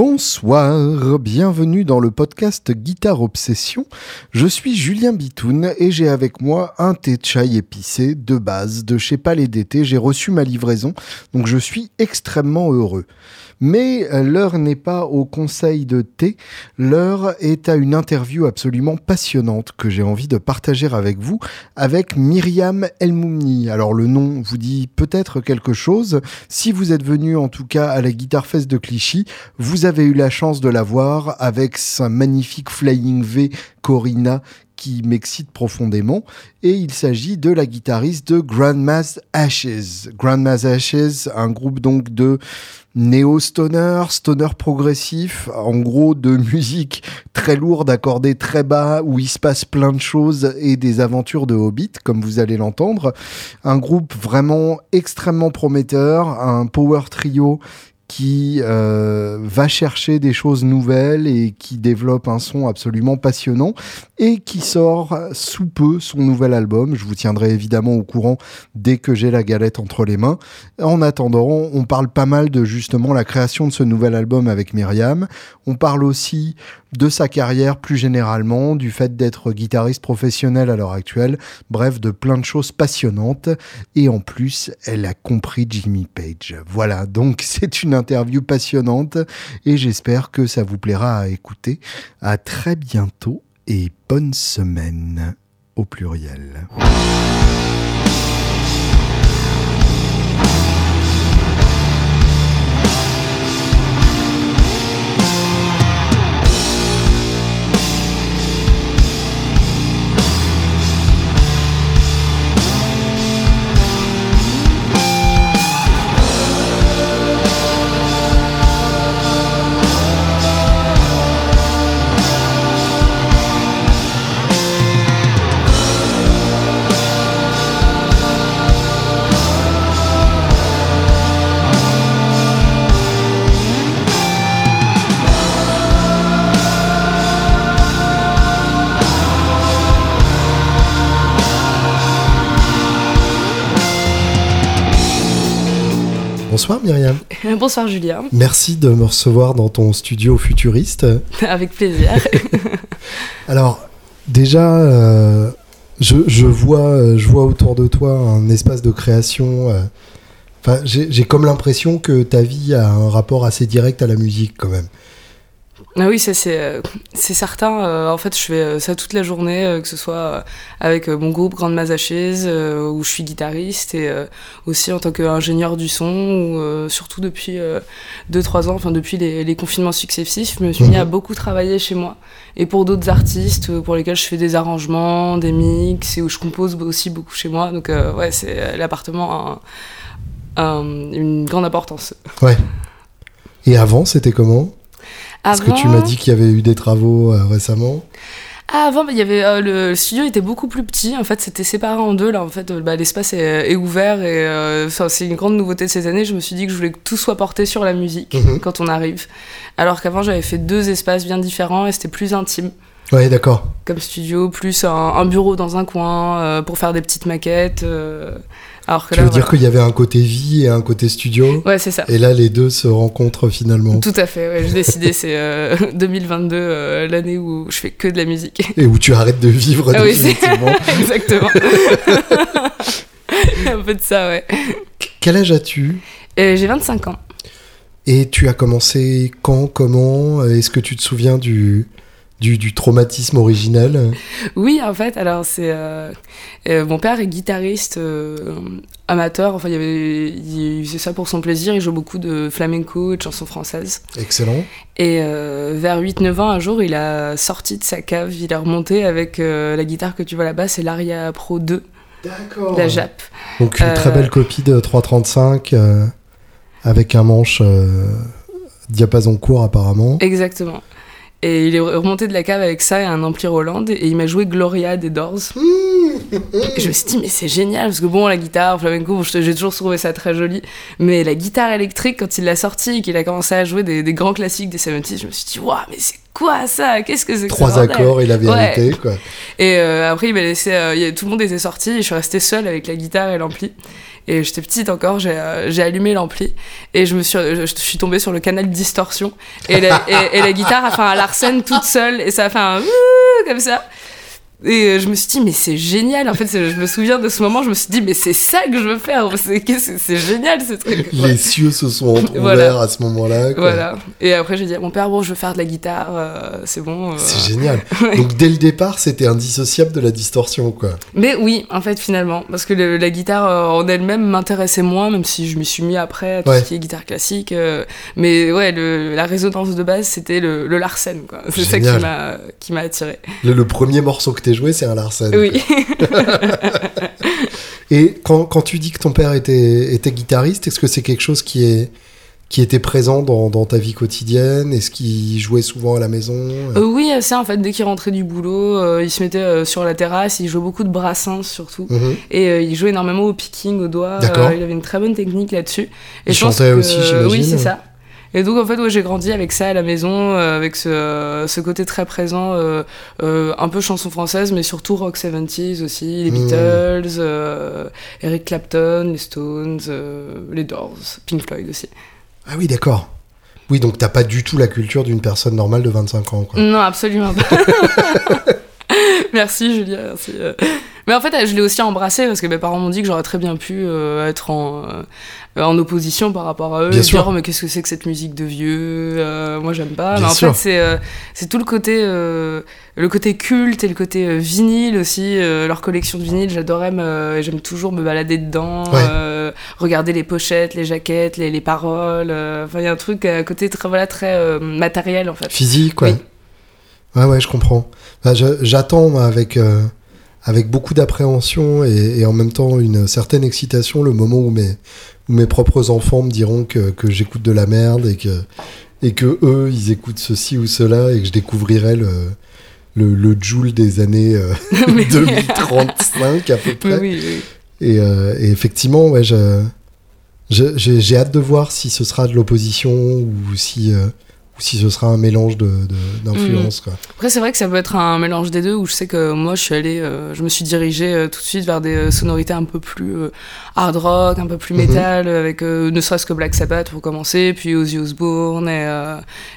Bonsoir, bienvenue dans le podcast Guitare Obsession. Je suis Julien Bitoun et j'ai avec moi un thé de chai épicé de base de chez Palais d'été. J'ai reçu ma livraison, donc je suis extrêmement heureux. Mais l'heure n'est pas au conseil de thé, l'heure est à une interview absolument passionnante que j'ai envie de partager avec vous, avec Myriam Elmoumni. Alors le nom vous dit peut-être quelque chose. Si vous êtes venu en tout cas à la Guitar Fest de Clichy, vous avez eu la chance de la voir avec sa magnifique Flying V Corina qui m'excite profondément. Et il s'agit de la guitariste de Grandma's Ashes. Grandma's Ashes, un groupe donc de néo-stoner, stoner progressif, en gros de musique très lourde, accordée très bas, où il se passe plein de choses et des aventures de Hobbit, comme vous allez l'entendre. Un groupe vraiment extrêmement prometteur, un power trio qui euh, va chercher des choses nouvelles et qui développe un son absolument passionnant et qui sort sous peu son nouvel album. Je vous tiendrai évidemment au courant dès que j'ai la galette entre les mains. En attendant, on parle pas mal de justement la création de ce nouvel album avec Myriam. On parle aussi de sa carrière plus généralement, du fait d'être guitariste professionnel à l'heure actuelle, bref, de plein de choses passionnantes. Et en plus, elle a compris Jimmy Page. Voilà, donc c'est une interview passionnante et j'espère que ça vous plaira à écouter. À très bientôt et bonne semaine au pluriel. Bonsoir Myriam. Bonsoir Julien. Merci de me recevoir dans ton studio futuriste. Avec plaisir. Alors, déjà, euh, je, vois, je vois autour de toi un espace de création. Euh, enfin, j'ai comme l'impression que ta vie a un rapport assez direct à la musique quand même. Ah oui, ça c'est euh, certain. Euh, en fait, je fais euh, ça toute la journée, que ce soit avec mon groupe Grande Mazachaise, où je suis guitariste, et aussi en tant qu'ingénieur du son, ou surtout depuis 2-3 ans, enfin depuis les, confinements successifs, je me suis mis à mhm. beaucoup travailler chez moi. Et pour d'autres artistes, pour lesquels je fais des arrangements, des mix, et où je compose aussi beaucoup chez moi. Donc ouais, c'est l'appartement a une grande importance. Ouais. Et avant, c'était comment? Parce que tu m'as dit qu'il y avait eu des travaux euh, récemment. Ah, avant, bah, il y avait, euh, le, studio était beaucoup plus petit. En fait, c'était séparé en deux. Là, en fait, euh, bah, l'espace est, ouvert et c'est une grande nouveauté de ces années. Je me suis dit que je voulais que tout soit porté sur la musique mhm. quand on arrive. Alors qu'avant, j'avais fait deux espaces bien différents et c'était plus intime. Ouais, d'accord. Comme studio, plus un, bureau dans un coin pour faire des petites maquettes. Alors tu veux dire qu'il y avait un côté vie et un côté studio Ouais, c'est ça. Et là, les deux se rencontrent finalement. Tout à fait, ouais, j'ai décidé, c'est 2022, euh, euh, l'année où je fais que de la musique. Et où tu arrêtes de vivre ah définitivement. Exactement. un peu de ça, ouais. Quel âge as-tu? Euh, J'ai 25 ans. Et tu as commencé quand, comment? Est-ce que tu te souviens du, du, traumatisme originel? Oui, en fait, alors c'est. Euh, euh, mon père est guitariste euh, amateur, enfin, il, avait, il, faisait ça pour son plaisir, il joue beaucoup de flamenco et de chansons françaises. Excellent. Et vers 8-9 ans, un jour, il a sorti de sa cave, il est remonté avec la guitare que tu vois là-bas, c'est l'Aria Pro 2. D'accord. La Jap. Donc une très belle copie de 335 avec un manche diapason court apparemment. Exactement. Et il est remonté de la cave avec ça et un ampli Roland et il m'a joué Gloria des Doors. et je me suis dit, mais c'est génial parce que bon, la guitare, flamenco, j'ai toujours trouvé ça très joli. Mais la guitare électrique, quand il l'a sorti et qu'il a commencé à jouer des, grands classiques des 70s, je me suis dit, waouh, mais c'est quoi ça? Qu'est-ce que c'est que Trois accords, il avait arrêté, quoi. Et euh, après, il m'a laissé, euh, tout le monde était sorti et je suis restée seule avec la guitare et l'ampli. Et j'étais petite encore, j'ai j'ai allumé l'ampli et je me suis, je, suis tombée sur le canal distorsion. Et la, et, la guitare a fait un Larsen toute seule et ça a fait un comme ça. Et euh, je me suis dit, mais c'est génial. En fait, je me souviens de ce moment, je me suis dit, mais c'est ça que je veux faire. C'est génial ce truc. Les cieux se sont ouverts à ce moment-là. Voilà. Et après, j'ai dit à mon père, bon, je veux faire de la guitare, euh, c'est bon. Euh. C'est génial. Donc, dès le départ, c'était indissociable de la distorsion, quoi. Mais oui, en fait, finalement. Parce que la guitare en elle-même m'intéressait moins, même si je m'y suis mis après à tout ce qui est guitare classique. mais ouais, la résonance de base, c'était le, Larsen, quoi. C'est ça qui m'a attiré. Le, le premier morceau que joué, c'est un Larsen. Oui. Et quand, quand, tu dis que ton père était, était guitariste, est-ce que c'est quelque chose qui, est, qui était présent dans, dans ta vie quotidienne? Est-ce qu'il jouait souvent à la maison? Euh, Oui, c'est en fait. Dès qu'il rentrait du boulot, euh, il se mettait euh, sur la terrasse, il jouait beaucoup de brassins surtout. Mhm. Et il jouait énormément au picking, au doigt. il avait une très bonne technique là-dessus. Et il chantait aussi, j'imagine Oui, c'est ça. Et donc en fait, ouais, j'ai grandi avec ça à la maison, euh, avec ce, ce, côté très présent, euh, euh, un peu chanson française, mais surtout rock 70s aussi, les mmh. Beatles, Eric Clapton, les Stones, les Doors, Pink Floyd aussi. Ah oui, d'accord. Oui, donc t'as pas du tout la culture d'une personne normale de 25 ans. Quoi. Non, absolument pas. merci Julia, merci. Mais en fait, je l'ai aussi embrassé parce que mes parents m'ont dit que j'aurais très bien pu être en, euh, en opposition par rapport à eux, Bien dire oh, mais qu'est-ce que c'est que cette musique de vieux euh, Moi j'aime pas. mais en fait c'est euh, c'est tout le côté le côté culte et le côté vinyle aussi. leur collection de vinyle, j'adorais, j'aime toujours me balader dedans, regarder les pochettes, les jaquettes, les, les paroles. Enfin il y a un truc à côté très voilà très matériel en fait. Physique ouais. Ouais ouais je comprends. Bah, j'attends avec avec beaucoup d'appréhension et, et, en même temps une certaine excitation le moment où mes, mes propres enfants me diront que, que j'écoute de la merde et que, et que eux, ils écoutent ceci ou cela et que je découvrirai le, le, le Joule des années 2035 euh, à peu près. Oui, oui. Et, euh, et, effectivement, ouais, j'ai hâte de voir si ce sera de l'opposition ou si, euh, ou si ce sera un mélange d'influences. De, Après, c'est vrai que ça peut être un mélange des deux, où je sais que moi, je suis allé, euh, je me suis dirigé euh, tout de suite vers des euh, sonorités un peu plus hard rock, un peu plus mhm. metal, avec ne serait-ce que Black Sabbath pour commencer, puis Ozzy Osbourne, et,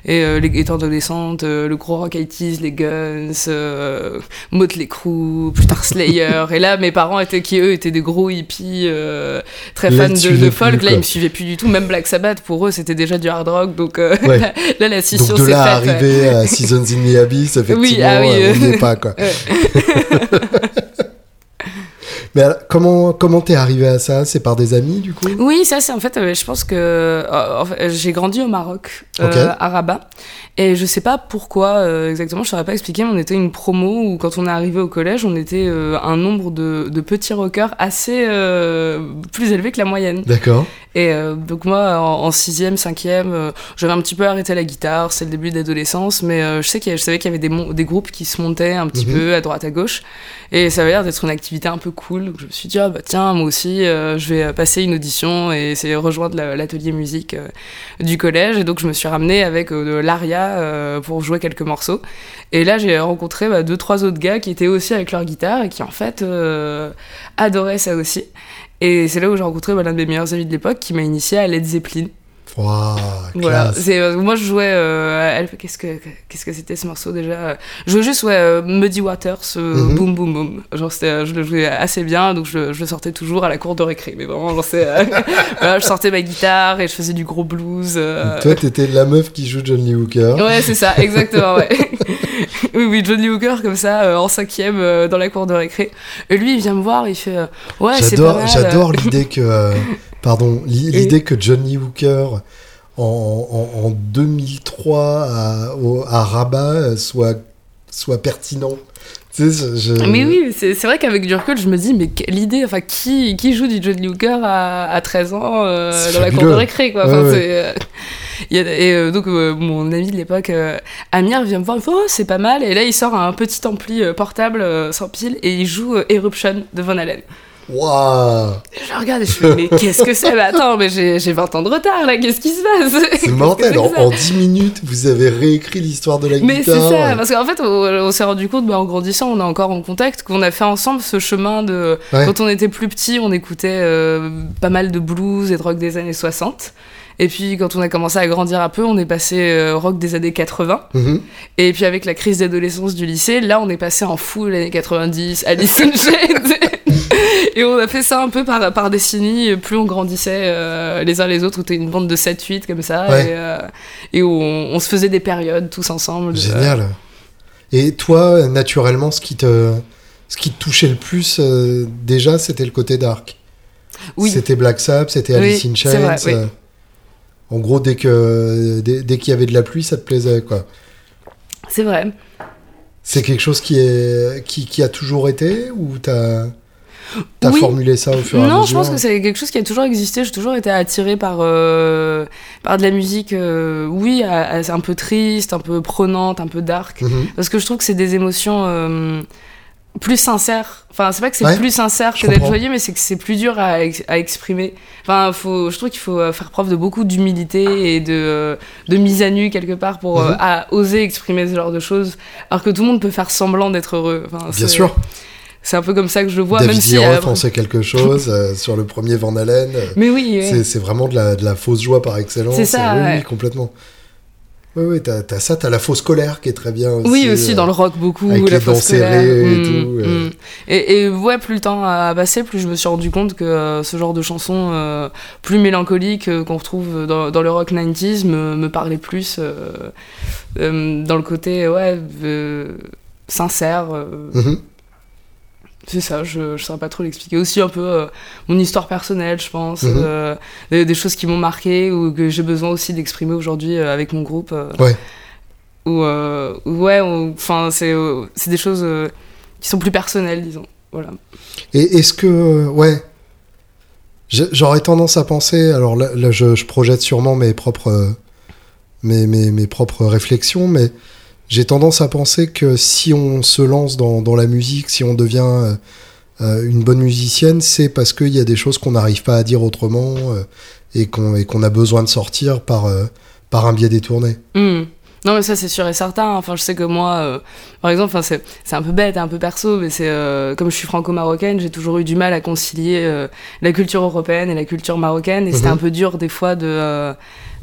et les, étant adolescente, le gros rock 80 les Guns, Motley Crue, plus tard Slayer. et là, mes parents, étaient, qui eux étaient des gros hippies très fans de, folk, là, ils me suivaient plus du tout. Même Black Sabbath, pour eux, c'était déjà du hard rock, donc là, donc de là à arriver à Seasons in the Abyss, effectivement, ah on n'y est pas quoi. Mais comment comment t'es arrivé à ça? C'est par des amis du coup? Oui, ça c'est en fait, euh, je pense que euh, j'ai grandi au Maroc, euh, à Rabat, et je sais pas pourquoi exactement, je saurais pas expliquer, mais on était une promo où quand on est arrivé au collège, on était un nombre de, de, petits rockers assez plus élevé que la moyenne. D'accord. Et donc moi, en, sixième, cinquième, j'avais un petit peu arrêté la guitare, c'est le début de l'adolescence, mais je sais je savais qu'il y avait des, des groupes qui se montaient un petit mhm. peu à droite à gauche, et ça avait l'air d'être une activité un peu cool. Donc je me suis dit, ah bah tiens, moi aussi, euh, je vais passer une audition et essayer de rejoindre l'atelier musique euh, du collège. Et donc je me suis ramenée avec euh, de l'aria pour jouer quelques morceaux. Et là, j'ai rencontré bah, deux, trois autres gars qui étaient aussi avec leur guitare et qui en fait adoraient ça aussi. Et c'est là où j'ai rencontré l'un de mes meilleurs amis de l'époque qui m'a initié à Led Zeppelin. Wow, voilà, c'est euh, moi je jouais euh, qu'est-ce que qu'est-ce que c'était ce morceau déjà? Je jouais juste ouais, euh, Muddy Waters mm Boom Boom Boom. Genre je le jouais assez bien donc je, je, le sortais toujours à la cour de récré mais vraiment genre voilà, je sortais ma guitare et je faisais du gros blues. toi t'étais la meuf qui joue Johnny Hooker. Ouais, c'est ça, exactement ouais. oui oui, Johnny Hooker comme ça en cinquième dans la cour de récré. Et lui il vient me voir, il fait ouais, c'est pas mal. J'adore l'idée que Pardon, l'idée que Johnny Hooker en, 2003 à, Rabat soit, soit pertinent. Mais oui, c'est vrai qu'avec du recul, je me dis, mais l'idée, enfin, qui, qui joue du Johnny Hooker à, à 13 ans euh, dans la cour de récré, quoi. Euh, et euh, donc, mon ami de l'époque, Amir, vient me voir, il fait, oh, c'est pas mal. Et là, il sort un petit ampli portable sans pile et il joue Eruption de Van Halen. Waouh Je regarde et je fais, mais qu'est-ce que c'est? Mais attends, mais j'ai j'ai 20 ans de retard là, qu'est-ce qui se passe? C'est mortel. En, en 10 minutes, vous avez réécrit l'histoire de la Mais c'est guitare. ça, parce qu'en fait, on, on s'est rendu compte, bah, en grandissant, on est encore en contact, qu'on a fait ensemble ce chemin de. Ouais. Quand on était plus petit, on écoutait euh, pas mal de blues et de rock des années 60. Et puis, quand on a commencé à grandir un peu, on est passé euh, rock des années 80. Mhm. Et puis, avec la crise d'adolescence du lycée, là, on est passé en full années 90, Alice in Chains. Et on a fait ça un peu par, par décennie, plus on grandissait euh, les uns les autres, où t'es une bande de 7-8 comme ça, Ouais. et, euh, et on, on se faisait des périodes tous ensemble. de- Génial. Et toi, naturellement, ce qui te, ce qui te touchait le plus, euh, déjà, c'était le côté dark. Oui. C'était Black Sabbath, c'était Oui, Alice in c'est Chains. vrai, oui. euh, En gros, dès que dès, dès qu'il y avait de la pluie, ça te plaisait, quoi. C'est vrai. C'est quelque chose qui est qui, qui a toujours été ou t'as as Oui. formulé ça au fur et à mesure Non, je pense que c'est quelque chose qui a toujours existé. J'ai toujours été attirée par, euh, par de la musique, euh, oui, à- à- un peu triste, un peu prenante, un peu dark. Mhm. Parce que je trouve que c'est des émotions euh, plus sincères. Enfin, c'est pas que c'est Ouais, plus sincère que d'être joyeux, mais c'est que c'est plus dur à, ex- à exprimer. Enfin, faut, je trouve qu'il faut faire preuve de beaucoup d'humilité et de, de mise à nu quelque part pour Mhm. à oser exprimer ce genre de choses. Alors que tout le monde peut faire semblant d'être heureux. Enfin, Bien sûr. C'est un peu comme ça que je le vois, David même si. Euh, Roth en sait quelque chose euh, sur le premier Van Halen. euh, mais oui. C'est vraiment de la, de la fausse joie par excellence. C'est ça, Oui, complètement. Oui, oui, t'as as ça, t'as la fausse colère qui est très bien aussi. Oui, aussi euh, dans le rock beaucoup, avec la les fausse colère. et Mm, tout, euh. mm. Et, et ouais, plus le temps a passé, plus je me suis rendu compte que euh, ce genre de chansons euh, plus mélancoliques euh, qu'on retrouve dans, dans le rock 90s me, me parlait plus euh, euh, dans le côté ouais euh, sincère. euh, mhm. C'est ça, je, je saurais pas trop l'expliquer. Aussi un peu euh, mon histoire personnelle, je pense, Mhm. euh, des, des choses qui m'ont marqué ou que j'ai besoin aussi d'exprimer aujourd'hui euh, avec mon groupe. Ouais. Ou ouais, ou- enfin c'est des choses qui sont plus personnelles, disons. Voilà. Et est-ce que, ouais, j'aurais tendance à penser, alors là, là, je, je projette sûrement mes propres, mes, mes, mes propres réflexions, mais j'ai tendance à penser que si on se lance dans, la musique, si on devient euh, euh, une bonne musicienne, c'est parce qu'il y a des choses qu'on n'arrive pas à dire autrement euh, et qu'on a besoin de sortir par, par un biais détourné. Hmm. Non mais ça c'est sûr et certain. Enfin je sais que moi, euh, par exemple, enfin c'est c'est un peu bête, un peu perso, mais c'est euh, comme je suis franco-marocaine, j'ai toujours eu du mal à concilier euh, la culture européenne et la culture marocaine, et c'était Mhm. un peu dur des fois de euh,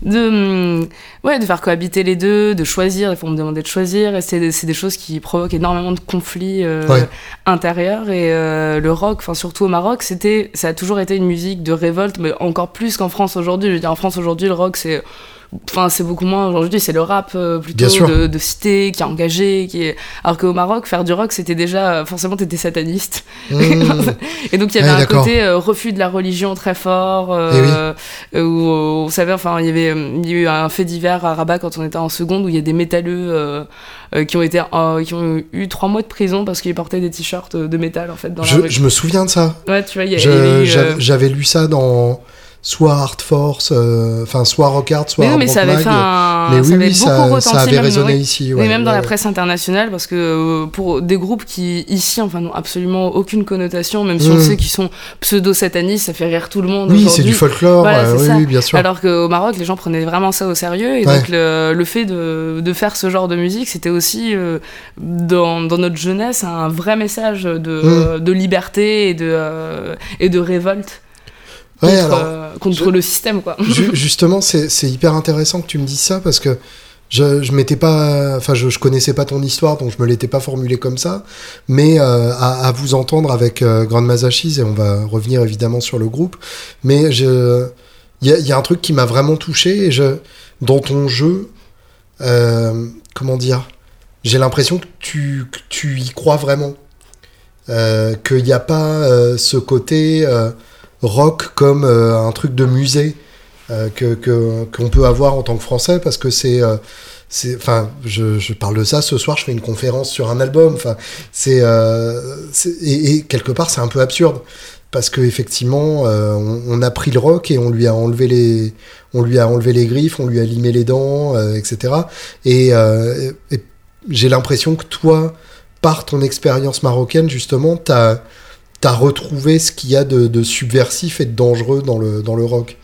de hum, ouais de faire cohabiter les deux, de choisir. Des fois on me demandait de choisir, et c'est des- c'est des choses qui provoquent énormément de conflits euh, Ouais. intérieurs. Et euh, le rock, enfin surtout au Maroc, c'était ça a toujours été une musique de révolte, mais encore plus qu'en France aujourd'hui. Je veux dire en France aujourd'hui le rock c'est Enfin, c'est beaucoup moins aujourd'hui, c'est le rap euh, plutôt de, de cité, qui est engagé, qui est. Alors qu'au Maroc, faire du rock, c'était déjà forcément t'étais sataniste. Mmh. Et donc il y avait Ouais, un côté euh, refus de la religion très fort. euh, euh, où euh, on savait, enfin, il y avait, euh, il y a eu un fait divers à Rabat quand on était en seconde où il y a des métalleux euh, euh, qui ont été, euh, qui ont eu trois mois de prison parce qu'ils portaient des t-shirts de métal en fait dans la je, rue. je me souviens de ça. Ouais, tu vois, euh, j'avais lu ça dans soit Art Force, euh, enfin soit Rock Hard, soit Mais oui, Hard mais ça avait Mag. fait un. Mais ça oui, avait oui, beaucoup ça, ça avait même, résonné oui. ici. Ouais, même dans la presse internationale, parce que euh, pour des groupes qui, ici, enfin, n'ont absolument aucune connotation, même si Mm. on sait qu'ils sont pseudo-satanistes, ça fait rire tout le monde. Oui, c'est du folklore, Voilà, euh, oui, ça. oui, bien sûr. Alors qu'au Maroc, les gens prenaient vraiment ça au sérieux. Et donc, le, le fait de, de faire ce genre de musique, c'était aussi, euh, dans, dans notre jeunesse, un vrai message de, Mm. de liberté et de, euh, et de révolte Ouais, contre, alors, euh, contre je- le système, quoi. ju- justement, c'est hyper intéressant que tu me dises ça parce que je, je m'étais pas, enfin, je, je connaissais pas ton histoire, donc je me l'étais pas formulé comme ça. Mais euh, à, à vous entendre avec euh, Grande Mazachis, et on va revenir évidemment sur le groupe, mais je, il y a, il y a un truc qui m'a vraiment touché et je, dans ton jeu, euh, comment dire, j'ai l'impression que tu, que tu y crois vraiment. Qu'il n'y a pas ce côté rock comme euh, un truc de musée euh, que qu'on peut avoir en tant que Français parce que c'est euh, c'est enfin je, je parle de ça ce soir je fais une conférence sur un album. Enfin c'est et, quelque part c'est un peu absurde parce que effectivement on, a pris le rock et on lui a enlevé les on lui a enlevé les griffes on lui a limé les dents etc et, et- et j'ai l'impression que toi par ton expérience marocaine justement t'as t'as retrouvé ce qu'il y a de, de, subversif et de dangereux dans le, dans le rock.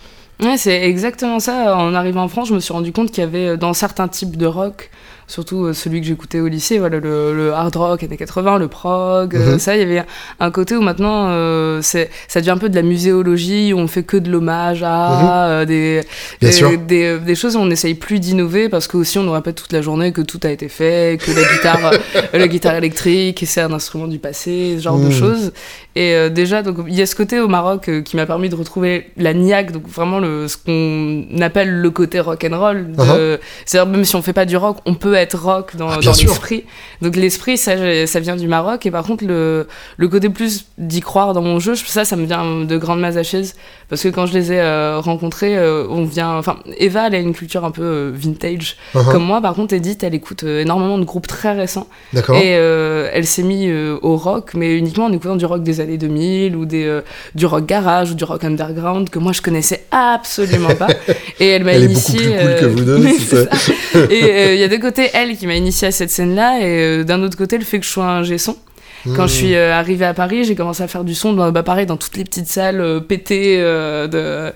Ouais, c'est exactement ça. En arrivant en France, je me suis rendu compte qu'il y avait dans certains types de rock surtout euh, celui que j'écoutais au lycée, voilà, le, hard rock années 80, le prog, euh, mhm. ça, il y avait un côté où maintenant, euh, c'est, ça devient un peu de la muséologie, où on fait que de l'hommage à mhm. des, des, des, choses où on n'essaye plus d'innover, parce que aussi on nous répète toute la journée que tout a été fait, que la guitare, la guitare électrique, c'est un instrument du passé, ce genre de mhm. choses. Et déjà, donc il y a ce côté au Maroc qui m'a permis de retrouver la niaque, donc vraiment le, ce qu'on appelle le côté rock and roll. Uh-huh. C'est-à-dire même si on fait pas du rock, on peut être rock dans, ah, l'esprit. Donc l'esprit, ça, ça vient du Maroc. Et par contre, le, le côté plus d'y croire dans mon jeu, ça, ça me vient de Grande Mazachèse. Parce que quand je les ai euh, rencontrés, euh, on vient. Enfin, Eva, elle a une culture un peu euh, vintage. Uh-huh. Comme moi, par contre, Edith, elle écoute énormément de groupes très récents. Et elle s'est mise au rock, mais uniquement en écoutant du rock des années 2000 ou des, du rock garage ou du rock underground que moi je connaissais absolument pas. Et elle m'a initié. Elle est beaucoup plus cool que vous deux, c'est ça. Et il y a deux côtés elle qui m'a initié à cette scène-là, et d'un autre côté, le fait que je sois un G-son. Quand je suis mmh. euh, arrivée à Paris, j'ai commencé à faire du son, dans, bah, pareil, dans toutes les petites salles euh, pétées euh, de,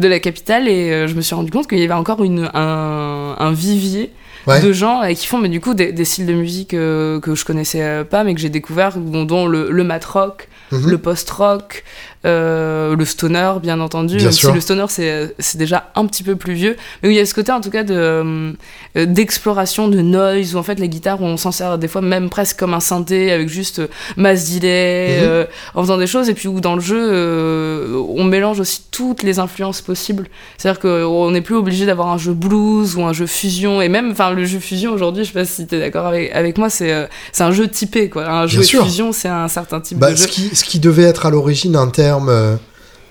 de la capitale, et je me suis rendu compte qu'il y avait encore une, un, un vivier de gens qui font mais du coup des, styles de musique que je connaissais pas mais que j'ai découvert dont, le, le mat rock mmh. le post rock euh, le stoner, bien entendu, même si le stoner c'est déjà un petit peu plus vieux, mais il y a ce côté en tout cas euh, d'exploration de noise, où en fait les guitares on s'en sert des fois même presque comme un synthé avec juste euh, mass delay, mhm. en faisant des choses, et puis où dans le jeu on mélange aussi toutes les influences possibles. C'est-à-dire qu'on n'est plus obligé d'avoir un jeu blues ou un jeu fusion, et même enfin le jeu fusion aujourd'hui, je sais pas si tu es d'accord avec, avec moi, c'est un jeu typé quoi. Un jeu fusion c'est un certain type bah, de jeu. Ce qui, ce qui devait être à l'origine un terme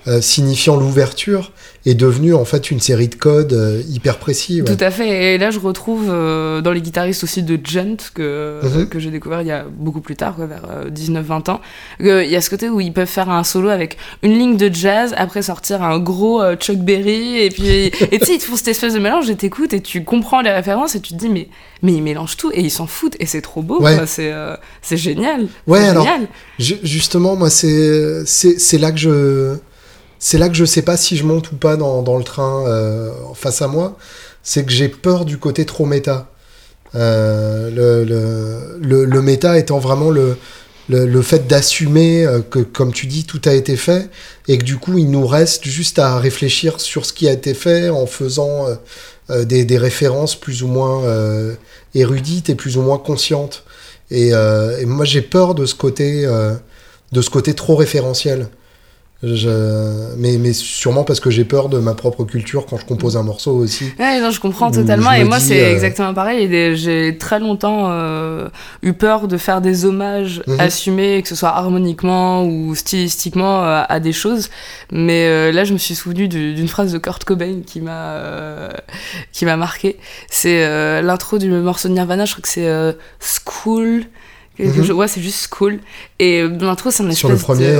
euh, euh, signifiant l'ouverture est devenu en fait une série de codes euh, hyper précis. Tout à fait. Et là, je retrouve dans les guitaristes aussi de Gent que, mhm. que j'ai découvert il y a beaucoup plus tard, vers 19-20 ans. Il y a ce côté où ils peuvent faire un solo avec une ligne de jazz, après sortir un gros Chuck Berry, et puis et tu sais, ils te font cette espèce de mélange, et t'écoutes et tu comprends les références et tu te dis mais mais ils mélangent tout et ils s'en foutent et c'est trop beau, c'est c'est génial. Ouais, alors justement, moi c'est c'est là que je c'est là que je sais pas si je monte ou pas dans, dans le train euh, face à moi. C'est que j'ai peur du côté trop méta. Euh, le, le, le, méta étant vraiment le, le, fait d'assumer euh, que, comme tu dis, tout a été fait et que du coup, il nous reste juste à réfléchir sur ce qui a été fait en faisant des, des, références plus ou moins érudites et plus ou moins conscientes. Et, et moi, j'ai peur de ce côté, de ce côté trop référentiel. Je... Mais, mais sûrement parce que j'ai peur de ma propre culture quand je compose un morceau aussi. Ouais, non, je comprends totalement. et moi, c'est euh, exactement pareil. J'ai très longtemps euh, eu peur de faire des hommages mhm. assumés, que ce soit harmoniquement ou stylistiquement, euh, à des choses. Mais là, je me suis souvenu d'une phrase de Kurt Cobain qui m'a qui m'a marqué. C'est l'intro du morceau de Nirvana, je crois que c'est School. Mhm. Ouais, c'est juste School. Et l'intro, c'est un espèce Sur le premier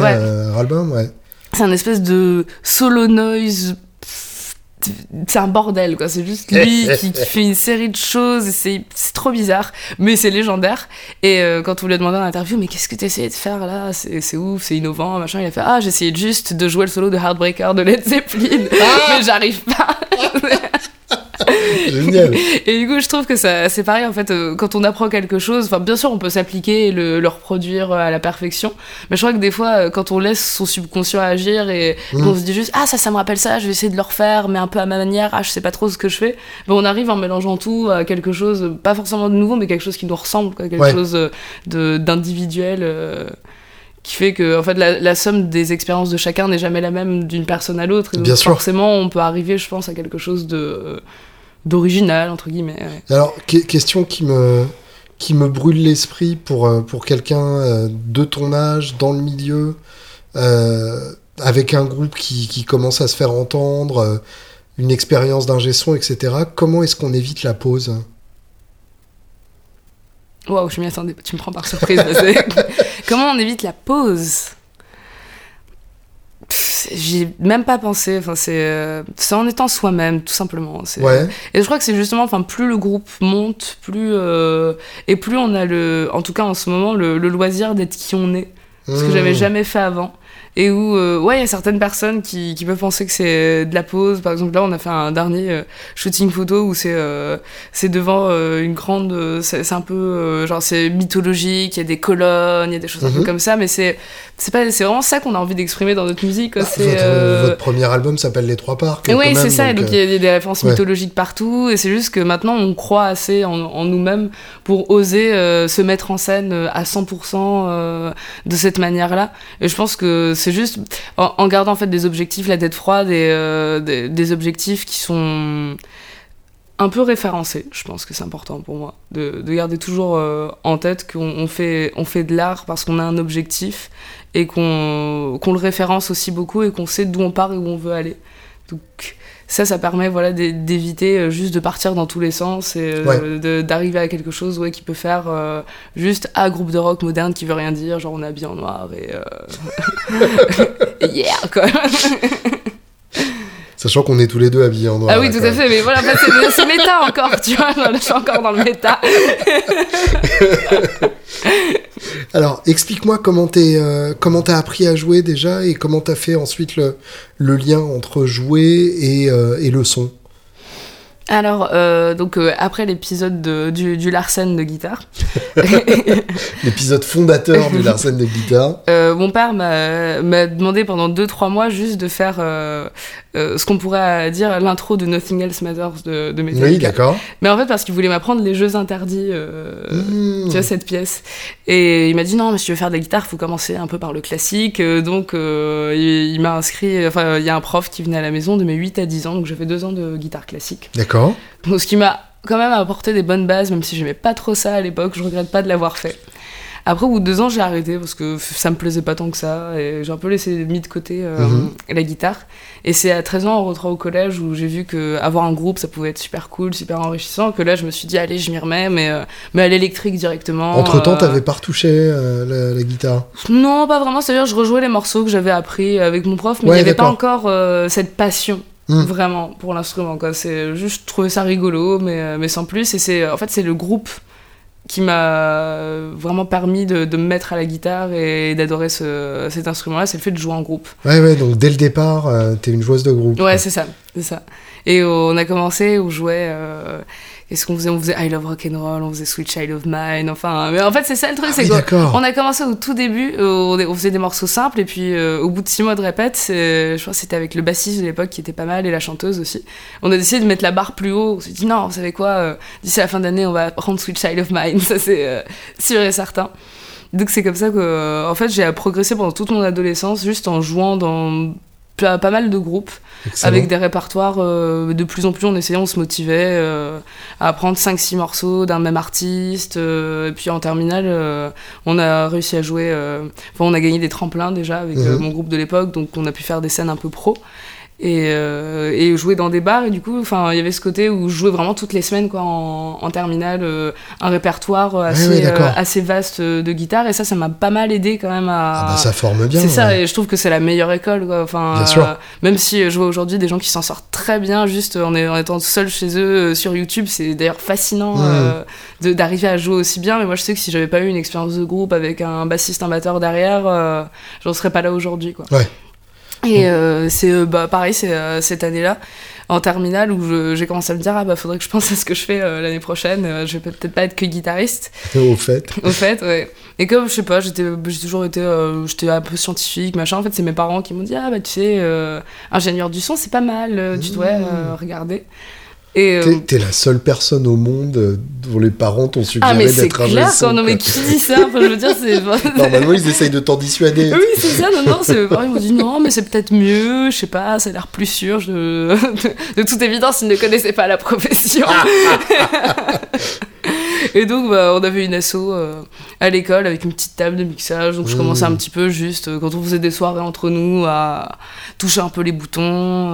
album, ouais c'est un espèce de solo noise c'est un bordel quoi. C'est juste lui qui, fait une série de choses c'est trop bizarre mais c'est légendaire. Et euh, quand on lui a demandé en interview mais qu'est-ce que tu essayé de faire là? C'est ouf c'est innovant machin. Il a fait ah j'essayais juste de jouer le solo de Heartbreaker de Led Zeppelin. Ah. Mais j'arrive pas Génial. Et du coup, je trouve que c'est pareil en fait. Euh, quand on apprend quelque chose, enfin, bien sûr, on peut s'appliquer et le, reproduire à la perfection. Mais je crois que des fois, euh, quand on laisse son subconscient agir et, mm. on se dit juste ah ça, ça me rappelle ça, je vais essayer de le refaire, mais un peu à ma manière. Ah, je sais pas trop ce que je fais. Mais on arrive en mélangeant tout à quelque chose, pas forcément de nouveau, mais quelque chose qui nous ressemble, quelque chose de d'individuel. Euh, qui fait que en fait la, somme des expériences de chacun n'est jamais la même d'une personne à l'autre et donc forcément on peut arriver je pense à quelque chose de d'original, entre guillemets. Alors, question qui me, qui me brûle l'esprit pour, euh, pour quelqu'un euh, de ton âge, dans le milieu, euh, avec un groupe qui, qui, commence à se faire entendre, une expérience d'ingé son, etc. Comment est-ce qu'on évite la pause? Waouh, je m'y attendais, tu me prends par surprise. Comment on évite la pause? J'ai même pas pensé. Enfin, c'est euh, en étant soi-même, tout simplement. Ouais. Et je crois que c'est justement, enfin, plus le groupe monte, plus euh, et plus on a le, en tout cas en ce moment, le, loisir d'être qui on est. ce que Mmh. j'avais jamais fait avant. Et où, euh, ouais, il y a certaines personnes qui, qui peuvent penser que c'est de la pose. Par exemple, là, on a fait un dernier euh, shooting photo où c'est euh, c'est devant euh, une grande. euh, c'est un peu. euh, genre, c'est mythologique, il y a des colonnes, il y a des choses un peu Mhm. comme ça, mais c'est c'est pas- c'est vraiment ça qu'on a envie d'exprimer dans notre musique. Bah, votre, euh, votre premier album s'appelle Les Trois Parcs. oui, c'est ça. Donc, il euh, y a des références ouais. mythologiques partout. Et c'est juste que maintenant, on croit assez en, en nous-mêmes pour oser euh, se mettre en scène euh, à 100% euh, de cette manière-là. Et je pense que c'est juste en, gardant en fait des objectifs, la tête froide et euh, des, objectifs qui sont un peu référencés. Je pense que c'est important pour moi de, de garder toujours euh, en tête qu'on on fait, on fait de l'art parce qu'on a un objectif et qu'on qu'on le référence aussi beaucoup et qu'on sait d'où on part et où on veut aller. Donc ça, ça permet voilà, d'é- d'éviter euh, juste de partir dans tous les sens et euh, Ouais. d'arriver à quelque chose ouais, qui peut faire euh, juste un groupe de rock moderne qui veut rien dire, genre on est habillé en noir et, euh... yeah quoi. Sachant qu'on est tous les deux habillés en noir. ah oui, là, tout à fait, mais voilà, c'est c'est méta encore, tu vois, je suis encore dans le méta. Alors, explique-moi comment t'es, euh, comment t'as appris à jouer déjà et comment t'as fait ensuite le, le lien entre jouer et, euh, et le son. Alors, euh, donc euh, après l'épisode de- du, du Larsen de guitare, L'épisode fondateur du Larsen de guitare. Euh, mon père m'a m'a demandé pendant 2-3 mois juste de faire euh, ce qu'on pourrait dire l'intro de Nothing Else Matters de, de Metallica. Oui, d'accord. Mais en fait, parce qu'il voulait m'apprendre les jeux interdits, euh, Mmh. tu vois, cette pièce. Et il m'a dit non, mais si tu veux faire de la guitare, faut commencer un peu par le classique. Euh, donc, euh, il, il m'a inscrit, enfin, il y a un prof qui venait à la maison de mes 8 à 10 ans, donc j'ai fait 2 ans de guitare classique. D'accord. Donc, ce qui m'a quand même apporté des bonnes bases, même si j'aimais pas trop ça à l'époque, je regrette pas de l'avoir fait. Après, au bout de deux ans, j'ai arrêté parce que ça me plaisait pas tant que ça et j'ai un peu laissé mis de côté euh, Mhm. la guitare. Et c'est à 13 ans, en rentrant au collège, où j'ai vu que avoir un groupe, ça pouvait être super cool, super enrichissant, que là, je me suis dit, allez, je m'y remets, mais, euh, mais à l'électrique directement. Entre temps, euh, t'avais pas retouché la, la guitare? Non, pas vraiment. C'est-à-dire, je rejouais les morceaux que j'avais appris avec mon prof, mais il n'y avait pas encore cette passion. Hmm. Vraiment pour l'instrument quoi c'est juste trouver ça rigolo mais, mais sans plus et c'est en fait c'est le groupe qui m'a vraiment permis de, de me mettre à la guitare et d'adorer ce, cet instrument là c'est le fait de jouer en groupe Ouais, ouais, donc dès le départ, euh, t'es une joueuse de groupe. ouais c'est ça c'est ça et on a commencé on jouait euh, qu'est-ce qu'on faisait on faisait I Love Rock'n'Roll on faisait Sweet Child of Mine enfin mais en fait c'est ça le truc Ah c'est oui, on a commencé au tout début, euh, on faisait des morceaux simples, et puis euh, au bout de six mois de répète, je crois que c'était avec le bassiste de l'époque qui était pas mal, et la chanteuse aussi. On a décidé de mettre la barre plus haut. On s'est dit, non, vous savez quoi, euh, d'ici la fin d'année, on va prendre Sweet Child of Mine, ça c'est euh, sûr et certain. Donc c'est comme ça que, en fait, j'ai progressé pendant toute mon adolescence, juste en jouant dans pas pas mal de groupes Excellent. avec des répertoires euh, de plus en plus on essayait on se motivait euh, à apprendre 5-6 morceaux d'un même artiste euh, et puis en terminale euh, on a réussi à jouer euh, enfin on a gagné des tremplins déjà avec Mhm. mon groupe de l'époque donc on a pu faire des scènes un peu pro et, euh, et jouer dans des bars et du coup enfin il y avait ce côté où je jouais vraiment toutes les semaines quoi en, en terminale euh, un répertoire euh, assez, euh, vaste de guitare et ça ça m'a pas mal aidé quand même à Ah bah ça forme bien. c'est ça, et je trouve que c'est la meilleure école. Quoi. Enfin, Bien sûr. même si je vois aujourd'hui des gens qui s'en sortent très bien, juste en, en étant seul chez eux sur YouTube, c'est d'ailleurs fascinant d'arriver à jouer aussi bien. Mais moi, je sais que si j'avais pas eu une expérience de groupe avec un bassiste, un batteur derrière, j'en serais pas là aujourd'hui. Quoi. Ouais. Et euh, c'est euh, bah, pareil, c'est euh, cette année-là, en terminale, où j'ai commencé à me dire ah bah faudrait que je pense à ce que je fais l'année prochaine. Je vais peut-être pas être que guitariste. Au fait. Au fait, ouais. Et comme, je sais pas, j'étais, j'ai toujours été, j'étais un peu scientifique, machin. En fait, c'est mes parents qui m'ont dit, ah bah tu sais, ingénieur du son, c'est pas mal, tu devrais euh, regarder. Et, euh, T'es la seule personne au monde dont les parents t'ont ah suggéré mais c'est d'être un clair, quoi. Non mais qui dit ça Enfin, je veux dire, c'est... Normalement, ils essayent de t'en dissuader. Oui, c'est ça, non, non, c'est ils m'ont dit non, mais c'est peut-être mieux, je sais pas, ça a l'air plus sûr. Je... de toute évidence, ils ne connaissaient pas la profession. Et donc, bah, on avait une asso euh, à l'école avec une petite table de mixage. Donc, je Mmh. commençais un petit peu juste, euh, quand on faisait des soirées entre nous, à toucher un peu les boutons.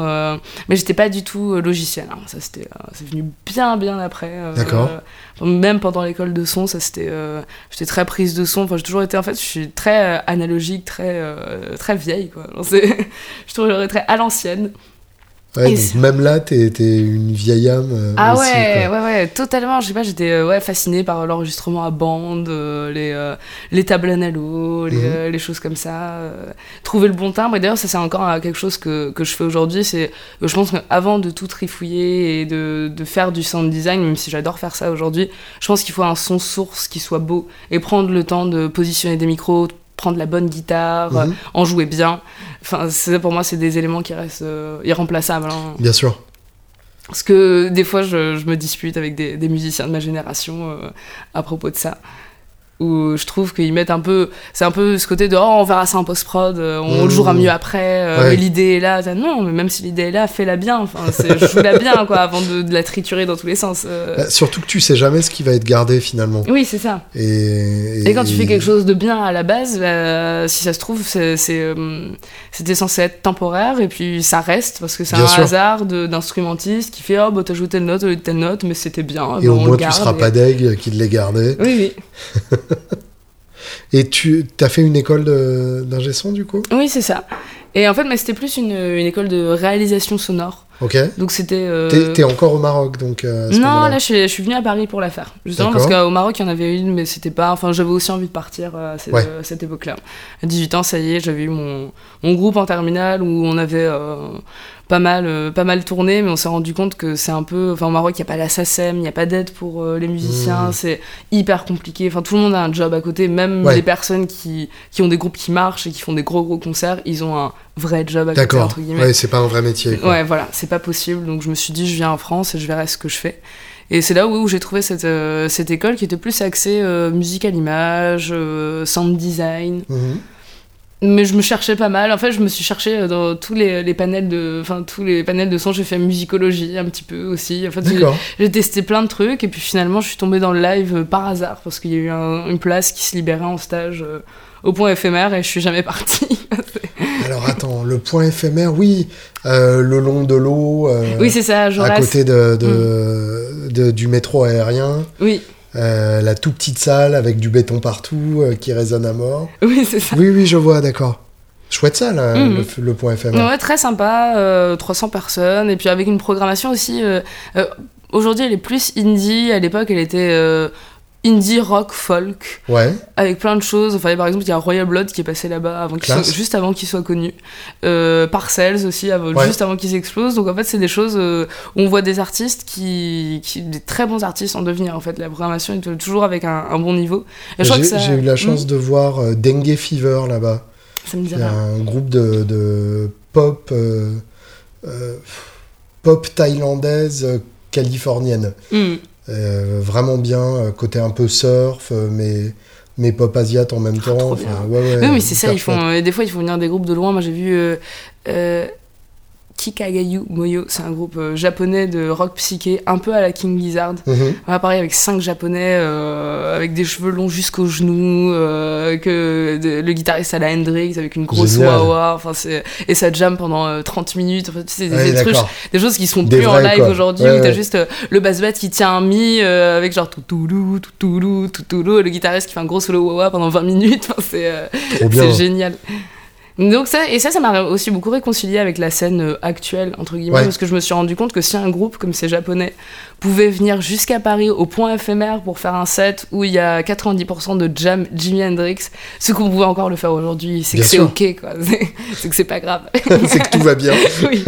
euh, mais j'étais pas du tout euh, logiciel. hein. Ça, c'était, euh, c'est venu bien, bien après. euh, D'accord. euh, même pendant l'école de son, ça c'était, euh, j'étais très prise de son. Enfin, j'ai toujours été, en fait, je suis très euh, analogique, très, euh, très vieille, quoi. Genre, c'est- je suis toujours très à l'ancienne. Ouais, donc même là, t'es es une vieille âme. Euh, ah ouais, ouais, ouais, totalement. Je sais pas, j'étais euh, ouais, fascinée par l'enregistrement à bande, euh, les, les tables les, mhm. les, choses comme ça. trouver le bon timbre. Et d'ailleurs, ça, c'est encore quelque chose que, que je fais aujourd'hui. C'est, je pense qu'avant de tout trifouiller et de, de, faire du sound design, même si j'adore faire ça aujourd'hui, je pense qu'il faut un son source qui soit beau et prendre le temps de positionner des micros, prendre la bonne guitare, mhm. en jouer bien. Enfin, pour moi, c'est des éléments qui restent euh, irremplaçables. Hein. Bien sûr. Parce que des fois, je, me dispute avec des, musiciens de ma génération euh, à propos de ça où je trouve qu'ils mettent un peu c'est un peu ce côté de oh on verra ça en post prod euh, on le jouera mmh. mieux après euh, l'idée est là. Non mais même si l'idée est là fais-la bien. Enfin joue-la bien quoi avant de, la triturer dans tous les sens euh. bah, surtout que tu sais jamais ce qui va être gardé finalement. Oui c'est ça. Et, et, quand tu fais quelque chose de bien à la base bah, si ça se trouve c'est c'était censé être temporaire et puis ça reste parce que c'est un hasard d'instrumentiste qui fait oh bah t'as joué telle note telle note mais c'était bien et au moins tu seras pas deg qui l'ait gardé. Oui oui Et tu as fait une école d'ingé son du coup? Oui, c'est ça. Et en fait, c'était plus une, une, école de réalisation sonore. Ok. Donc c'était. Euh... T'es encore au Maroc donc euh, Non, là je suis, je suis venue à Paris pour la faire. Justement parce qu'au Maroc il y en avait une, mais c'était pas. Enfin, j'avais aussi envie de partir euh, à cette, euh, cette époque-là. À 18 ans, ça y est, j'avais eu mon, mon, groupe en terminale où on avait pas mal, euh, pas mal tourné, mais on s'est rendu compte que c'est un peu. Enfin, au Maroc, il n'y a pas la SACEM, il n'y a pas d'aide pour euh, les musiciens, mmh. c'est hyper compliqué. Enfin, tout le monde a un job à côté, même les personnes qui, qui, ont des groupes qui marchent et qui font des gros, gros concerts, ils ont un vrai job à côté, entre guillemets. Ouais, c'est pas un vrai métier. Ouais, voilà, c'est pas possible. Donc, je me suis dit, je viens en France et je verrai ce que je fais. Et c'est là où, j'ai trouvé cette, euh, cette école qui était plus axée musique à l'image, sound design. Mmh mais je me cherchais pas mal. En fait, je me suis cherché euh, dans tous les, les panels de, enfin tous les panels de son. J'ai fait musicologie un petit peu aussi. En fait, j'ai testé plein de trucs et puis finalement, je suis tombée dans le live euh, par hasard parce qu'il y a eu une place qui se libérait en stage euh, au point éphémère et je suis jamais partie. Alors attends, le point éphémère, oui, le long de l'eau. oui, c'est ça. À côté de, de, mm. de, du métro aérien. Oui. Euh, la toute petite salle avec du béton partout euh, qui résonne à mort. Oui, c'est ça. Oui, oui, je vois, d'accord. Chouette salle, mhm. le, point FM. Ouais, très sympa, 300 euh, personnes, et puis avec une programmation aussi. Aujourd'hui, elle est plus indie, à l'époque, elle était indie rock folk ouais. avec plein de choses. Enfin par exemple il y a Royal Blood qui est passé là-bas avant juste avant qu'il soit connu. Euh, Parcells aussi juste avant qu'ils explosent. Donc en fait c'est des choses euh, où on voit des artistes qui, qui, des très bons artistes en devenir en fait. La programmation est toujours avec un, bon niveau. J'ai eu la chance hmm. de voir euh, Dengue Fever là-bas. Ça me dit un groupe de, de pop euh, pop thaïlandaise californienne. Hmm. Euh, vraiment bien, euh, côté un peu surf, euh, mais mais pop asiate en même temps. oui, mais c'est ça, ils font, des fois ils font venir des groupes de loin. Moi j'ai vu Kikagayu Moyo, c'est un groupe euh, japonais de rock psyché, un peu à la King Gizzard. Mhm. On va parler avec cinq japonais euh, avec des cheveux longs jusqu'aux genoux, euh, que le guitariste à la Hendrix avec une grosse wah enfin et ça jam pendant 30 minutes. Enfin, tu des, trucs, des choses qui sont plus en live aujourd'hui où t'as juste le bass bat qui tient un mi avec genre tout toutoulou, toutoulou, toutoulou, et le guitariste qui fait un gros solo wah pendant 20 minutes. c'est génial. Donc ça, et ça, ça m'a aussi beaucoup réconcilié avec la scène euh, actuelle, entre guillemets, parce que je me suis rendu compte que si un groupe comme ces japonais pouvait venir jusqu'à Paris au point éphémère pour faire un set où il y a 90% de jam Jimi Hendrix, ce qu'on pouvait encore le faire aujourd'hui, c'est que c'est ok, quoi. C'est que c'est pas grave. c'est que tout va bien. oui.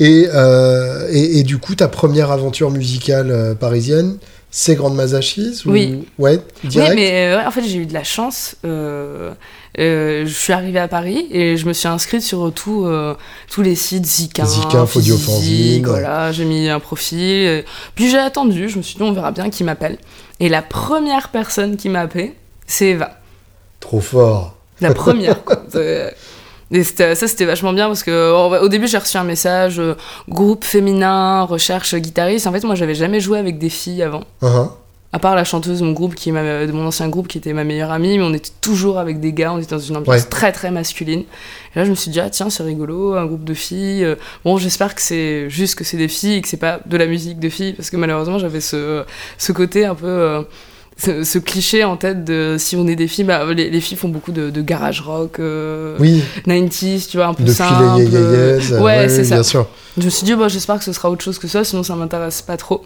Euh, et, et, du coup, ta première aventure musicale euh, parisienne, c'est Grande Mazachis Oui. Ouais, direct Oui, mais en fait, j'ai eu de la chance. Euh, je suis arrivée à Paris et je me suis inscrite sur tout, euh, tous les sites Zika, Zika Physique, voilà, j'ai mis un profil. Puis j'ai attendu, je me suis dit on verra bien qui m'appelle. Et la première personne qui m'a appelé, c'est Eva. Trop fort. La première. quoi. Et ça, c'était vachement bien parce que au début, j'ai reçu un message euh, groupe féminin, recherche guitariste. En fait, moi, j'avais jamais joué avec des filles avant. Uh-huh à part la chanteuse de mon groupe qui est de mon ancien groupe qui était ma meilleure amie mais on était toujours avec des gars on était dans une ambiance très très masculine et là je me suis dit ah tiens c'est rigolo un groupe de filles bon j'espère que c'est juste que c'est des filles et que c'est pas de la musique de filles parce que malheureusement j'avais ce, ce côté un peu euh, ce, cliché en tête de si on est des filles, bah, les, filles font beaucoup de, garage rock, euh, oui. 90s, tu vois, un peu de simple. ouais, c'est ça. Bien sûr. Je me suis dit, bah, j'espère que ce sera autre chose que ça, sinon ça m'intéresse pas trop.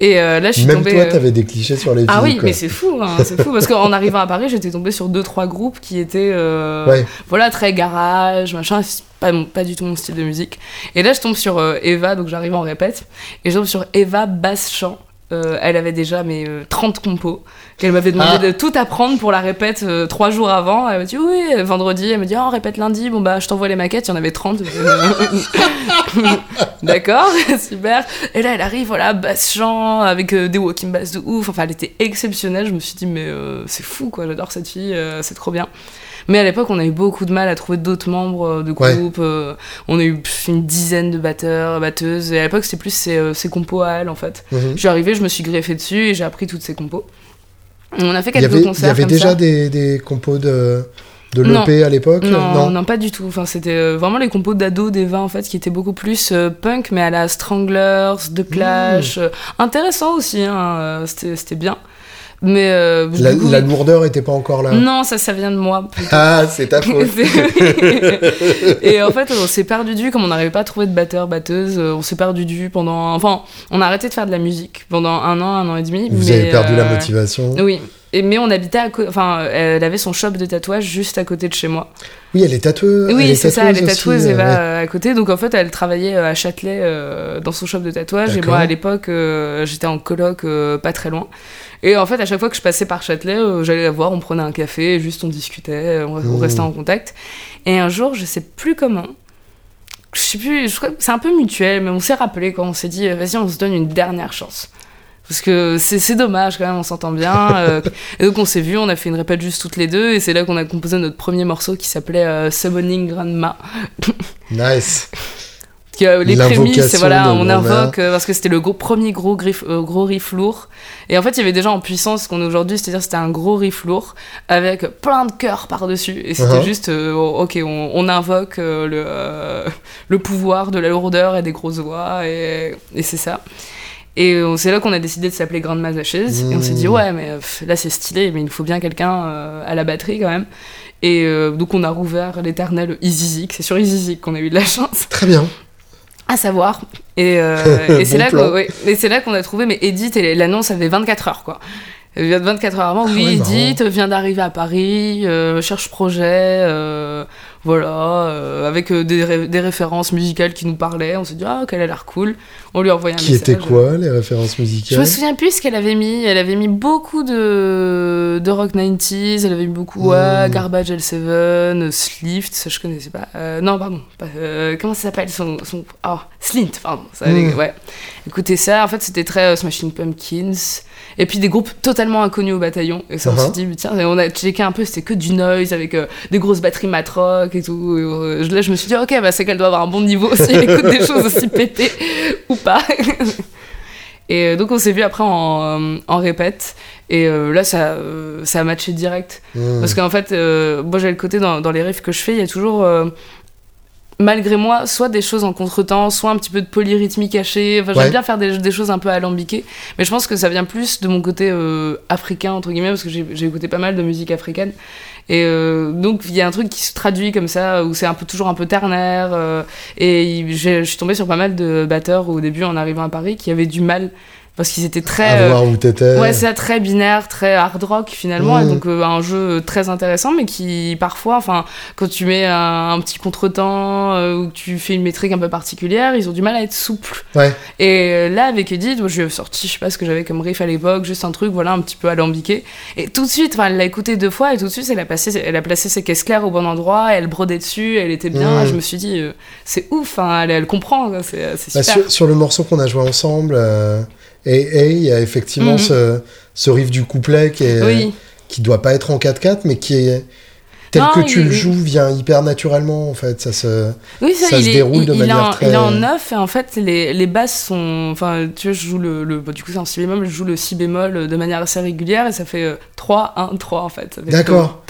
Et euh, là, je suis Même tombée. toi, euh, t'avais des clichés sur les filles. Ah oui, mais c'est fou, hein, c'est fou. Parce qu'en arrivant à Paris, j'étais tombée sur deux, trois groupes qui étaient. Voilà, très garage, machin. Pas, pas du tout mon style de musique. Et là, je tombe sur Eva, donc j'arrive en répète. Et je tombe sur Eva basse-chant. Euh, elle avait déjà mes 30 euh, compos qu'elle m'avait demandé ah. de tout apprendre pour la répète euh, trois jours avant. Elle m'a dit oui, vendredi, elle me dit oh, on répète lundi, bon bah je t'envoie les maquettes, il y en avait 30. D'accord, super. Et là elle arrive, voilà, basse chant, avec des walking bass de ouf, enfin elle était exceptionnelle, je me suis dit mais c'est fou quoi, j'adore cette fille, c'est trop bien. Mais à l'époque, on a eu beaucoup de mal à trouver d'autres membres euh, de groupe. Euh, on a eu une dizaine de batteurs, batteuses. Et à l'époque, c'était plus ces, euh, compos à elle, en fait. Mhm. Je suis arrivée, je me suis greffée dessus et j'ai appris toutes ces compos. On a fait quelques concerts. Il y avait déjà Des, des, compos de de l'EP à l'époque non, non, pas du tout. Enfin, c'était vraiment les compos d'ado d'Eva en fait, qui étaient beaucoup plus punk, mais à la Stranglers, de Clash. Mmh. intéressant aussi, hein, c'était bien. Mais euh, la, lourdeur était pas encore là. Non, ça, ça vient de moi. Ah, c'est ta faute. et en fait, on s'est perdu vue, comme on n'arrivait pas à trouver de batteur, batteuse, euh, on s'est perdu vue pendant. Enfin, on a arrêté de faire de la musique pendant un an, un an et demi. Vous avez perdu la euh, motivation. Oui. Et, mais on habitait à Enfin, elle avait son shop de tatouage juste à côté de chez moi. Oui, elle est tatoueuse. Oui, c'est ça, elle est tatoueuse, et va à côté. Donc en fait, elle travaillait à Châtelet dans son shop de tatouage. Et moi, à l'époque, j'étais en coloc pas très loin. Et en fait, à chaque fois que je passais par Châtelet, euh, j'allais la voir, on prenait un café, juste on discutait, on, mmh. restait en contact. Et un jour, je sais plus comment, je sais plus, c'est un peu mutuel, mais on s'est rappelé quand on s'est dit, vas-y, on se donne une dernière chance. Parce que c'est dommage quand même, on s'entend bien. Euh, et donc on s'est vu, on a fait une répète juste toutes les deux, et c'est là qu'on a composé notre premier morceau qui s'appelait euh, Summoning Grandma. nice les prémices, voilà, on invoque euh, parce que c'était le gros, premier gros, euh, gros riff lourd. Et en fait, il y avait déjà en puissance ce qu'on a aujourd'hui, c'est-à-dire c'était un gros riff lourd avec plein de cœurs par-dessus. Et c'était uh-huh. juste, euh, ok, on, invoque le, le pouvoir de la lourdeur et des grosses voix, et, et c'est ça. Et c'est là qu'on a décidé de s'appeler Grande Mazaches. Et on s'est dit, mmh. ouais, mais là c'est stylé, mais il faut bien quelqu'un à la batterie quand même. Et donc on a rouvert l'éternel Easyzik. C'est sur Easyzik qu'on a eu de la chance. Très bien à savoir. Et, euh, et c'est là, là qu'on a trouvé, mais Edith, l'annonce avait 24 heures, quoi. 24 heures avant, ah oui, Edith vient d'arriver à Paris, euh, cherche projet, euh, voilà, euh, avec des, des, références musicales qui nous parlaient. On s'est dit, ah, qu'elle a l'air cool. On lui a envoyé un qui message. Qui était quoi, les références musicales? Je me souviens plus ce qu'elle avait mis. Elle avait mis beaucoup de, de rock 90s, elle avait mis beaucoup, ouais, hmm. Garbage L7, Slift, ça je connaissais pas. non, pardon, comment ça s'appelle son, son. Oh, Slint, pardon. Ça, hmm. Ouais. Écoutez ça, en fait, c'était très Smashing Pumpkins. Et puis des groupes totalement inconnus au bataillon. Et ça, on s'est uh-huh. dit, tiens, on a checké un peu, c'était que du noise avec euh, des grosses batteries matrock et tout. Euh, là, je me suis dit, ok, bah, c'est qu'elle doit avoir un bon niveau si elle écoute des choses aussi pétées ou pas. et euh, donc, on s'est vu après en, en répète. Et là, ça, ça a matché direct. Hmm. Parce qu'en fait, moi, j'ai le côté dans, dans, les riffs que je fais, il y a toujours malgré moi, soit des choses en contretemps, soit un petit peu de polyrythmie cachée. Enfin, j'aime bien faire des, choses un peu alambiquées. Mais je pense que ça vient plus de mon côté euh, africain, entre guillemets, parce que j'ai écouté pas mal de musique africaine. Et euh, donc, il y a un truc qui se traduit comme ça, où c'est un peu, toujours un peu ternaire. Euh, et je suis tombée sur pas mal de batteurs au début, en arrivant à Paris, qui avaient du mal parce qu'ils étaient très à voir où t'étais. ouais c'est très binaire très hard rock finalement. Et donc euh, un jeu très intéressant mais qui parfois enfin quand tu mets un, petit contretemps euh, ou tu fais une métrique un peu particulière ils ont du mal à être souples. Ouais. et euh, là avec Edith moi, je lui ai sorti je sais pas ce que j'avais comme riff à l'époque juste un truc voilà un petit peu alambiqué. Et tout de suite elle l'a écouté deux fois et tout de suite elle a, passé, elle a placé ses caisses claires au bon endroit elle brodait dessus elle était bien. Mmh. je me suis dit c'est ouf hein, elle, elle, comprend c'est bah, super. sur, le morceau qu'on a joué ensemble et, il y a effectivement mhm. ce, ce, riff du couplet qui est, qui doit pas être en 4-4, mais qui est, tel Non, que tu il- le joues vient hyper naturellement en fait. Ça se. Oui, ça, Ça il se est, déroule il, de manière en, très- il est en neuf et en fait les, les basses sont. Enfin, tu vois, je joue le. le du coup, c'est un si bémol, je joue le si bémol de manière assez régulière et ça fait euh, 3, 1, 3 en fait D'accord.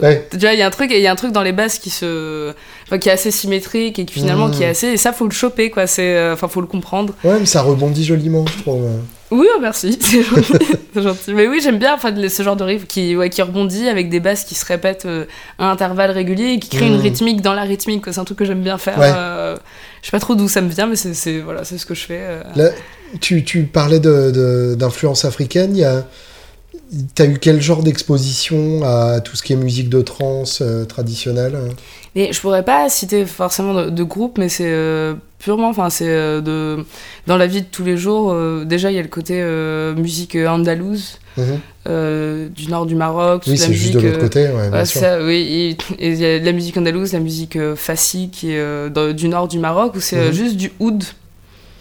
Ouais. Tu vois, il y a un truc, il y a un truc dans les basses qui se, enfin, qui est assez symétrique et qui finalement qui est assez, et ça faut le choper quoi. C'est, euh, enfin, faut le comprendre. Ouais, mais ça rebondit joliment, je trouve. Oui, oh, merci, c'est gentil. Mais oui, j'aime bien enfin, ce genre de riff qui, ouais, qui rebondit avec des basses qui se répètent euh, à intervalles réguliers et qui créent Mm. une rythmique dans la rythmique. C'est un truc que j'aime bien faire. Ouais. euh, je sais pas trop d'où ça me vient, mais c'est, voilà, ce que je fais. euh. Là, tu, tu parlais de- de- d'influence africaine. Il y a. T'as eu quel genre d'exposition à tout ce qui est musique de trance euh, traditionnelle? Et je pourrais pas citer forcément de, de groupe, mais c'est euh, purement, enfin, c'est euh, de dans la vie de tous les jours. euh, déjà, il y a le côté musique andalouse Mhm. du nord du Maroc. Oui, c'est juste de l'autre côté, ouais, bien Ouais, sûr. ça, oui, et il y a la musique andalouse, la musique fassi qui est dans- du nord du Maroc, où c'est Mhm. juste du oud.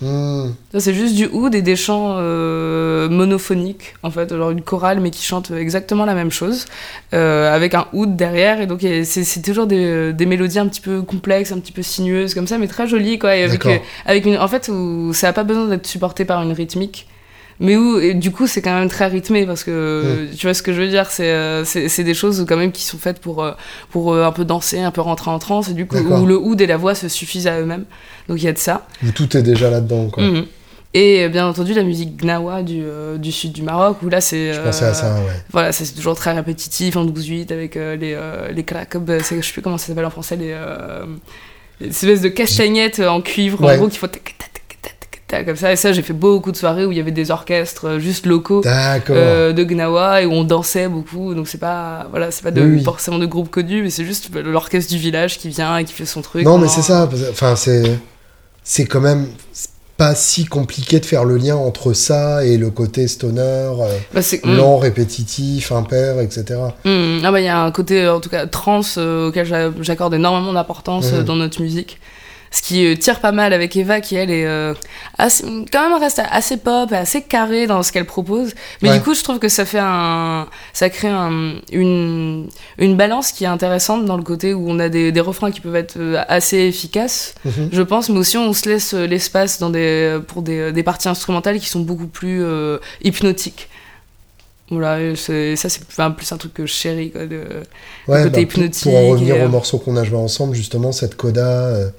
Ça, C'est juste du oud et des chants euh, monophoniques, en fait, genre une chorale, mais qui chante exactement la même chose, euh, avec un oud derrière, et donc c'est toujours des, des mélodies un petit peu complexes, un petit peu sinueuses, comme ça, mais très jolies, quoi, et avec, D'accord. euh, avec une, en fait, où ça n'a pas besoin d'être supporté par une rythmique. Mais où, et du coup, c'est quand même très rythmé parce que tu vois ce que je veux dire, c'est euh, c'est c'est des choses quand même qui sont faites pour, euh, pour euh, un peu danser, un peu rentrer en transe, et du coup, où le oud et la voix se suffisent à eux-mêmes. Donc il y a de ça. Où tout est déjà là-dedans, quoi. Mhm. Et bien entendu, la musique gnawa du, euh, du sud du Maroc, où là, c'est. Je euh, pensais à ça, ouais. Voilà, c'est toujours très répétitif, en 12-8, avec euh, les, les claquettes, je sais plus comment ça s'appelle en français, les. les espèces de castagnettes en cuivre, Ouais. en gros, qu'il faut. tac, tac, tac, tac, tac, tac, Comme ça, et ça, j'ai fait beaucoup de soirées où il y avait des orchestres euh, juste locaux. Euh, de Gnawa et où on dansait beaucoup donc c'est pas voilà c'est pas de, Oui, oui. forcément de groupe connu mais c'est juste l'orchestre du village qui vient et qui fait son truc non, mais c'est ça. Enfin, c'est. C'est quand même pas si compliqué de faire le lien entre ça et le côté stoner, euh, Bah, c'est- mm. lent, répétitif, impair, etc. Mm, ah bah il y a un côté en tout cas trans euh, auquel j'a- j'accorde énormément d'importance Mhm. dans notre musique. Ce qui euh, tire pas mal avec Eva qui elle est euh, assez- quand même reste assez pop et assez carrée dans ce qu'elle propose. Mais Ouais. du coup je trouve que ça fait un ça crée un- une une balance qui est intéressante dans le côté où on a des, des refrains qui peuvent être euh, assez efficaces Mhm. je pense, mais aussi on se laisse l'espace dans des, pour des, des parties instrumentales qui sont beaucoup plus euh, hypnotiques. Voilà, ça c'est enfin, plus un truc que je chéris, quoi, de- Ouais, côté bah, pour- hypnotique Pour en revenir et, au morceau qu'on a joué ensemble, justement, cette coda euh,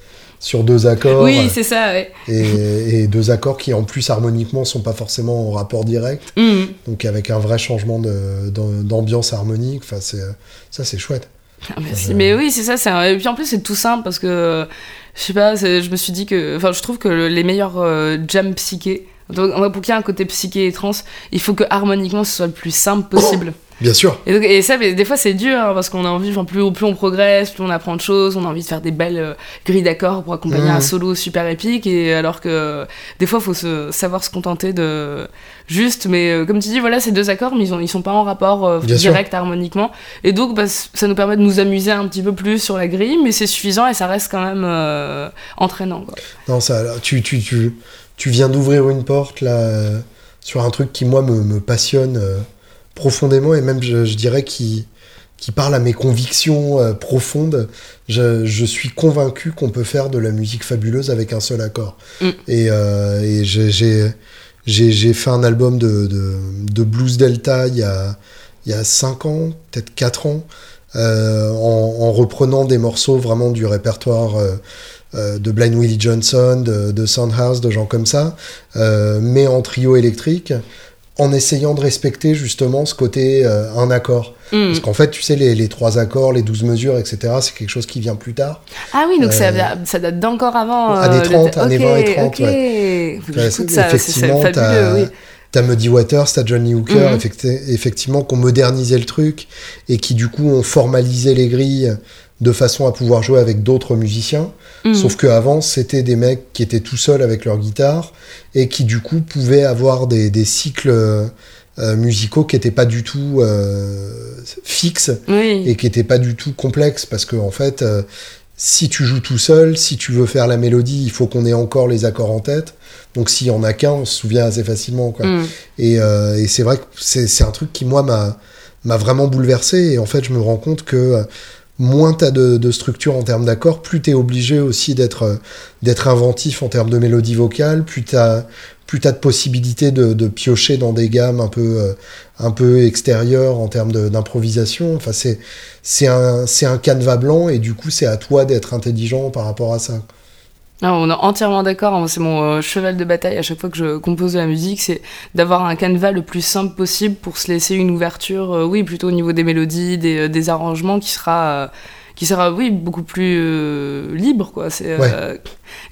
sur deux accords. Oui, c'est ça, ouais. et, et deux accords qui, en plus, harmoniquement, sont pas forcément en rapport direct. Mhm. Donc, avec un vrai changement d'ambiance harmonique. Enfin, ça, c'est chouette. Ah, merci. Euh, Mais oui, c'est ça. c'est un- Et puis en plus, c'est tout simple parce que je sais pas, c'est- je me suis dit que. Enfin, je trouve que le- les meilleurs euh, jams psychés, donc, pour qu'il y ait un côté psyché et trans, il faut que harmoniquement ce soit le plus simple possible. Bien sûr. Et, donc- et ça, mais des fois, c'est dur hein, parce qu'on a envie, enfin, plus, plus on progresse, plus on apprend de choses, on a envie de faire des belles euh, grilles d'accords pour accompagner Mhm. un solo super épique. Et alors que des fois, il faut se, savoir se contenter de juste, mais euh, comme tu dis, voilà, ces deux accords, mais ils, ont, ils sont pas en rapport euh, sûr. direct harmoniquement. Et donc, bah, ça nous permet de nous amuser un petit peu plus sur la grille, mais c'est suffisant et ça reste quand même euh, entraînant. Quoi. Non, ça, tu, tu, tu, tu viens d'ouvrir une porte là euh, sur un truc qui moi me, me passionne euh, profondément et même je, je dirais qui qui parle à mes convictions euh, profondes. Je, je suis convaincu qu'on peut faire de la musique fabuleuse avec un seul accord. Mm. Et, euh, et j'ai- fait un album de, de, de blues delta il y a il y a 5 ans, peut-être 4 ans, euh, en, en reprenant des morceaux vraiment du répertoire de Blind Willie Johnson, de, de Soundhouse, de gens comme ça, mais en trio électrique, en essayant de respecter justement ce côté euh, un accord. Mm. Parce qu'en fait, tu sais, les, les trois accords, les douze mesures, etc., c'est quelque chose qui vient plus tard. Ah oui, donc ça, Euh, ça date d'encore avant. années le- 30, années 20 et 30, ok. Faut que Ouais, ça, c'est- c'est effectivement, fabuleux, t'as oui. t'as Muddy Waters, t'as Johnny Hooker, Mhm. effecti- effectivement, qui ont modernisé le truc et qui du coup ont formalisé les grilles de façon à pouvoir jouer avec d'autres musiciens. Mm. Sauf qu'avant, c'était des mecs qui étaient tout seuls avec leur guitare et qui du coup pouvaient avoir des, des cycles euh, musicaux qui n'étaient pas du tout euh, fixes Oui. et qui n'étaient pas du tout complexes parce qu'en en fait, euh, si tu joues tout seul, si tu veux faire la mélodie, il faut qu'on ait encore les accords en tête. Donc s'il y en a qu'un, on se souvient assez facilement. Quoi. Mm. Et, euh, et c'est vrai que c'est un truc qui, moi, m'a m'a vraiment bouleversé. Et en fait, je me rends compte que euh, moins tu as de, de structure en termes d'accords, plus tu es obligé aussi d'être euh, d'être inventif en termes de mélodie vocale, plus tu as plus t'as de possibilités de, piocher dans des gammes un peu, euh, un peu extérieures en termes d'improvisation. Enfin, c'est un, c'est un canevas blanc et du coup, c'est à toi d'être intelligent par rapport à ça. Ah, on est entièrement d'accord. hein. C'est mon euh, cheval de bataille à chaque fois que je compose de la musique, c'est d'avoir un canevas le plus simple possible pour se laisser une ouverture, euh, oui, plutôt au niveau des mélodies, des, euh, des arrangements, qui sera, euh, qui sera, oui, beaucoup plus euh, libre, quoi. C'est,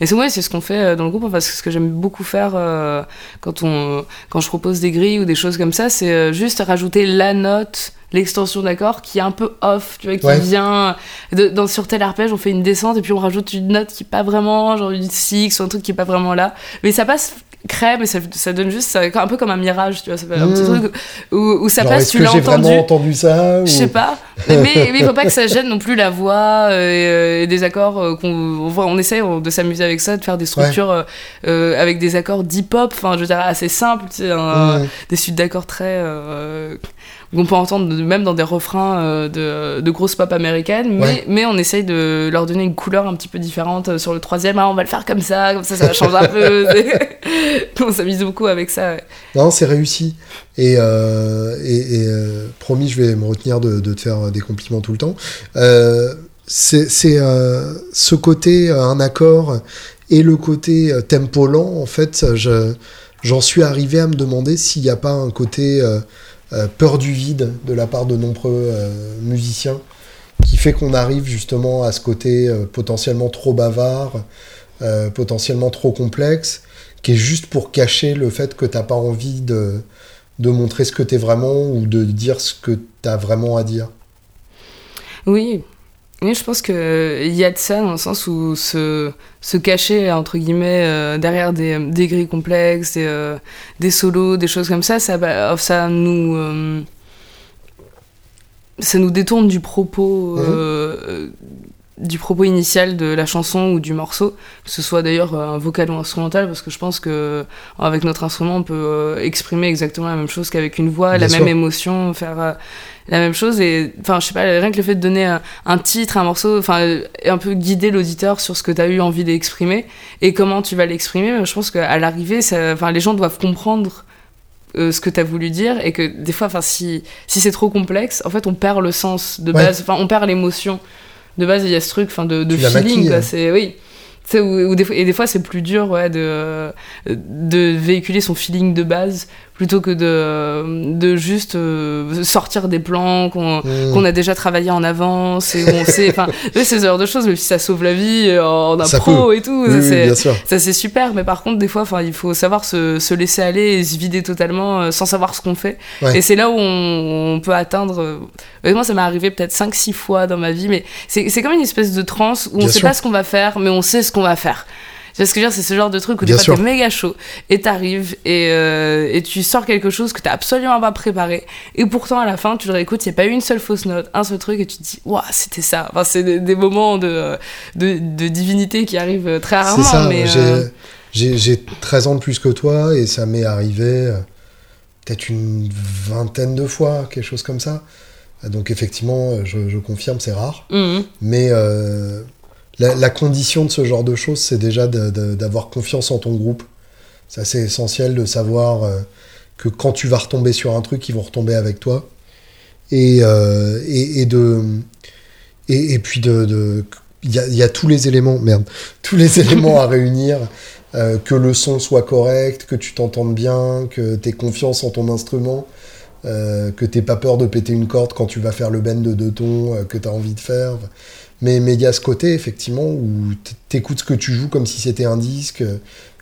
Et c'est ouais, c'est ce qu'on fait dans le groupe, parce que ce que j'aime beaucoup faire quand on, quand je propose des grilles ou des choses comme ça, c'est juste rajouter la note. L'extension d'accord qui est un peu off, tu vois, qui Ouais. vient de- dans, sur tel arpège, on fait une descente et puis on rajoute une note qui est pas vraiment, genre une six ou un truc qui est pas vraiment là. Mais ça passe crème et ça, ça donne juste, ça- un peu comme un mirage, tu vois. Ça fait un petit Mmh. truc où, où ça Genre, passe, tu l'as entendu. entendu ça ou- Je sais pas, mais il faut pas que ça gêne non plus la voix euh, et, des accords euh, qu'on on, voit- on essaie de s'améuser avec ça, de faire des structures euh, euh, avec des accords d'hip-hop, enfin je veux dire assez simples, tu sais, un- Mmh. des suites d'accords très euh, qu'on peut entendre même dans des refrains euh, de, de grosses pop américaines, mais, Ouais. mais on essaye de leur donner une couleur un petit peu différente euh, sur le troisième. Ah, on va le faire comme ça, comme ça, ça va changer un peu. on s'amuse beaucoup avec ça. ouais. Non, c'est réussi. Et, euh, et, et, euh, promis, je vais me retenir de, de te faire des compliments tout le temps. Euh, c'est ce côté, un accord, et le côté tempo lent, en fait, je- j'en suis arrivé à me demander s'il n'y a pas un côté peur du vide de la part de nombreux euh, musiciens qui fait qu'on arrive justement à ce côté euh, potentiellement trop bavard, euh, potentiellement trop complexe, qui est juste pour cacher le fait que t'as pas envie de, de montrer ce que t'es vraiment ou de dire ce que t'as vraiment à dire. Oui. Oui, je pense qu'il y a de ça dans le sens où se, se cacher, entre guillemets, euh, derrière des, des grilles complexes, des, euh, des solos, des choses comme ça, ça, ça nous. euh, ça nous détourne du propos. euh, du propos initial de la chanson ou du morceau, que ce soit d'ailleurs euh, un vocal ou instrumental, parce que je pense que avec notre instrument, on peut euh, exprimer exactement la même chose qu'avec une voix, Bien la sûr. même émotion, faire euh, la même chose. Et enfin, je sais pas, rien que le fait de donner un, titre, un morceau, enfin, euh, un peu guider l'auditeur sur ce que tu as eu envie d'exprimer et comment tu vas l'exprimer. Je pense qu'à l'arrivée, enfin, les gens doivent comprendre euh, ce que tu as voulu dire et que des fois, enfin, si, si c'est trop complexe, en fait, on perd le sens de Ouais. base, enfin, on perd l'émotion de base. Il y a ce truc, enfin, de, feeling, quoi. hein. C'est oui. Ou des et des fois, c'est plus dur ouais, de, de véhiculer son feeling de base plutôt que de, de juste euh, sortir des plans qu'on Mmh. qu'on a déjà travaillé en avance et où on sait. Enfin, oui, c'est ce genre de choses, si ça sauve la vie euh, en impro et tout. Oui, oui, c'est- bien sûr. ça c'est super, mais par contre, des fois, enfin, il faut savoir se, se laisser aller et se vider totalement euh, sans savoir ce qu'on fait. Ouais. Et c'est là où on, on peut atteindre. euh, Moi, ça m'est arrivé peut-être 5-6 fois dans ma vie, mais c'est c'est comme une espèce de transe où on Bien sait sûr. pas ce qu'on va faire, mais on sait ce qu'on va faire. Tu vois ce que je veux dire C'est ce genre de truc où Bien des fois sûr. t'es méga chaud et t'arrives et, euh, et tu sors quelque chose que t'as absolument pas préparé et pourtant à la fin tu le réécoutes, il n'y a pas eu une seule fausse note, un seul truc et tu te dis waouh c'était ça. Enfin, c'est des, des moments de, de, de divinité qui arrivent euh, très C'est rarement. ça, mais, j'ai- euh, j'ai j'ai 13 ans de plus que toi et ça m'est arrivé euh, peut-être une vingtaine de fois, quelque chose comme ça. Donc effectivement, euh, je, je confirme, c'est rare. mhm. Mais euh, la, condition de ce genre de choses, c'est déjà d'avoir confiance en ton groupe. C'est essentiel de savoir euh, que quand tu vas retomber sur un truc, ils vont retomber avec toi. Et, euh, et, puis de il y a, tous les éléments merde tous les éléments à réunir euh, que le son soit correct que tu t'entendes bien que tu aies confiance en ton instrument que t'aies pas peur de péter une corde quand tu vas faire le bend de deux tons que tu as envie de faire mais il y a ce côté effectivement où t'écoutes ce que tu joues comme si c'était un disque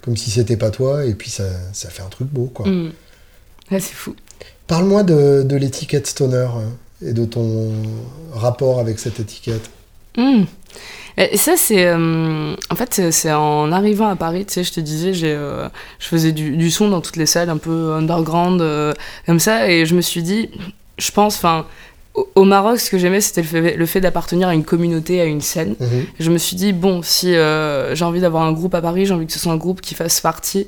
comme si c'était pas toi et puis ça, ça fait un truc beau quoi. Ouais, c'est fou. Parle-moi de, de l'étiquette Stoner hein, et de ton rapport avec cette étiquette. Hmm. Et ça, c'est. euh, en fait, c'est- c'est en arrivant à Paris, tu sais, je te disais, j'ai, euh, je faisais du, du son dans toutes les salles un peu underground, euh, comme ça, et je me suis dit, je pense, enfin. Au Maroc, ce que j'aimais, c'était le fait, le fait d'appartenir à une communauté, à une scène. Mhm. Je me suis dit, bon, si euh, j'ai envie d'avoir un groupe à Paris, j'ai envie que ce soit un groupe qui fasse partie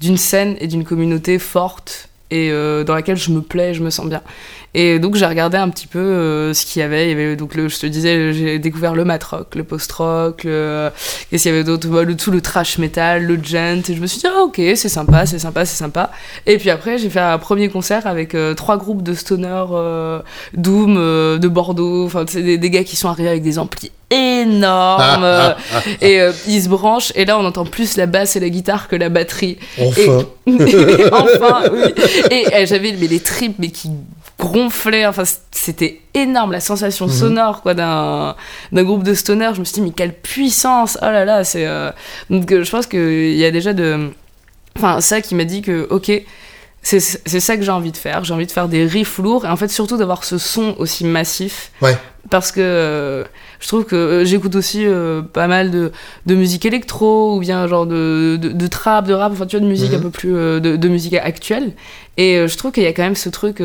d'une scène et d'une communauté forte et euh, dans laquelle je me plais, je me sens bien. Et donc j'ai regardé un petit peu euh, ce qu'il y avait. Il y avait donc le, je te disais, j'ai découvert le mat rock, le post rock, le qu'est-ce qu'il y avait d'autre, Bah, le tout le trash metal, le gent. Et je me suis dit ah, ok c'est sympa, c'est sympa, c'est sympa. Et puis après j'ai fait un premier concert avec euh, trois groupes de stoner euh, doom de Bordeaux. Enfin c'est des, des gars qui sont arrivés avec des amplis énormes euh, et euh, ils se branchent et là on entend plus la basse et la guitare que la batterie. Enfin. enfin, oui. Et euh, j'avais mais les tripes mais qui gonflaient. Enfin, c'était énorme la sensation Mhm. sonore quoi d'un d'un groupe de stoner. Je me suis dit mais quelle puissance. Oh là là, c'est euh, donc euh, je pense que il y a déjà de enfin ça qui m'a dit que OK c'est c'est ça que j'ai envie de faire. J'ai envie de faire des riffs lourds et en fait surtout d'avoir ce son aussi massif. Ouais. Parce que euh, je trouve que euh, j'écoute aussi euh, pas mal de, de musique électro ou bien genre de, de, de trap, de rap, enfin tu vois, de musique Mhm. un peu plus. de, musique actuelle. Et je trouve qu'il y a quand même ce truc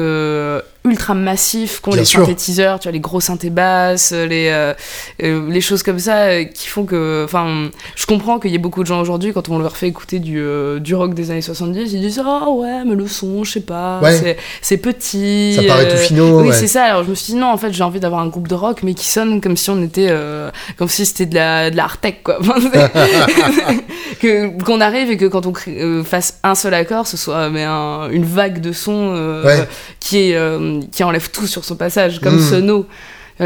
ultra massif qu'ont les sûr. synthétiseurs, tu vois, les gros synthés basses, les, les choses comme ça qui font que. Enfin, je comprends qu'il y ait beaucoup de gens aujourd'hui, quand on leur fait écouter du, du rock des années 70, ils disent Ah ouais, mais le son, je sais pas, Ouais. c'est- petit. Ça paraît tout finot. oui, ouais. c'est ça. Alors je me suis dit non, en fait, j'ai envie d'avoir un groupe de rock, mais qui sonne comme si on était, euh, comme si c'était de la, de la quoi. Que qu'on arrive et que quand on crée- euh, fasse un seul accord, ce soit mais un- une vague de son euh, Ouais. qui est, qui enlève tout sur son passage, comme Mm. Sono.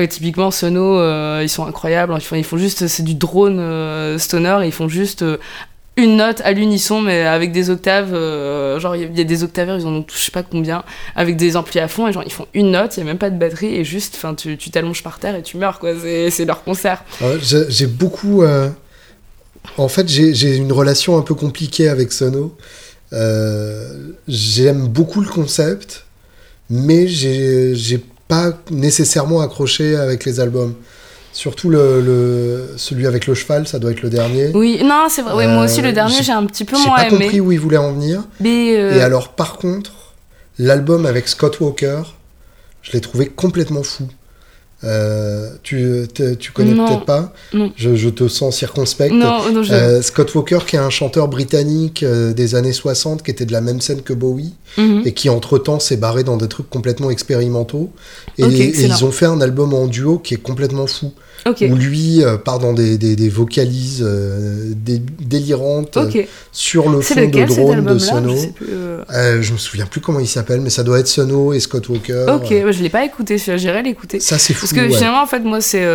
Typiquement, Sono, euh, ils sont incroyables. Ils font, ils font juste, c'est du drone euh, stoner. Ils font juste euh, une note à l'unisson, mais avec des octaves. euh, genre, il y a- des octaveurs, ils en ont je sais pas combien, avec des amplis à fond. Et genre, ils font une note, il y a même pas de batterie. Et juste, enfin, tu t'allonges par terre et tu meurs, quoi. C'est leur concert. Ouais, j'ai beaucoup. euh, En fait, j'ai une relation un peu compliquée avec Sono. Euh, J'aime beaucoup le concept, mais j'ai pas nécessairement accroché avec les albums. Surtout le, le- celui avec le cheval, ça doit être le dernier. Oui, non, c'est vrai. Moi aussi, Euh, le dernier, j'ai- j'ai un petit peu J'ai moins pas aimé. compris où il voulait en venir. Mais euh, Et alors, par contre, l'album avec Scott Walker, je l'ai trouvé complètement fou. Euh, tu, tu connais peut-être pas Non. je, je te sens circonspect. non, non, je- Euh, Scott Walker, qui est un chanteur britannique euh, des années 60, qui était de la même scène que Bowie, Mhm. et qui entre-temps s'est barré dans des trucs complètement expérimentaux. Et, ils ont fait un album en duo qui est complètement fou, Ok. où lui euh, part dans des, des, des vocalises euh, dé- délirantes euh, sur le fond de lequel drone de Sono. Je plus. euh. Je me souviens plus comment il s'appelle, mais ça doit être Sono et Scott Walker. Ok, ouais, je l'ai pas écouté, j'irai l'écouter. Ça, c'est fou. Parce que ouais. finalement, en fait, moi, c'est.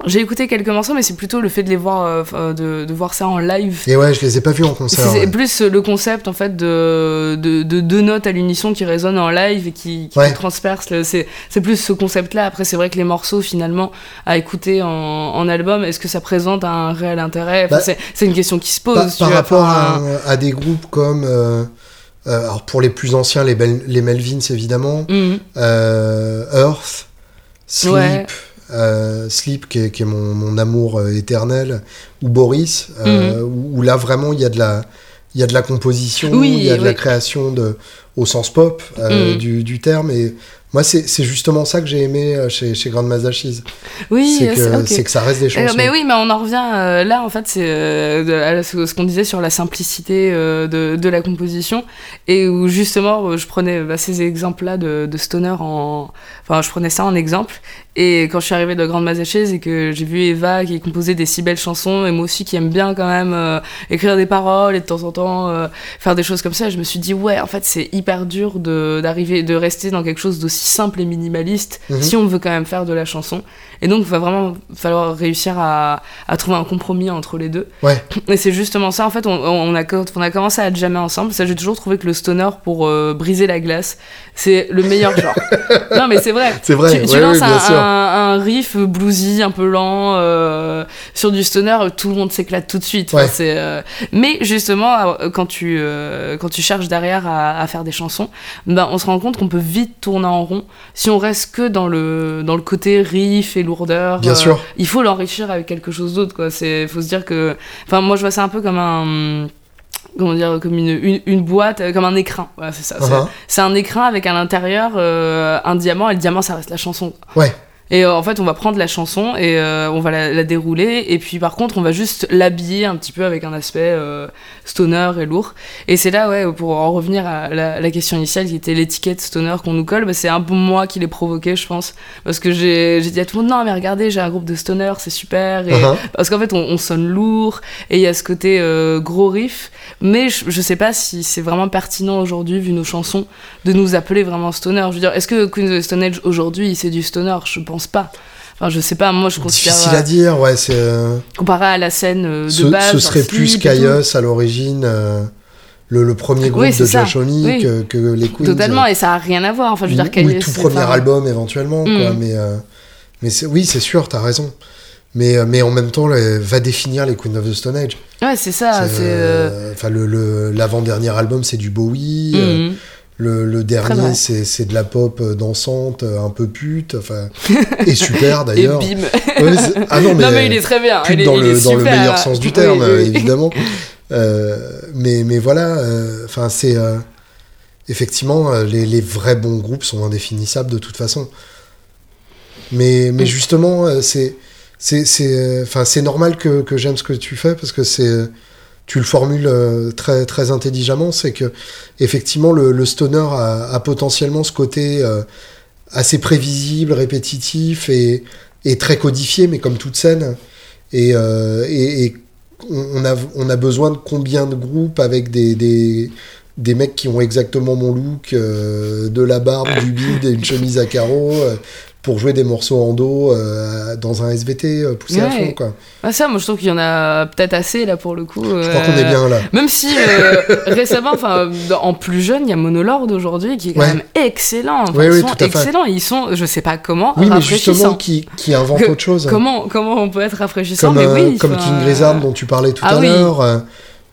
Euh, J'ai écouté quelques morceaux, mais c'est plutôt le fait de les voir, euh, enfin, de, de voir ça en live. Et ouais, je les ai pas vus en concert. C'est ouais. plus le concept en fait de, de, de deux notes à l'unisson qui résonnent en live et qui, qui Ouais. transpercent. C'est plus ce concept-là. Après, c'est vrai que les morceaux, finalement, à écouter en, en album, est-ce que ça présente un réel intérêt? Enfin, Bah, c'est- une question qui se pose. Par, tu par vois, rapport à, à des groupes comme. euh, euh, alors pour les plus anciens, les, Bel- les Melvins évidemment, mhm. euh, Earth, Sleep, Ouais. Euh, Sleep qui est, qui est mon, mon amour euh, éternel, ou Boris, euh, où, où là vraiment il y a de la. Il y a de la composition, Oui, il y a de la création de, au sens pop Mhm. du, du terme. Et moi, c'est justement ça que j'ai aimé euh, chez, chez Grand. Oui, c'est que, c'est- ok. c'est que ça reste des Euh, chansons. mais oui, mais on en revient euh, là, en fait, c'est euh, de- ce, qu'on disait sur la simplicité euh, de, de la composition, et où justement, euh, je prenais bah, ces exemples-là de, de Stoner en. Enfin, je prenais ça en exemple, et quand je suis arrivée de Grande Mazachese et que j'ai vu Eva qui composait des si belles chansons, et moi aussi qui aime bien quand même euh, écrire des paroles et de temps en temps euh, faire des choses comme ça, je me suis dit, ouais, en fait, c'est hyper dur de- d'arriver, de rester dans quelque chose d'aussi simple et minimaliste Mhm. si on veut quand même faire de la chanson. Et donc, il va vraiment falloir réussir à, à trouver un compromis entre les deux. Ouais. Et c'est justement ça, en fait, on, on, a, quand on a commencé à jammer ensemble, ça j'ai toujours trouvé que le stoner pour euh, briser la glace, c'est le meilleur genre. non, mais c'est vrai. C'est vrai, Tu, tu ouais, lances un, sûr. un- un riff bluesy, un peu lent, euh, sur du stoner, tout le monde s'éclate tout de suite. Ouais. euh, Mais justement, quand tu, quand tu cherches derrière à, à faire des chansons, ben, on se rend compte qu'on peut vite tourner en rond si on reste que dans le, dans le côté riff et lourdeur. Bien euh, sûr. il faut l'enrichir avec quelque chose d'autre quoi c'est faut se dire que enfin moi je vois ça un peu comme un comment dire, comme une, une, une boîte, euh, comme un écrin. Voilà, c'est ça. c'est- Uh-huh. C'est un écrin avec à l'intérieur euh, un diamant, et le diamant, ça reste la chanson. Ouais. Et euh, en fait, on va prendre la chanson et euh, on va la, la dérouler. Et puis, par contre, on va juste l'habiller un petit peu avec un aspect euh, stoner et lourd. Et c'est là, ouais, pour en revenir à la, la question initiale qui était l'étiquette stoner qu'on nous colle, bah, c'est un peu moi qui l'ai provoqué, je pense. Parce que j'ai dit à tout le monde, non, mais regardez, j'ai un groupe de stoner, c'est super. Et, Uh-huh. parce qu'en fait, on, on sonne lourd et il y a ce côté gros riff. Mais je, je sais pas si c'est vraiment pertinent aujourd'hui, vu nos chansons, de nous appeler vraiment stoner. Je veux dire, est-ce que Queen of the Stone Age aujourd'hui, c'est du stoner? Je pense pas. Enfin, je sais pas, moi je considère. Difficile à dire, ouais, c'est. euh, Comparé à la scène euh, de ce, base. ce serait plus. Caius à l'origine, euh, le, le premier groupe Oui, de. Josh Homme Oui. que, que les Queens. Totalement, et ça a rien à voir. Enfin, je veux dire, ou Kanye, le tout premier album éventuellement, quoi. Mm. Mais, euh, mais c'est- oui, c'est sûr, t'as raison. Mais, mais en même temps, les- va définir les Queens of the Stone Age. Ouais, c'est ça. Euh, Enfin, le, le- l'avant-dernier album, c'est du Bowie. mhm. Le, dernier, c'est, de la pop euh, dansante, euh, un peu pute, enfin, et super Et d'ailleurs. bim. Ouais, ah non, mais, non, mais il est très bien. pute il est, dans, il le, est dans le super. meilleur sens du terme, oui, oui. évidemment. Euh, mais, mais voilà, euh, enfin, c'est. euh, effectivement, les, les vrais bons groupes sont indéfinissables de toute façon. Mais, mais justement, c'est. C'est, c'est, enfin, c'est normal que, que j'aime ce que tu fais parce que c'est, tu le formules euh, très, intelligemment. C'est que, effectivement, le, stoner a, potentiellement ce côté euh, assez prévisible, répétitif et, très codifié, mais comme toute scène. Et, euh, on, a, besoin de combien de groupes avec des, mecs qui ont exactement mon look, de la barbe, du bide et une chemise à carreaux, pour jouer des morceaux en dos euh, dans un SVT euh, poussé à fond. Quoi. Ah, ça, moi je trouve qu'il y en a peut-être assez là pour le coup. Je crois qu'on est bien là. Même si euh, récemment, enfin en plus jeune, il y a Monolord aujourd'hui qui est quand Ouais. même excellent. Enfin, Oui, ils oui, sont excellents. Ils sont, je sais pas comment, Oui, mais justement, qui, qui invente autre chose. Comment, comment on peut être rafraîchissant comme, Mais euh, oui, comme King Gizzard dont tu parlais tout ah à l'heure.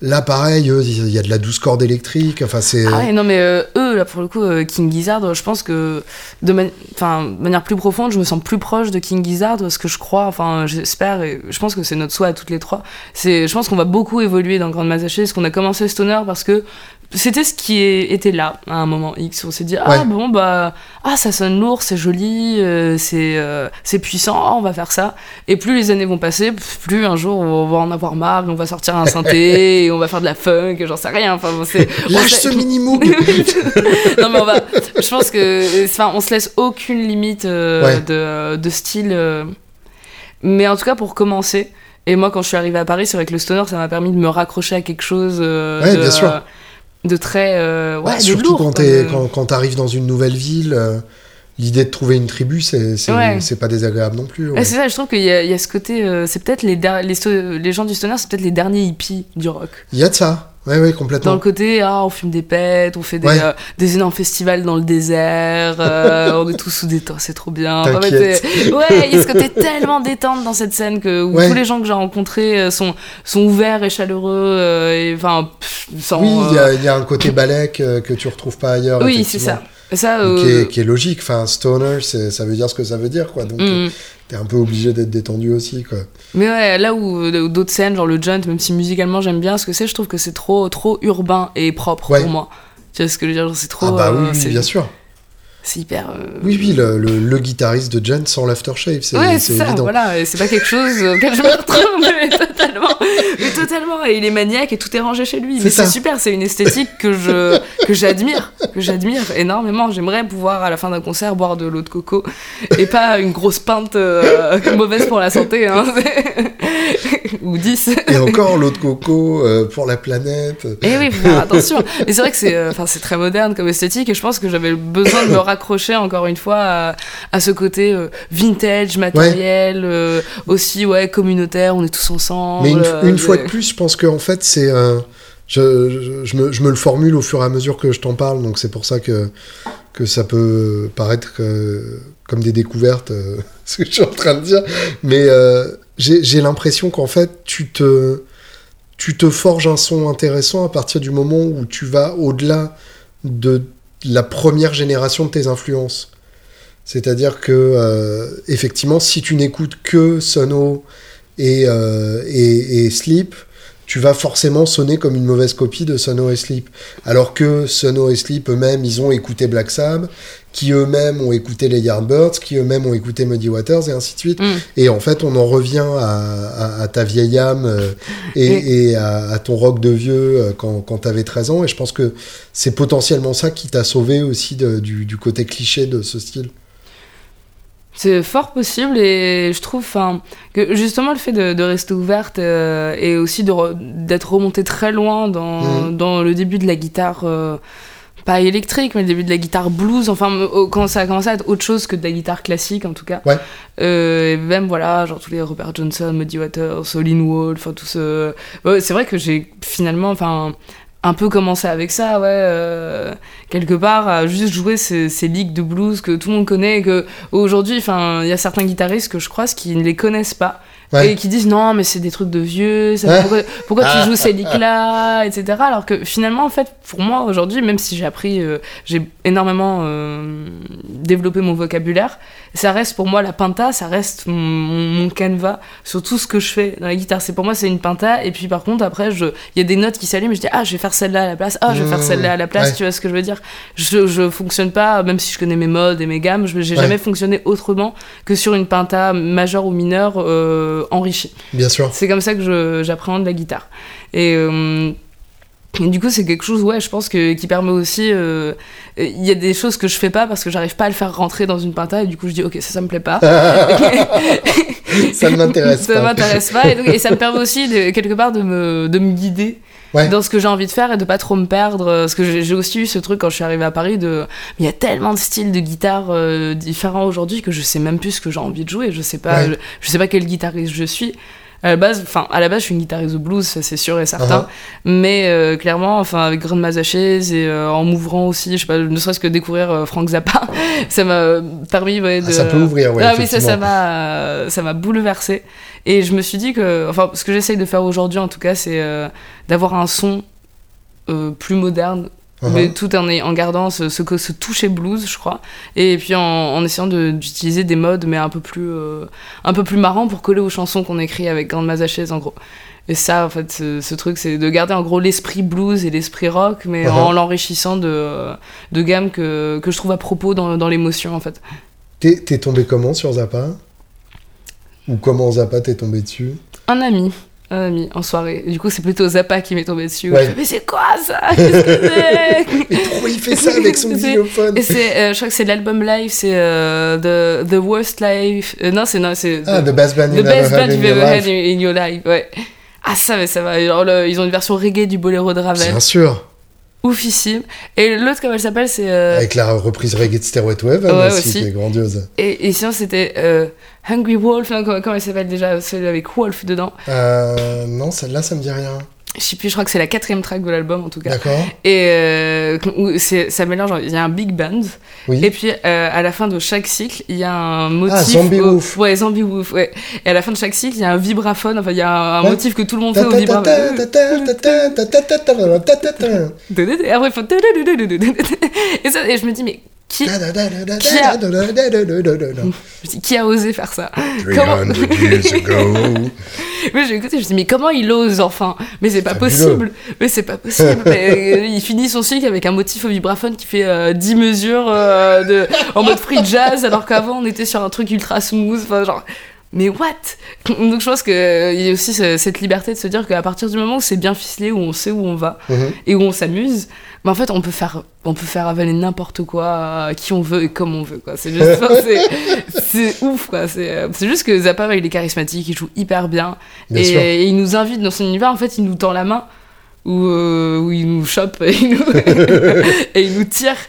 Là, pareil, il y a de la douce corde électrique. Enfin, c'est. Ah ouais, non mais euh, eux là pour le coup euh, King Gizzard, je pense que de, manière plus profonde, je me sens plus proche de King Gizzard parce que je crois, enfin j'espère et je pense que c'est notre souhait à toutes les trois. Je pense qu'on va beaucoup évoluer dans Grande Masse parce qu'on a commencé Stoner parce que c'était ce qui était là à un moment X. On s'est dit ah Ouais. bon bah ah ça sonne lourd, c'est joli, euh, c'est euh, c'est puissant, on va faire ça. Et plus les années vont passer, plus un jour on va en avoir marre, on va sortir un synthé, et on va faire de la funk, j'en sais rien. Enfin bon, Lâche ce mini-moog non mais on va je pense que enfin on se laisse aucune limite euh, Ouais. de, de style euh. mais en tout cas pour commencer et moi quand je suis arrivée à Paris c'est vrai que le stoner ça m'a permis de me raccrocher à quelque chose Ouais, de, bien sûr. De très euh, ouais, Ouais, de surtout lourd, quand, t'es- quand, quand t'arrives dans une nouvelle ville, euh, l'idée de trouver une tribu, c'est c'est Ouais. c'est pas désagréable non plus. c'est ça, je trouve qu'il y, a- il y a ce côté, euh, c'est peut-être les, der- les, les gens du stoner, c'est peut-être les derniers hippies du rock. Il y a de ça. Ouais, ouais, Dans complètement. le côté, ah, on fume des pètes, on fait des, Ouais. euh, des énormes festivals dans le désert, euh, on est tous sous des tentes, c'est trop bien. Enfin, ouais, il y a ce côté tellement détente dans cette scène que où Ouais. tous les gens que j'ai rencontrés euh, sont, sont ouverts et chaleureux, et enfin. Oui, il y, a- il y a un côté balèque que tu retrouves pas ailleurs. oui, c'est ça. Ça, Qui, euh, est, qui est logique. Enfin, stoner, ça veut dire ce que ça veut dire, quoi. Donc, mm. t'es un peu obligé d'être détendu aussi, quoi. Mais ouais, là où, où d'autres scènes, genre le Junt, même si musicalement j'aime bien ce que c'est, je trouve que c'est trop, trop urbain et propre Ouais. pour moi. Tu vois ce que je veux dire? C'est trop. ah bah oui, euh, oui, c'est- bien sûr. C'est hyper. euh, Oui, oui, le, le- le guitariste de Jen sans l'aftershave, c'est Ouais, c'est c'est ça, évident. voilà, c'est pas quelque chose auquel je me retrouve, mais totalement, mais totalement, et il est maniaque et tout est rangé chez lui, mais c'est super, c'est une esthétique que je, que j'admire, que j'admire énormément, j'aimerais pouvoir à la fin d'un concert boire de l'eau de coco, et pas une grosse pinte euh, mauvaise pour la santé, hein, ou 10. Et encore l'eau de coco euh, pour la planète. Et oui, faut faire attention. Mais c'est vrai que c'est, euh, enfin, c'est très moderne comme esthétique et je pense que j'avais besoin de me raccrocher encore une fois à, à ce côté vintage, matériel, aussi ouais communautaire. On est tous ensemble. Mais une, euh, une fois de plus, je pense qu'en fait, c'est. euh, je, je, je me, je me le formule au fur et à mesure que je t'en parle, donc c'est pour ça que, que ça peut paraître euh, comme des découvertes, euh, ce que je suis en train de dire. Mais euh, j'ai l'impression qu'en fait, tu te, tu te forges un son intéressant à partir du moment où tu vas au-delà de la première génération de tes influences. C'est-à-dire que, euh, effectivement, si tu n'écoutes que Sono et, euh, et, et Sleep, tu vas forcément sonner comme une mauvaise copie de Sono et Sleep. Alors que Sono et Sleep eux-mêmes, ils ont écouté Black Sabbath, qui eux-mêmes ont écouté les Yardbirds, qui eux-mêmes ont écouté Muddy Waters, et ainsi de suite. Mm. Et en fait, on en revient à, à, ta vieille âme euh, et, et à, à, ton rock de vieux euh, quand, quand tu avais 13 ans. Et je pense que c'est potentiellement ça qui t'a sauvé aussi de, du, du côté cliché de ce style. C'est fort possible et je trouve que justement le fait de, de rester ouverte euh, et aussi d'être remonté très loin dans, mmh. dans, le début de la guitare, euh, pas électrique, mais le début de la guitare blues, enfin quand ça a commencé à être autre chose que de la guitare classique en tout cas. Ouais. Euh, et même voilà, genre tous les Robert Johnson, Muddy Waters, Olin Wall, enfin tout ce. Ouais, c'est vrai que j'ai finalement, enfin un peu commencé avec ça, ouais, euh, quelque part, à juste jouer ces, ces, ligues de blues que tout le monde connaît et que aujourd'hui, il y a certains guitaristes que je croise qui ne les connaissent pas. Ouais. Et qui disent non, mais c'est des trucs de vieux, ça, pourquoi, tu joues ces liques-là, etc. Alors que finalement, en fait, pour moi aujourd'hui, même si j'ai appris, euh, j'ai énormément euh, développé mon vocabulaire, ça reste pour moi la pinta, ça reste mon, mon, canevas sur tout ce que je fais dans la guitare. C'est pour moi, c'est une pinta, et puis par contre, après, il y a des notes qui s'allument, je dis ah, je vais faire celle-là à la place, ah, je vais faire celle-là à la place, ouais. tu vois ce que je veux dire? Je, je fonctionne pas, même si je connais mes modes et mes gammes, j'ai jamais fonctionné autrement que sur une pinta majeure ou mineure. Euh, enrichi. Bien sûr. C'est comme ça que j'appréhende la guitare. Et, euh, et, du coup, c'est quelque chose, ouais, je pense que qui permet aussi. Il euh, y a des choses que je fais pas parce que j'arrive pas à le faire rentrer dans une pinta et du coup, je dis, ok, ça, ça me plaît pas. ça ne m'intéresse pas. Ça m'intéresse pas. Et, donc, et, ça me permet aussi, de, quelque part, de me, de me guider. Ouais. dans ce que j'ai envie de faire et de pas trop me perdre parce que j'ai aussi eu ce truc quand je suis arrivée à Paris de il y a tellement de styles de guitare euh, différents aujourd'hui que je sais même plus ce que j'ai envie de jouer je sais pas ouais. je, je, sais pas quel guitariste je suis à la base enfin à la base je suis une guitariste de blues ça c'est sûr et certain. Uh -huh. mais euh, clairement enfin avec Grandma's Ashes et euh, en m'ouvrant aussi je sais pas ne serait-ce que découvrir euh, Frank Zappa ça m'a permis ouais, de ah, ça peut ouvrir ouais, ah oui ça ça m'a ça m'a bouleversé et je me suis dit que, enfin, ce que j'essaye de faire aujourd'hui en tout cas, c'est euh, d'avoir un son plus moderne, uh -huh. mais tout en, en gardant ce, ce, ce toucher blues, je crois, et puis en, en essayant d'utiliser de, des modes, mais un peu plus, euh, un peu plus marrants pour coller aux chansons qu'on écrit avec Grande Mazachès en gros. Et ça, en fait, ce, ce truc, c'est de garder en gros l'esprit blues et l'esprit rock, mais uh -huh. en l'enrichissant de, de gammes que, que je trouve à propos dans, dans l'émotion, en fait. T'es tombé comment sur Zappa? Ou comment Zappa t'est tombé dessus? Un ami. Un ami en soirée. Du coup, c'est plutôt Zappa qui m'est tombé dessus. Ouais. Fais, mais c'est quoi ça? Qu'est-ce que c'est? Mais pourquoi il fait ça avec son xylophone? Et c'est, euh, je crois que c'est l'album live, c'est euh, the, the Worst Life. Euh, non, c'est non, c'est ah, The Best Band, the best band You've Ever Had in Your Life. Ouais. Ah ça, mais ça va. Le, ils ont une version reggae du Boléro de Ravel. Bien sûr oufissime. Et l'autre, comment elle s'appelle, c'est. Euh... Avec la reprise reggae de Stairway to Heaven ouais, aussi, aussi, qui est grandiose. Et, et sinon, c'était euh, Hungry Wolf, non, comment, comment elle s'appelle déjà Celle avec Wolf dedans euh, Non, celle-là, ça me dit rien. Je sais plus, je crois que c'est la quatrième track de l'album en tout cas. D'accord. Et euh, ça mélange, il y a un big band. Oui. Et puis euh, à la fin de chaque cycle, il y a un motif. Ah, Zombie au... Woof. Ouais, Zombie Woof, ouais. Et à la fin de chaque cycle, il y a un vibraphone, enfin il y a un, un ouais. motif que tout le monde fait au vibraphone. Et après il faut. Et, ça, et je me dis, mais qui, qui, a... qui a osé faire ça Comment... mais j'ai écouté, je me dis mais comment il ose enfin Mais c'est pas possible. Mais c'est pas possible. mais, il finit son cycle avec un motif au vibraphone qui fait euh, 10 mesures euh, de, en mode free jazz, alors qu'avant on était sur un truc ultra smooth. Enfin genre mais what? Donc je pense qu'il y a aussi cette liberté de se dire qu'à partir du moment où c'est bien ficelé, où on sait où on va mm -hmm. et où on s'amuse, bah en fait on peut faire, on peut faire avaler n'importe quoi à qui on veut et comme on veut. C'est juste, c'est ouf quoi. C'est juste que Zappa il est charismatique, il joue hyper bien, bien et, il nous invite dans son univers. En fait il nous tend la main. Où, euh, où il nous chope et il nous, et il nous tire.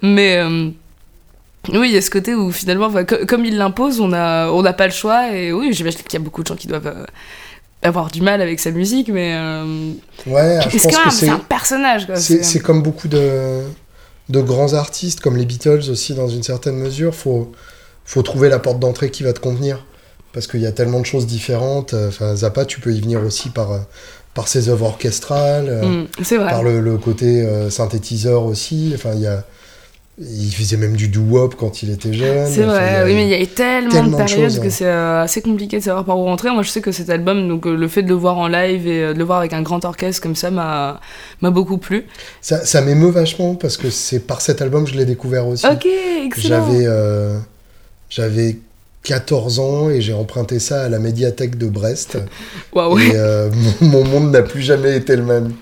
Mais... Euh, oui, il y a ce côté où finalement, enfin, comme il l'impose, on n'a on a pas le choix. Et oui, j'imagine qu'il y a beaucoup de gens qui doivent euh, avoir du mal avec sa musique, mais. Euh, ouais, je pense que c'est un personnage. C'est comme beaucoup de, de grands artistes, comme les Beatles aussi, dans une certaine mesure. Faut, faut trouver la porte d'entrée qui va te convenir. Parce qu'il y a tellement de choses différentes. Enfin, Zappa, tu peux y venir aussi par par ses œuvres orchestrales, mmh, par le, le côté euh, synthétiseur aussi. Enfin, il y a, Il faisait même du doo-wop quand il était jeune. C'est vrai, oui, mais il y a eu tellement, tellement de de périodes choses, que c'est euh, assez compliqué de savoir par où rentrer. Moi, je sais que cet album, donc euh, le fait de le voir en live et euh, de le voir avec un grand orchestre comme ça, m'a beaucoup plu. Ça, ça m'émeut vachement parce que c'est par cet album que je l'ai découvert aussi. Ok, excellent. J'avais euh, j'avais 14 ans et j'ai emprunté ça à la médiathèque de Brest. Waouh, Et euh, mon monde n'a plus jamais été le même.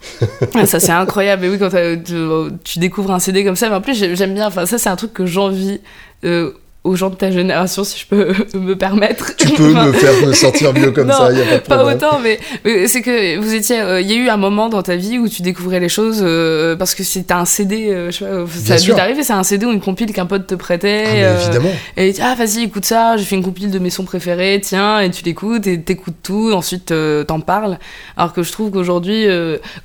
Ça c'est incroyable. Et oui, quand tu, découvres un CD comme ça, mais en plus j'ai- j'aime bien. Enfin, ça c'est un truc que j'envie euh, aux gens de ta génération, si je peux me permettre. Tu peux Enfin, me faire me sentir mieux comme Non, ça, il n'y a pas de Pas problème. autant, mais, mais c'est que vous étiez. euh, Il y a eu un moment dans ta vie où tu découvrais les choses euh, parce que c'était un CD, euh, je sais pas, ça a dû t'arriver, c'est un CD ou une compile qu'un pote te prêtait. Ah, euh, évidemment. et ah, vas-y, écoute ça, j'ai fait une compile de mes sons préférés, tiens, et tu l'écoutes, et t'écoutes tout, ensuite euh, t'en parles. Alors que je trouve qu'aujourd'hui,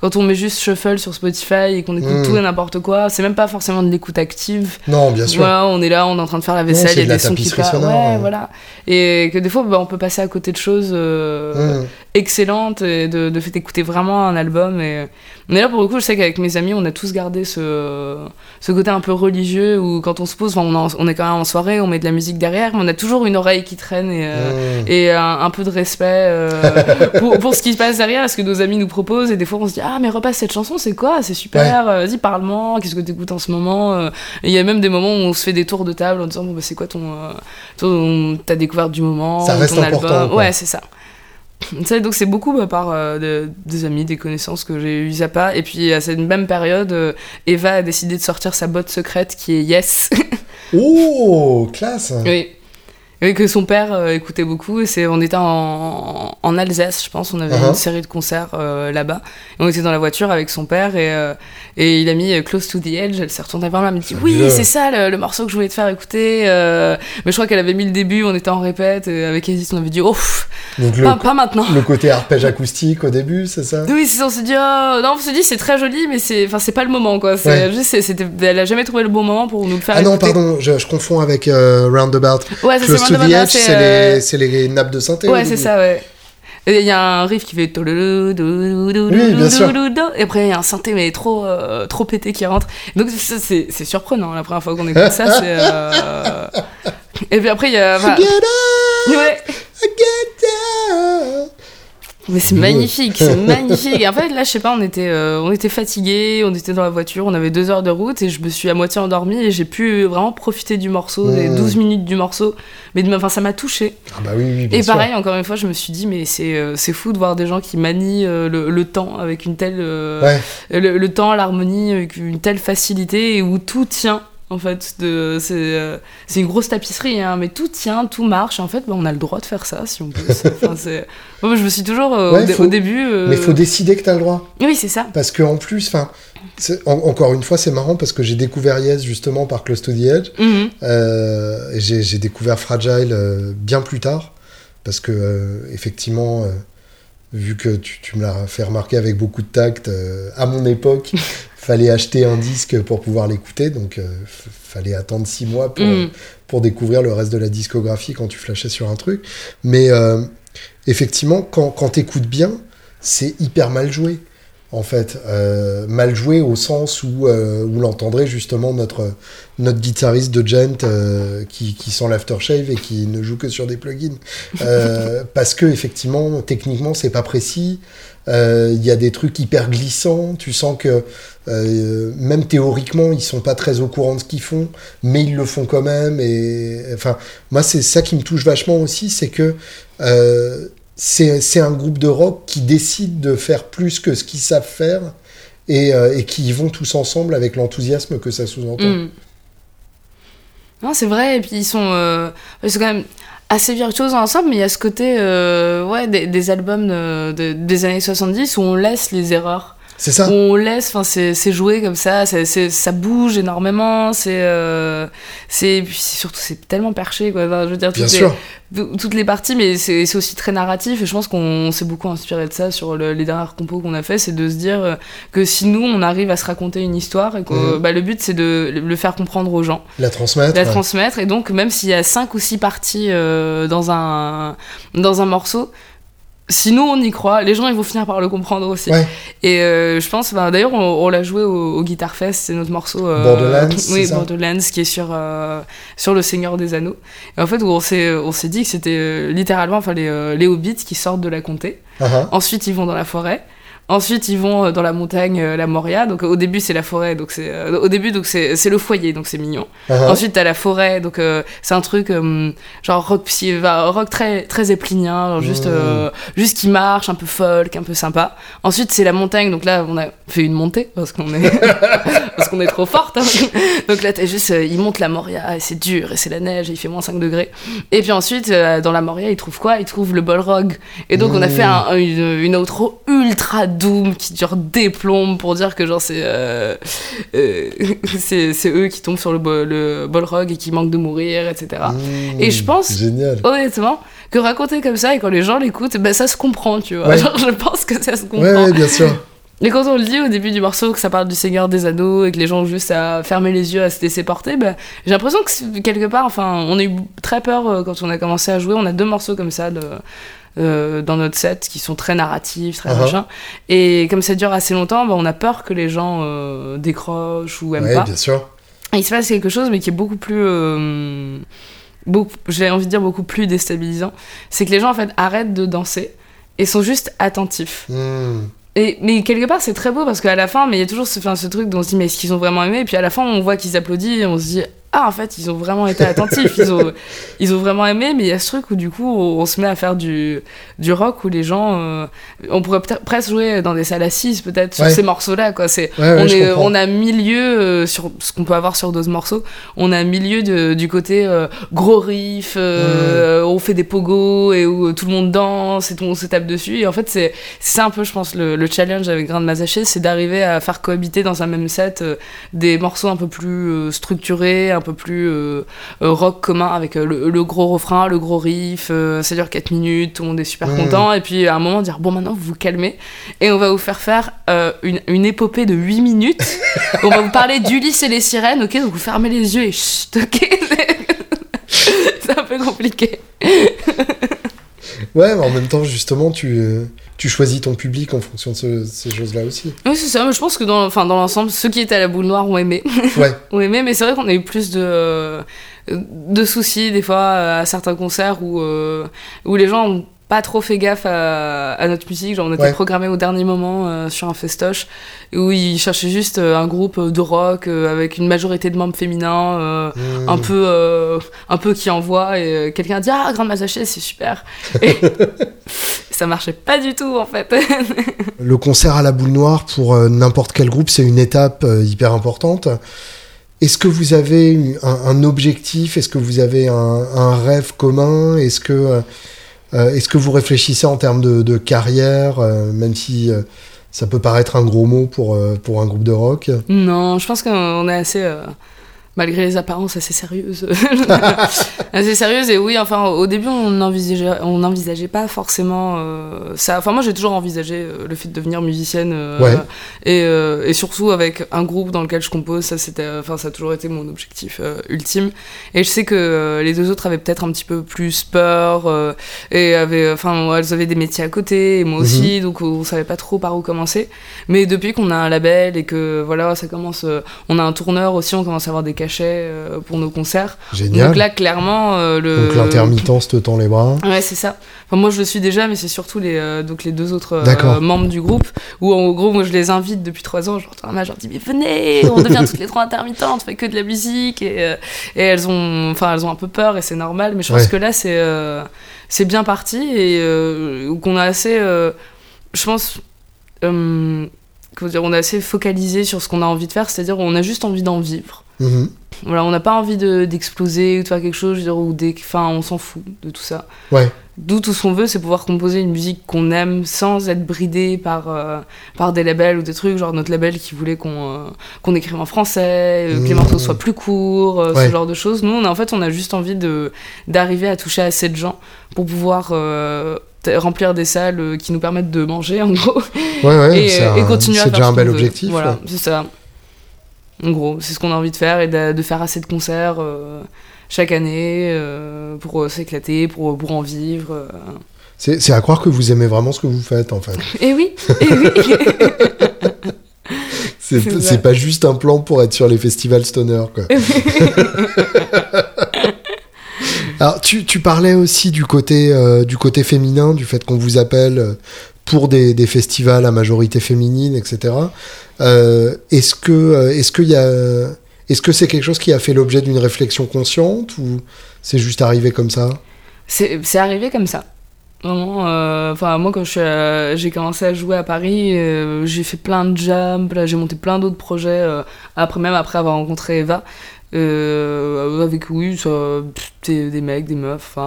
quand on met juste shuffle sur Spotify et qu'on écoute Mm. tout et n'importe quoi, c'est même pas forcément de l'écoute active. Non, bien sûr. Voilà, on est là, on est en train de faire la vaisselle, il y a des sons qui passent. Ouais, ouais. voilà. Et que des fois, bah, on peut passer à côté de choses euh, Mmh. excellentes et de, de fait écouter vraiment un album. Et... Mais là, pour le coup, je sais qu'avec mes amis, on a tous gardé ce, ce côté un peu religieux où quand on se pose, enfin, on, en- on est quand même en soirée, on met de la musique derrière, mais on a toujours une oreille qui traîne et, euh, Mmh. et un, un peu de respect euh, pour, pour ce qui se passe derrière, ce que nos amis nous proposent. Et des fois, on se dit Ah, mais repasse cette chanson, c'est quoi? C'est super, vas-y, parle-moi, qu'est-ce que t'écoutes en ce moment Et il y a même des moments où on se fait des tours de table en disant Bon, bah, c'est quoi ton, euh, ton- ta découverte du moment Ça reste ton important, album quoi. Ouais, c'est ça. Ça, donc c'est beaucoup bah, par euh, de- des amis, des connaissances que j'ai eu Zappa. Et puis à cette même période, euh, Eva a décidé de sortir sa botte secrète qui est Yes. Oh, classe Oui. Oui, que son père euh, écoutait beaucoup. Et c'est, on était en, en Alsace, je pense. On avait Uh-huh. une série de concerts euh, là-bas. Et on était dans la voiture avec son père. Et, euh, et il a mis Close to the Edge. Elle s'est retournée vers moi. Elle me dit Oui, c'est ça le, le morceau que je voulais te faire écouter. Mais je crois qu'elle avait mis le début. On était en répète. Et avec Edith, on avait dit Oh, Donc le, pas, pas maintenant. le côté arpège acoustique au début, c'est ça? Oui, c'est ça, on s'est dit, oh, non, on s'est dit, c'est très joli, mais c'est, c'est pas le moment, quoi. Ouais. juste, elle a jamais trouvé le bon moment pour nous le faire Ah non, pardon, je, je confonds avec euh, Roundabout. Ouais, ça, c'est c'est, c'est euh, les, c'est les nappes de synthé. Ouais, c'est ça, ouais. Et il y a un riff qui fait. Oui, bien sûr. Et après, il y a un synthé, mais trop, euh, trop pété qui rentre. Donc, c'est, surprenant, la première fois qu'on écoute ça. C'est, euh, Et puis après, il y a. enfin, Get up, Ouais. get down. Mais c'est Beau. magnifique, c'est magnifique. Et en fait, là, je sais pas, on était, euh, on était fatigués, on était dans la voiture, on avait deux heures de route et je me suis à moitié endormie et j'ai pu vraiment profiter du morceau, des Mmh. 12 minutes du morceau. Mais enfin, ça m'a touché. Ah bah oui, oui, Et sûr. pareil, encore une fois, je me suis dit, mais c'est euh, c'est fou de voir des gens qui manient euh, le, le temps avec une telle. Ouais. le, le temps, l'harmonie, avec une telle facilité et où tout tient. En fait, c'est euh, une grosse tapisserie, hein, mais tout tient, tout marche. En fait, bah, on a le droit de faire ça si on peut. Enfin, je me suis toujours euh, Ouais, au, dé- faut- au début. euh, Mais faut décider que t'as le droit. Oui, c'est ça. Parce que en plus, enfin, en- encore une fois, c'est marrant parce que j'ai découvert Yes justement par Close to the Edge. Euh, et j'ai découvert Fragile euh, bien plus tard parce que euh, effectivement, euh, vu que tu, tu me l'as fait remarquer avec beaucoup de tact, euh, à mon époque, fallait acheter un disque pour pouvoir l'écouter, donc euh, fallait attendre six mois pour, Mhm. pour découvrir le reste de la discographie quand tu flashais sur un truc. Mais euh, effectivement, quand, quand t'écoutes bien, c'est hyper mal joué. En fait, Euh, mal joué au sens où, euh, où l'entendrait justement notre, notre guitariste de Gent euh, qui, qui sent l'aftershave et qui ne joue que sur des plugins. Euh, parce que effectivement, techniquement, c'est pas précis. Euh, Il y a des trucs hyper glissants. Tu sens que euh, même théoriquement, ils sont pas très au courant de ce qu'ils font, mais ils le font quand même. Et enfin, moi, c'est ça qui me touche vachement aussi, c'est que c'est un groupe de rock qui décide de faire plus que ce qu'ils savent faire et, euh, qui y vont tous ensemble avec l'enthousiasme que ça sous-entend. Mhm. Non, c'est vrai, et puis ils sont, euh, ils sont quand même assez virtuoses ensemble, mais il y a ce côté euh, ouais, des, albums de- de- des années 70 où on laisse les erreurs. C'est ça on laisse, enfin, c'est joué comme ça, ça bouge énormément, c'est, euh, c'est, surtout, c'est tellement perché, quoi. Enfin, je veux dire, Bien toutes, sûr. les, toutes les parties, mais c'est aussi très narratif, et je pense qu'on s'est beaucoup inspiré de ça sur le- les dernières compos qu'on a fait, c'est de se dire euh, que si nous, on arrive à se raconter une histoire, et que Mhm. bah, le but, c'est de le faire comprendre aux gens, La transmettre. la ouais. transmettre, et donc, même s'il y a cinq ou six parties euh, dans, un, dans un morceau, si nous on y croit, les gens ils vont finir par le comprendre aussi. Ouais. Et euh, je pense, bah, d'ailleurs, on, on l'a joué au, au Guitar Fest, c'est notre morceau. euh, Borderlands, Oui, Borderlands, qui est sur, euh, sur Le Seigneur des Anneaux. Et en fait, on s'est, on s'est dit que c'était euh, littéralement enfin, les, les hobbits qui sortent de la comté. Ah. Ensuite, ils vont dans la forêt. Ensuite, ils vont euh, dans la montagne, euh, la Moria. Donc, au début, c'est la forêt. Donc, c'est euh, au début, donc c'est c'est le foyer. Donc, c'est mignon. Ah, ah. Ensuite, t'as la forêt. Donc, euh, c'est un truc euh, genre rock rock très très éplinien, genre juste Mmh. euh, juste qui marche, un peu folk, un peu sympa. Ensuite, c'est la montagne. Donc là, on a fait une montée parce qu'on est parce qu'on est trop forte. hein. Donc là, t'es juste, euh, il monte la Moria et c'est dur et c'est la neige et il fait moins 5 degrés. Et puis ensuite, dans la Moria, ils trouvent quoi? Ils trouvent le Bolrog. Et donc, on a Mmh. fait un- une, une outro ultra doom qui dure des plombes pour dire que genre c'est euh, euh, c'est eux qui tombent sur le, bo- le Bolrog et qui manquent de mourir, etc. Mmh, Et je pense- Génial. Honnêtement, que raconter comme ça et quand les gens l'écoutent, ben ça se comprend, tu vois. Ouais. Genre, je pense que ça se comprend. Ouais, ouais, bien sûr. Et quand on le dit au début du morceau que ça parle du Seigneur des Anneaux et que les gens ont juste à fermer les yeux, à se laisser porter, ben, j'ai l'impression que quelque part, enfin, on a eu très peur euh, quand on a commencé à jouer. On a deux morceaux comme ça de, euh, dans notre set qui sont très narratifs, très Uh-huh. machin. Et comme ça dure assez longtemps, ben, on a peur que les gens euh, décrochent ou aiment Ouais, pas. bien sûr. Et il se passe quelque chose, mais qui est beaucoup plus. euh, beaucoup, j'ai envie de dire beaucoup plus déstabilisant. C'est que les gens, en fait, arrêtent de danser et sont juste attentifs. Mmh. Et, mais quelque part, c'est très beau parce qu'à la fin, mais il y a toujours ce, enfin, ce truc dont on se dit, mais est-ce qu'ils ont vraiment aimé? Et puis à la fin, on voit qu'ils applaudissent et on se dit, ah, en fait, ils ont vraiment été attentifs, ils ont, ils ont vraiment aimé, mais il y a ce truc où du coup, on, on se met à faire du, du rock où les gens. euh, on pourrait peut-être presque jouer dans des salles assises, peut-être, sur Ouais. ces morceaux-là, quoi. C'est, Ouais, ouais, on, est, on a milieu euh, sur ce qu'on peut avoir sur d'autres morceaux. On a milieu de, du côté euh, gros riff, euh, on fait des pogos et où tout le monde danse et tout le monde se tape dessus. Et en fait, c'est c'est ça un peu, je pense, le, le challenge avec Grain de Mazaché, c'est d'arriver à faire cohabiter dans un même set des morceaux un peu plus structurés, un peu plus euh, euh, rock commun avec euh, le, le gros refrain, le gros riff. euh, ça dure 4 minutes, tout le monde est super content. Et puis à un moment, dire bon, maintenant vous vous calmez et on va vous faire faire euh, une, une épopée de 8 minutes. on va vous parler d'Ulysse et les sirènes, ok? Donc vous fermez les yeux et chut, ok? C'est un peu compliqué. Ouais, mais en même temps, justement, tu, euh, tu choisis ton public en fonction de ce- ces choses-là aussi. Oui, c'est ça, mais je pense que dans, enfin, dans l'ensemble, ceux qui étaient à la boule noire ont aimé. Ouais. ont aimé, mais c'est vrai qu'on a eu plus de, de soucis des fois à certains concerts où, euh, où les gens ont pas trop fait gaffe à, à notre musique. Genre, on était Ouais. programmé au dernier moment euh, sur un festoche où ils cherchaient juste euh, un groupe de rock euh, avec une majorité de membres féminins. euh, Mmh. un peu euh, un peu qui envoie et euh, quelqu'un dit ah Grande Mazaché c'est super et ça marchait pas du tout en fait Le concert à la boule noire pour euh, n'importe quel groupe, c'est une étape euh, hyper importante. Est-ce que vous avez un, un objectif? Est-ce que vous avez un, un rêve commun? Est-ce que, euh, euh, est-ce que vous réfléchissez en termes de, carrière, euh, même si euh, ça peut paraître un gros mot pour, euh, pour un groupe de rock? Non je pense qu'on est assez euh, malgré les apparences assez sérieuses. Assez sérieuse et oui enfin au début on n'envisageait on n'envisageait pas forcément euh, ça. Enfin moi j'ai toujours envisagé euh, le fait de devenir musicienne euh, Ouais. et, euh, et surtout avec un groupe dans lequel je compose ça c'était enfin ça a toujours été mon objectif ultime. Et je sais que les deux autres avaient peut-être un petit peu plus peur et avaient enfin elles avaient des métiers à côté et moi aussi donc on savait pas trop par où commencer. Mais depuis qu'on a un label et que voilà ça commence on a un tourneur aussi on commence à avoir des cachets euh, pour nos concerts Génial. donc là, clairement, euh, le. Donc l'intermittence te tend les bras. Ouais, c'est ça. Enfin, moi, je le suis déjà, mais c'est surtout les, euh, donc les deux autres membres du groupe, où en gros, moi, je les invite depuis trois ans. Je leur la main, je leur dis, mais venez, on devient toutes les trois intermittentes, on fait que de la musique. Et, et elles, ont, enfin, elles ont un peu peur, et c'est normal, mais je pense Ouais. que là, c'est c'est bien parti, et qu'on a assez. je pense. euh, comment dire, on est assez focalisé sur ce qu'on a envie de faire, c'est-à-dire on a juste envie d'en vivre. Mhm. Voilà, on n'a pas envie de- d'exploser ou de faire quelque chose, je veux dire, ou des, enfin, on s'en fout de tout ça. Ouais. D'où tout ce qu'on veut, c'est pouvoir composer une musique qu'on aime sans être bridé par, euh, par des labels ou des trucs, genre notre label qui voulait qu'on euh, qu'on écrive en français, euh, que les Mmh. morceaux soient plus courts, Ouais. ce genre de choses. Nous, on a- en fait, on a juste envie d'arriver à toucher assez de gens pour pouvoir remplir des salles qui nous permettent de manger, en gros Ouais, ouais, et, c'est et un- continuer à c'est faire déjà un bel objectif. Voilà, c'est ça. En gros, c'est ce qu'on a envie de faire et de, de faire assez de concerts euh, chaque année euh, pour euh, s'éclater, pour, pour en vivre. C'est à croire que vous aimez vraiment ce que vous faites, en fait. Et oui, et oui. c'est pas juste un plan pour être sur les festivals stoner, quoi. Alors, tu, tu, parlais aussi du côté, euh, du côté féminin, du fait qu'on vous appelle pour des, festivals à majorité féminine, etc. Euh, est-ce que est-ce qu'il y a est-ce que c'est quelque chose qui a fait l'objet d'une réflexion consciente ou c'est juste arrivé comme ça? C'est arrivé comme ça. enfin moi quand j'ai commencé à jouer à Paris, j'ai fait plein de jams, j'ai monté plein d'autres projets après même après avoir rencontré Eva. Euh, avec, oui, des, mecs, des meufs,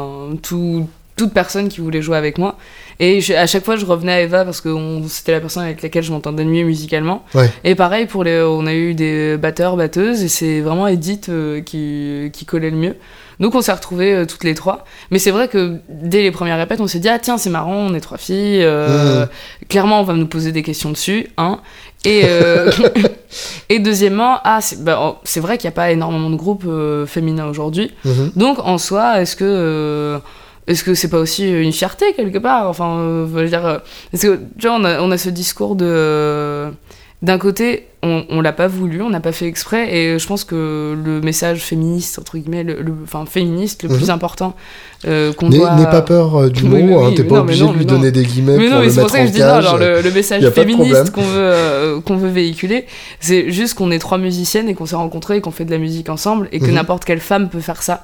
tout, toute personne qui voulait jouer avec moi. Et à chaque fois, je revenais à Eva parce que c'était la personne avec laquelle je m'entendais mieux musicalement. Et pareil, pour les, on a eu des batteurs, batteuses, et c'est vraiment Edith euh, qui, qui collait le mieux. Donc on s'est retrouvés euh, toutes les trois. Mais c'est vrai que dès les premières répètes, on s'est dit ah tiens c'est marrant, on est trois filles. Euh, mmh. Clairement on va nous poser des questions dessus, hein. Et, euh, et deuxièmement, ah, c'est bah, oh, vrai qu'il n'y a pas énormément de groupes féminins aujourd'hui. Mmh. Donc en soi, est-ce que est-ce que c'est pas aussi une fierté quelque part Enfin, euh, je veux dire, parce que tu vois, on a, on a ce discours de d'un côté, on, on l'a pas voulu, on n'a pas fait exprès, et je pense que le message féministe, entre guillemets, le, enfin féministe, le plus mhm. important euh, qu'on doit... N'aie pas peur euh, du mot, hein, t'es pas obligé de lui donner des guillemets pour non, le mettre pour ça que je dis non, genre, le, message féministe qu'on veut, euh, qu'on veut véhiculer, c'est juste qu'on est trois musiciennes et qu'on s'est rencontrées et qu'on fait de la musique ensemble, et que mhm. n'importe quelle femme peut faire ça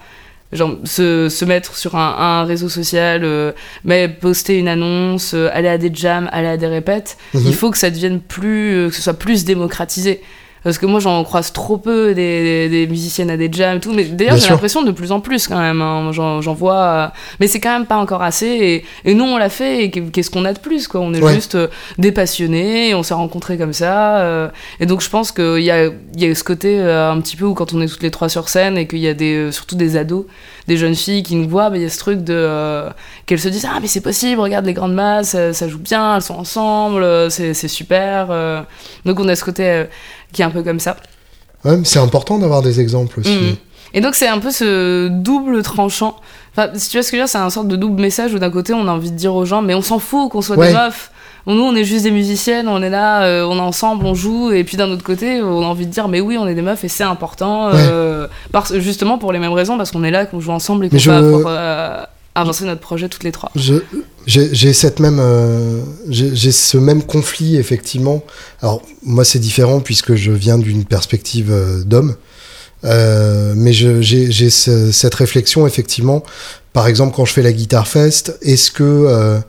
genre se, se, mettre sur un, un réseau social, euh, mais poster une annonce, euh, aller à des jams, aller à des répètes, mhm. il faut que ça devienne plus, euh, que ce soit plus démocratisé. Parce que moi, j'en croise trop peu des, des, musiciennes à des jams et tout. Mais d'ailleurs, j'ai l'impression de plus en plus quand même. Hein. J'en vois. mais c'est quand même pas encore assez. Et, et nous, on l'a fait. Et qu'est-ce qu'on a de plus quoi On est juste des passionnés. On s'est rencontrés comme ça. et donc, je pense qu'il y a, y a ce côté un petit peu où quand on est toutes les trois sur scène et qu'il y a des, surtout des ados des jeunes filles qui nous voient, il y a ce truc de euh, qu'elles se disent ah mais c'est possible, regarde les grandes masses, ça, joue bien, elles sont ensemble, euh, c'est super. Euh. Donc on a ce côté qui est un peu comme ça. Ouais, c'est important d'avoir des exemples aussi. Mhm. Et donc c'est un peu ce double tranchant. Enfin, si tu vois ce que je veux dire, c'est un sorte de double message où d'un côté on a envie de dire aux gens mais on s'en fout qu'on soit des meufs nous, on est juste des musiciennes, on est là, euh, on est ensemble, on joue, et puis d'un autre côté, on a envie de dire, mais oui, on est des meufs et c'est important, euh, parce, justement pour les mêmes raisons, parce qu'on est là, qu'on joue ensemble et qu'on va euh, avancer notre projet toutes les trois. J'ai cette même, j'ai ce même conflit effectivement. Alors moi c'est différent puisque je viens d'une perspective d'homme, mais j'ai cette réflexion effectivement. Par exemple quand je fais la guitare fest, est-ce que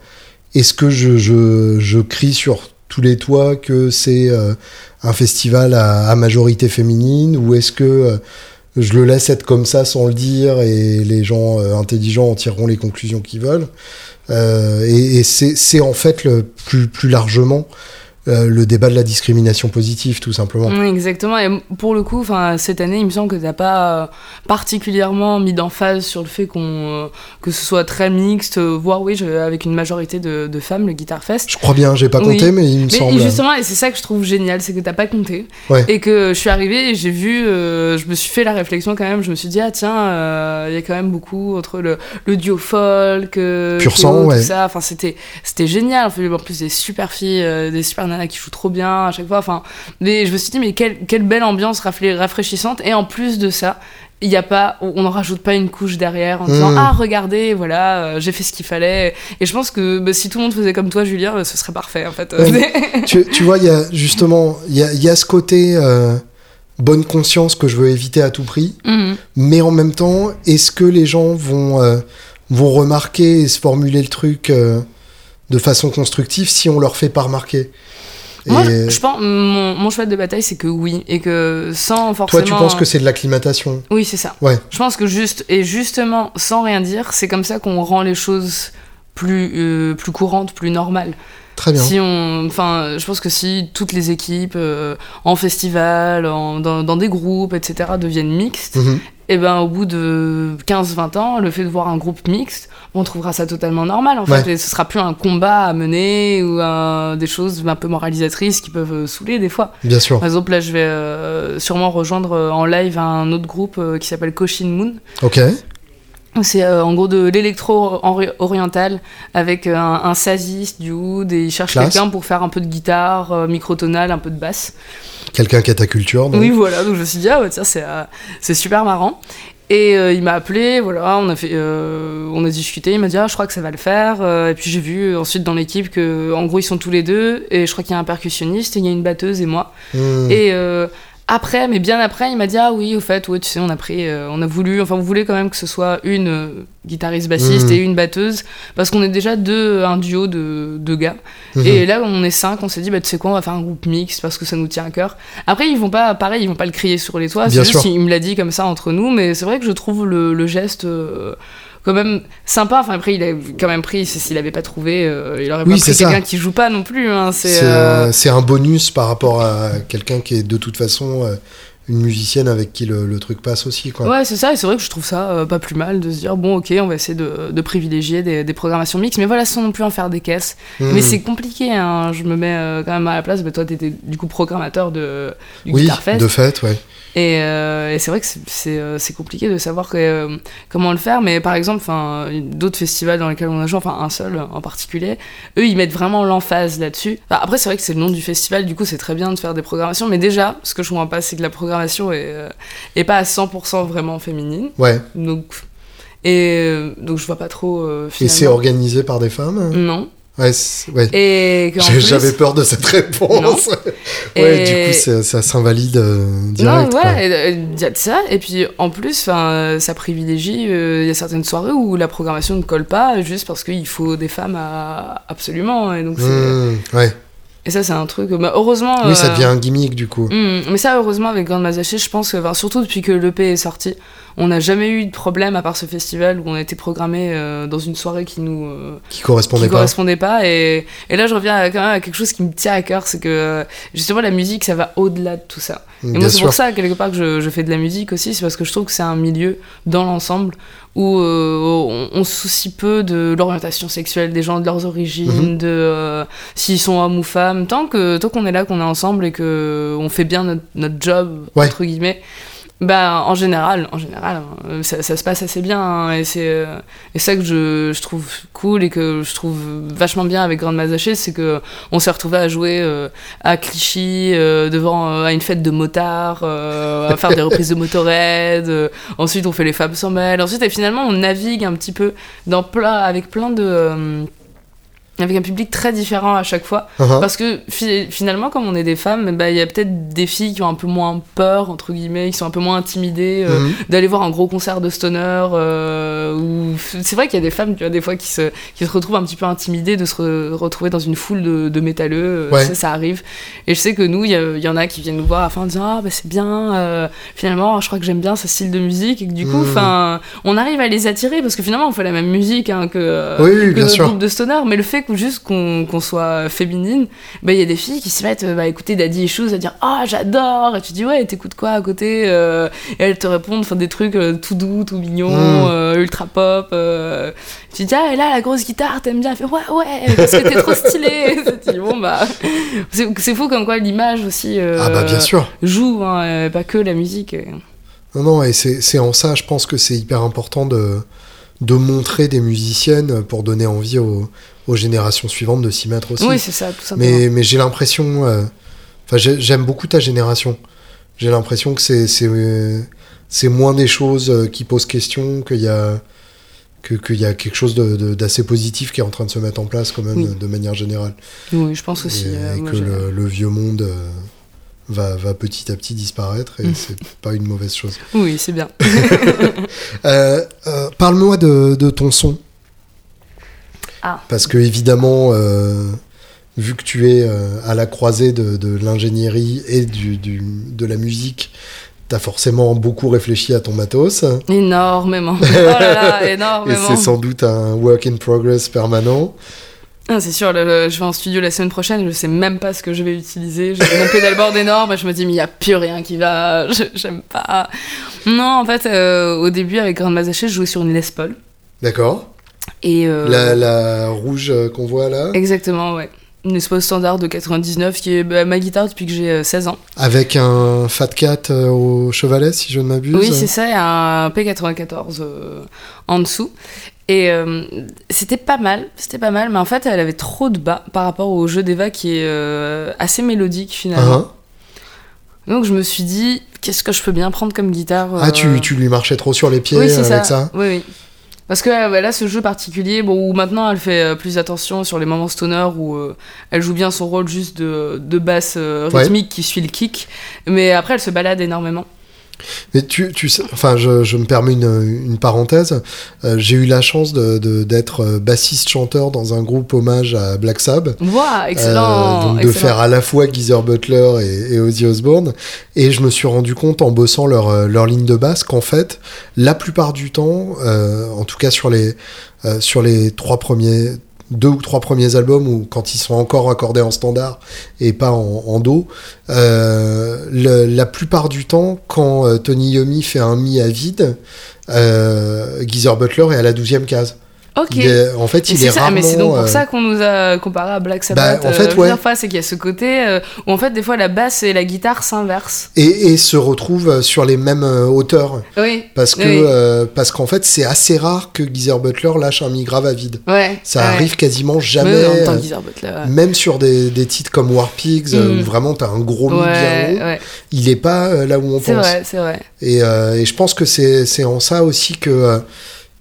est-ce que je, je, je, crie sur tous les toits que c'est euh, un festival à, majorité féminine ou est-ce que euh, je le laisse être comme ça sans le dire et les gens euh, intelligents en tireront les conclusions qu'ils veulent et, et c'est en fait le, plus, plus largement euh, le débat de la discrimination positive, tout simplement. exactement. Et pour le coup, cette année, il me semble que tu n'as pas euh, particulièrement mis d'emphase sur le fait qu'on euh, que ce soit très mixte, voire oui, avec une majorité de, de, femmes, le Guitar Fest. Je crois bien, j'ai pas compté, mais il me mais semble. Justement, et c'est ça que je trouve génial, c'est que tu n'as pas compté. Et que je suis arrivée et j'ai vu, je me suis fait la réflexion quand même, je me suis dit, ah tiens, il y a quand même beaucoup entre le, le duo folk, Pur sang, ouais. tout ça. Enfin, c'était génial. En plus, des super filles, des super qui joue trop bien à chaque fois. Enfin, mais je me suis dit, mais quelle, quelle belle ambiance rafraîchissante. Et en plus de ça, il y a pas on n'en rajoute pas une couche derrière en disant hmm. ah regardez voilà euh, j'ai fait ce qu'il fallait et je pense que bah, si tout le monde faisait comme toi Julien euh, ce serait parfait en fait tu, tu, vois il y a justement il y a, y a, ce côté euh, bonne conscience que je veux éviter à tout prix hmm. mais en même temps est-ce que les gens vont vont remarquer et se formuler le truc de façon constructive si on leur fait pas remarquer? Moi, je pense, mon, mon choix de bataille, c'est que oui, et que sans forcément. Toi, tu penses que c'est de l'acclimatation Oui, c'est ça. Ouais. Je pense que juste, et justement, sans rien dire, c'est comme ça qu'on rend les choses plus, euh, plus courantes, plus normales. Très bien. Si on, enfin, je pense que si toutes les équipes euh, en festival, en, dans, dans, des groupes, etc., deviennent mixtes, mhm. Et eh ben au bout de 15-20 ans, le fait de voir un groupe mixte, on trouvera ça totalement normal en fait. Et ce sera plus un combat à mener ou des choses un peu moralisatrices qui peuvent euh, saouler des fois. Bien sûr. Par exemple, là, je vais euh, sûrement rejoindre en live un autre groupe qui s'appelle Koshin Moon. Ok C'est euh, en gros de l'électro-oriental avec euh, un, un saziste, du oud, et il cherche quelqu'un pour faire un peu de guitare, euh, microtonale, un peu de basse. Quelqu'un qui a ta culture, donc. Oui, voilà, donc je me suis dit, ah ouais, tiens, c'est euh, super marrant. Et euh, il m'a appelé, voilà, on a, fait, euh, on a discuté, il m'a dit, ah, je crois que ça va le faire. Euh, et puis j'ai vu ensuite dans l'équipe que, en gros, ils sont tous les deux, et je crois qu'il y a un percussionniste, il y a une batteuse et moi. Hmm. Et après, mais bien après, il m'a dit Ah oui, au fait, ouais, tu sais, on a pris, euh, on a voulu, enfin, on voulait quand même que ce soit une euh, guitariste bassiste Mhm. et une batteuse, parce qu'on est déjà deux, un duo de, de gars. Mhm. Et là, on est cinq, on s'est dit Bah, tu sais quoi, on va faire un groupe mix parce que ça nous tient à cœur. Après, ils vont pas, pareil, ils vont pas le crier sur les toits, c'est juste, sûr. il me l'a dit comme ça entre nous, mais c'est vrai que je trouve le, le geste. euh, quand même sympa. Enfin après il a quand même pris s'il avait pas trouvé euh, il aurait Oui, pas c'est pris quelqu'un qui joue pas non plus hein, c'est euh, euh, c'est un bonus par rapport à quelqu'un qui est de toute façon une musicienne avec qui le, le truc passe aussi. Quoi. Ouais, c'est ça, et c'est vrai que je trouve ça euh, pas plus mal de se dire, bon, ok, on va essayer de, de privilégier des, des programmations mixtes, mais voilà, sans non plus en faire des caisses. Hmm. Mais c'est compliqué, hein, je me mets euh, quand même à la place, bah, toi, t'étais du coup programmateur de, du oui, Guitar Fest, de fait, ouais. et, euh, et c'est vrai que c'est- compliqué de savoir que, comment le faire, mais par exemple, d'autres festivals dans lesquels on a joué, enfin un seul en particulier, eux, ils mettent vraiment l'emphase là-dessus. Enfin, après, c'est vrai que c'est le nom du festival, du coup, c'est très bien de faire des programmations, mais déjà, ce que je comprends pas, c'est que la programmation est, euh, est pas à 100% vraiment féminine. ouais. Donc, et euh, donc je vois pas trop euh, Et c'est organisé par des femmes? Non. Ouais, ouais. Et J'ai- plus- J'avais peur de cette réponse. ouais, Et- du coup, ça, ça s'invalide euh, Non, direct. et, euh, il y a de ça. Et puis en plus, ça privilégie. euh, Il y a certaines soirées où la programmation ne colle pas juste parce qu'il faut des femmes à... absolument. Et donc c'est- Hmm, ouais. Et ça, c'est un truc. bah, heureusement. Oui, ça euh, devient un gimmick du coup. Hmm, mais ça, heureusement, avec Grande Mazaché, je pense que, enfin, surtout depuis que l'EP est sorti, on n'a jamais eu de problème à part ce festival où on a été programmé euh, dans une soirée qui nous, euh, Qui correspondait qui pas. correspondait pas. Et, et là, je reviens à, quand même à quelque chose qui me tient à cœur, c'est que euh, justement, la musique, ça va au-delà de tout ça. Et Bien moi, c'est pour ça, quelque part, que je, je fais de la musique aussi, c'est parce que je trouve que c'est un milieu dans l'ensemble où euh, on, on se soucie peu de l'orientation sexuelle des gens, de leurs origines, Mhm. de euh, s'ils sont hommes ou femmes. Tant que tant qu'on est là, qu'on est ensemble et que on fait bien notre, notre job Ouais. entre guillemets. Bah, en général, en général, hein, ça, se passe assez bien hein, et c'est euh, ça que je, je trouve cool et que je trouve vachement bien avec Grande Mazaché, c'est que on s'est retrouvé à jouer euh, à Clichy euh, devant à une fête de motards, à faire des reprises de Motorhead. ensuite, on fait les femmes sans mêle. Ensuite, et finalement, on navigue un petit peu dans plein avec plein de avec un public très différent à chaque fois. Uh-huh. Parce que fi- finalement, comme on est des femmes, bah, il y a peut-être des filles qui ont un peu moins peur, entre guillemets, qui sont un peu moins intimidées euh, Mhm. d'aller voir un gros concert de stoner. euh, ou... C'est vrai qu'il y a des femmes, tu vois, des fois, qui se, qui se retrouvent un petit peu intimidées de se re- retrouver dans une foule de, de métalleux. euh, Ouais. Ça, ça arrive. Et je sais que nous, il y, en a qui viennent nous voir à la fin en disant Ah, bah, c'est bien, euh, finalement, je crois que j'aime bien ce style de musique. Et que du coup, Mhm. enfin, on arrive à les attirer parce que finalement, on fait la même musique hein, que, Oui, oui, que bien notre sûr. groupe de stoner, mais le fait que juste qu'on soit féminine, bah il y a des filles qui se mettent euh, bah, à écouter Daddy Issues, à dire ah j'adore, et tu dis ouais t'écoutes quoi à côté, euh, et elles te répondent des trucs euh, tout doux, tout mignons, Mm. euh, ultra pop. tu dis ah et là la grosse guitare t'aimes bien, elle fait ouais ouais parce que t'es trop stylé. tu dis bon bah c'est fou comme quoi l'image aussi Ah bah bien sûr. joue, hein, pas que la musique. Non, non, et c'est c'est en ça, je pense que c'est hyper important de, de montrer des musiciennes pour donner envie aux, aux générations suivantes de s'y mettre aussi. Oui c'est ça tout simplement. mais mais j'ai l'impression. euh, Enfin, j'ai- j'aime beaucoup ta génération. J'ai l'impression que c'est c'est euh, moins des choses euh, qui posent question, qu'il y a que- qu'il y a quelque chose d'assez positif qui est en train de se mettre en place quand même Oui. de manière générale. Oui je pense aussi. et, euh, et moi, que le, le vieux monde euh, va, va petit à petit disparaître et Mm. c'est pas une mauvaise chose. Oui c'est bien. Euh, Parle-moi de, de ton son. Ah. Parce que évidemment, euh, vu que tu es euh, à la croisée de, de l'ingénierie et du, du- de la musique, t'as forcément beaucoup réfléchi à ton matos. Énormément. Oh là là, Et énormément. c'est sans doute un work in progress permanent. Ah, c'est sûr, le- le- je vais en studio la semaine prochaine, je sais même pas ce que je vais utiliser. J'ai mon pédalboard énorme et je me dis, mais il n'y a plus rien qui va, j'aime pas. Non, en fait, euh, au début, avec Grande Mazaché, je jouais sur une Les Paul. D'accord Et, euh, la, la rouge euh, qu'on voit là Exactement, ouais. une espèce standard de 99 qui est bah, ma guitare depuis que j'ai 16 ans. Avec un Fat Cat au chevalet, si je ne m'abuse. Oui, c'est ça, et un P94 en dessous. Et c'était pas mal, c'était pas mal, mais en fait, elle avait trop de bas par rapport au jeu d'Eva qui est assez mélodique finalement. Uh-huh. Donc je me suis dit, qu'est-ce que je peux bien prendre comme guitare Ah, tu, euh, tu lui marchais trop sur les pieds avec ça, Oui, oui. Parce que euh, là, ce jeu particulier, bon, où maintenant elle fait euh, plus attention sur les moments stoner, où elle joue bien son rôle juste de, de basse rythmique qui suit le kick, mais après elle se balade énormément. Mais tu, tu sais, enfin, je, je me permets une, une parenthèse. Euh, j'ai eu la chance d'être de, d'être euh, bassiste-chanteur dans un groupe hommage à Black Sabbath. Wow, excellent. Euh, donc de faire à la fois Geezer Butler et, et, Ozzy Osbourne. Et je me suis rendu compte en bossant leur, leur ligne de basse qu'en fait, la plupart du temps, en tout cas sur les, sur les trois premiers deux ou trois premiers albums ou quand ils sont encore accordés en standard et pas en, do, euh, la plupart du temps, quand euh, Tony Yomi fait un mi à vide, euh, Geezer Butler est à la douzième case. Ok. en fait, il est, ça, Mais c'est donc pour euh, ça qu'on nous a comparé à Black Sabbath. Bah, en fait, euh, fois, c'est qu'il y a ce côté euh, où en fait, des fois, la basse et la guitare s'inversent. Et, et, se retrouvent sur les mêmes hauteurs. Oui. Parce que parce qu'en fait, c'est assez rare que Geezer Butler lâche un mi grave à vide. Ouais. Ça arrive quasiment jamais. même sur des, des, titres comme War Pigs mm. où vraiment t'as un gros mi bien haut, il est pas là où on pense. C'est vrai, c'est vrai. Et, et, je pense que c'est en ça aussi que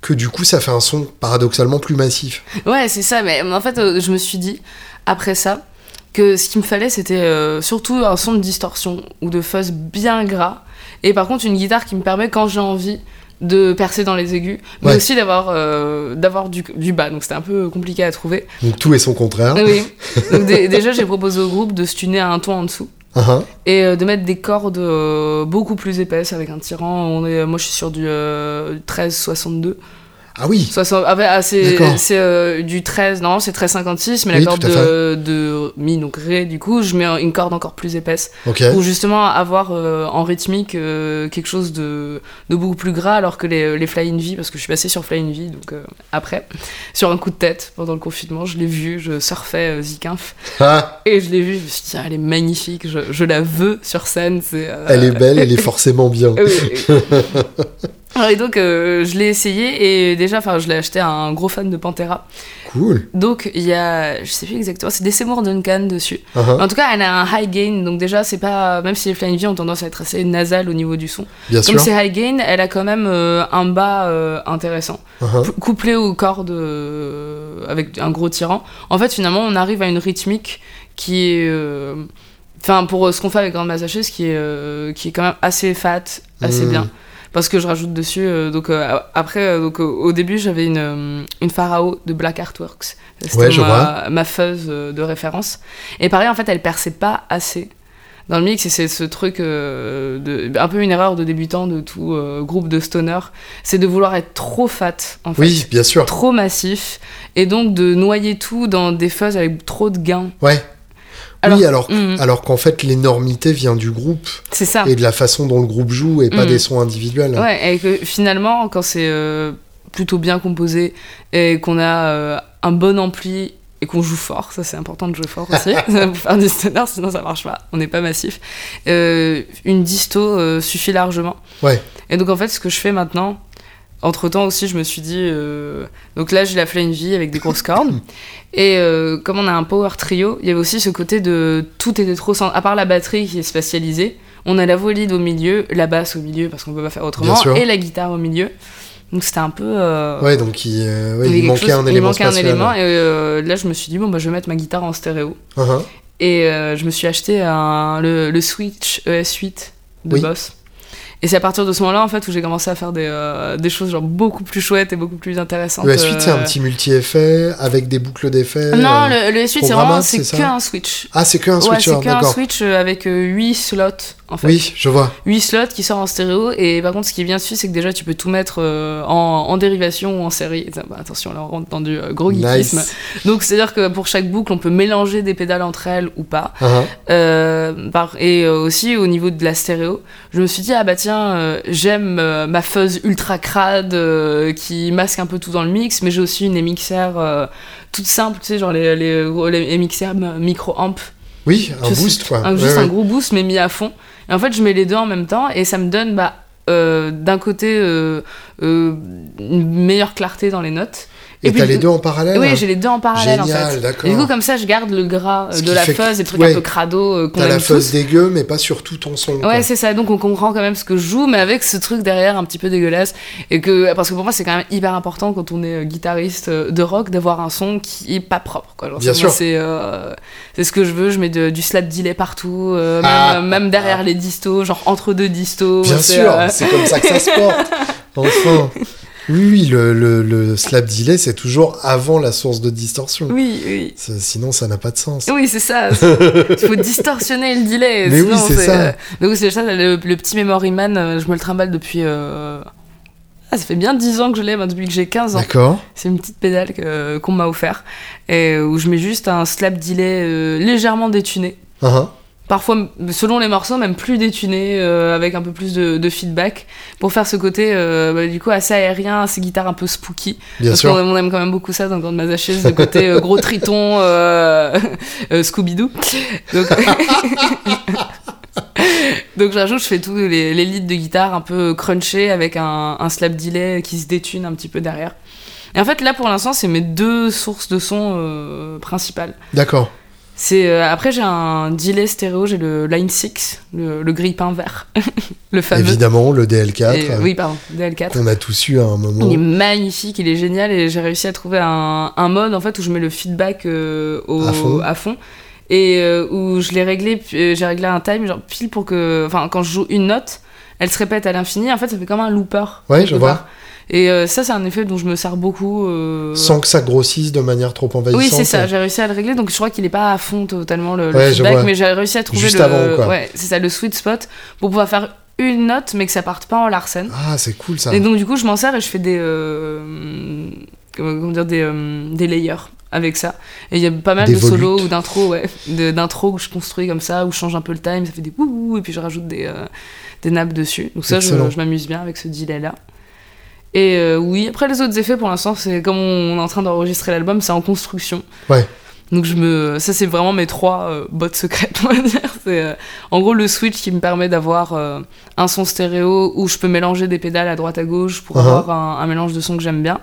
que du coup ça fait un son paradoxalement plus massif. Ouais, c'est ça, mais en fait, euh, je me suis dit, après ça, que ce qu'il me fallait, c'était euh, surtout un son de distorsion ou de fuzz bien gras. Et par contre, une guitare qui me permet, quand j'ai envie, de percer dans les aigus, mais aussi d'avoir euh, d'avoir du, du, bas. Donc c'était un peu compliqué à trouver. Donc tout est son contraire. Oui. Donc déjà, j'ai proposé au groupe de se tuner à un ton en dessous. Uh-huh. Et de mettre des cordes beaucoup plus épaisses avec un tirant. Moi, je suis sur du 13-62. Ah oui ah, C'est euh, du 13, non, c'est 13,56, mais la corde de, de, Mi, donc Ré, du coup, je mets une corde encore plus épaisse. Pour justement avoir euh, en rythmique euh, quelque chose de, de, beaucoup plus gras, alors que les, les Fly in V, parce que je suis passé sur Fly in V, donc après, sur un coup de tête pendant le confinement, je l'ai vu, je surfais Zikinf, ah. et je l'ai vu, je me suis dit, elle est magnifique, je, je la veux sur scène. elle est belle, elle est forcément bien. Et donc, euh, je l'ai essayé et déjà, enfin, je l'ai acheté à un gros fan de Pantera. Cool. Donc, il y a, je sais plus exactement, c'est des Seymour Duncan dessus. Uh-huh. En tout cas, elle a un high gain, donc déjà, c'est pas, même si les Flying V ont tendance à être assez nasales au niveau du son. Bien Comme c'est high gain, elle a quand même euh, un bas euh, intéressant. Couplé aux cordes avec un gros tirant. En fait, finalement, on arrive à une rythmique qui est. Enfin, pour ce qu'on fait avec Grand Massachusetts, qui est, qui est quand même assez fat, assez hmm. bien parce que je rajoute dessus. Euh, donc euh, après, euh, donc au début, j'avais une une Pharao de Black Artworks. C'était ma, ma fuzz de référence. Et pareil, en fait, elle perçait pas assez dans le mix. Et c'est ce truc de, un peu une erreur de débutant de tout groupe de stoner c'est de vouloir être trop fat en fait. oui bien sûr. Trop massif. Et donc de noyer tout dans des fuzz avec trop de gains. Ouais oui, alors, mm. alors qu'en fait, l'énormité vient du groupe. C'est ça. Et de la façon dont le groupe joue et pas mm. des sons individuels. Ouais, et que finalement, quand c'est euh, plutôt bien composé et qu'on a euh, un bon ampli et qu'on joue fort, ça c'est important de jouer fort aussi, pour faire du stoner, sinon ça marche pas, on n'est pas massif. Euh, une disto suffit largement. Ouais. Et donc en fait, ce que je fais maintenant, entre temps aussi, je me suis dit. Donc là, j'ai la Flame vie avec des grosses cornes. Et euh, comme on a un power trio, il y avait aussi ce côté de tout était trop sans... à part la batterie qui est spatialisée, on a la voix lead au milieu, la basse au milieu parce qu'on peut pas faire autrement, et la guitare au milieu. Donc c'était un peu. Euh, ouais, donc il, euh, il, manquait un élément. Il manquait un élément, et là je me suis dit, bon, bah, je vais mettre ma guitare en stéréo. Uh-huh. Et je me suis acheté un, le, le Switch ES8 de Boss. Et c'est à partir de ce moment-là, en fait, où j'ai commencé à faire des, euh, des, choses genre beaucoup plus chouettes et beaucoup plus intéressantes. Le S8, c'est un euh, petit multi-effet avec des boucles d'effets Non, le, le S8, c'est vraiment c'est qu'un Switch. Ah, c'est qu'un Switch, ouais, c'est qu'un Switch avec 8 slots en fait. Oui, je vois. 8 slots qui sortent en stéréo. Et par contre, ce qui est bien dessus, c'est que déjà, tu peux tout mettre euh, en, en dérivation ou en série. Bah, attention, là, on rentre dans du euh, gros geekisme. Nice. Donc, c'est-à-dire que pour chaque boucle, on peut mélanger des pédales entre elles ou pas. Uh-huh. Euh, par- et aussi, au niveau de la stéréo, je me suis dit, ah bah tiens, j'aime ma fuzz ultra crade qui masque un peu tout dans le mix, mais j'ai aussi une MXR euh, toute simple, tu sais, genre les, les, micro-amp. Oui, un Je sais- boost, quoi. Un, Ouais, juste ouais. un gros boost, mais mis à fond. En fait, je mets les deux en même temps et ça me donne bah, euh, d'un côté euh, euh, une meilleure clarté dans les notes. Et puis, t'as les deux en parallèle Oui, j'ai les deux en parallèle en Génial, fait. d'accord. Et du coup, comme ça, je garde le gras euh, de la fuzz et le truc ouais. un peu crado euh, qu'on T'as la fuzz dégueu, mais pas sur tout ton son. Ouais, c'est ça. Donc on comprend quand même ce que je joue, mais avec ce truc derrière un petit peu dégueulasse. Et que parce que pour moi, c'est quand même hyper important quand on est euh, guitariste euh, de rock d'avoir un son qui est pas propre. Quoi. Genre, Bien sûr. C'est euh, ce que je veux. Je mets de- du slap delay partout, même, Ah. même derrière les distos, genre entre deux distos. Bien sûr, c'est comme ça que ça se porte. Enfin. Oui, oui, le, le, le slap delay, c'est toujours avant la source de distorsion. Oui, oui. Ça- Sinon, ça n'a pas de sens. Oui, c'est ça. Il faut distorsionner le delay. Mais sinon oui, c'est ça. euh, Donc c'est ça, le, le petit Memory Man, euh, je me le trimballe depuis... euh, Ah, ça fait bien 10 ans que je l'ai, depuis que j'ai 15 ans. D'accord. C'est une petite pédale qu'on m'a offert et où je mets juste un slap delay euh, légèrement détuné. Uh-huh. Parfois, selon les morceaux, même plus détuné, euh, avec un peu plus de, de feedback, pour faire ce côté, euh, bah, du coup, assez aérien, ces guitares un peu spooky. Bien Parce sûr. on aime quand même beaucoup ça dans Grande Mazachis, ce côté euh, gros triton, Scooby-Doo. Donc, Donc j'ajoute, je fais tous les, les leads de guitare un peu crunchés avec un, un slap delay qui se détune un petit peu derrière. Et en fait, là pour l'instant, c'est mes deux sources de son euh, principales. D'accord. C'est euh, après j'ai un delay stéréo, j'ai le Line 6, le, le grille-pain vert, le fameux. Évidemment, le DL4, Et- euh, oui, pardon, DL4. qu'on a tous eu à un moment. Il est magnifique, il est génial et j'ai réussi à trouver un, un mode en fait où je mets le feedback euh, au, À fond. et euh, où je l'ai réglé, j'ai réglé un time genre pile pour que, enfin quand je joue une note, elle se répète à l'infini. En fait, ça fait comme un looper. Ouais, je vois. part. Et euh, ça, c'est un effet dont je me sers beaucoup. euh, Sans que ça grossisse de manière trop envahissante. oui, c'est ça, j'ai réussi à le régler, donc je crois qu'il est pas à fond totalement le, le Ouais, je feedback, mais j'ai réussi à trouver Juste le, avant, quoi. ouais, c'est ça, le sweet spot pour pouvoir faire une note, mais que ça parte pas en larsen. Ah, c'est cool ça. Et donc du coup, je m'en sers et je fais des, euh, comment dire, des, euh, des layers avec ça. Et il y a pas mal Des de solos ou d'intro, ouais, de- d'intro que je construis comme ça, où je change un peu le time, ça fait des wouhou, et puis je rajoute des, euh, des nappes dessus. Donc ça, je, Excellent. je m'amuse bien avec ce delay là. Et euh, oui, après les autres effets, pour l'instant, c'est comme on est en train d'enregistrer l'album, c'est en construction. Ouais. Donc je me, ça c'est vraiment mes trois euh, bottes secrètes, on va dire. C'est euh, en gros le switch qui me permet d'avoir euh, un son stéréo où je peux mélanger des pédales à droite à gauche pour Uh-huh. avoir un, un mélange de sons que j'aime bien.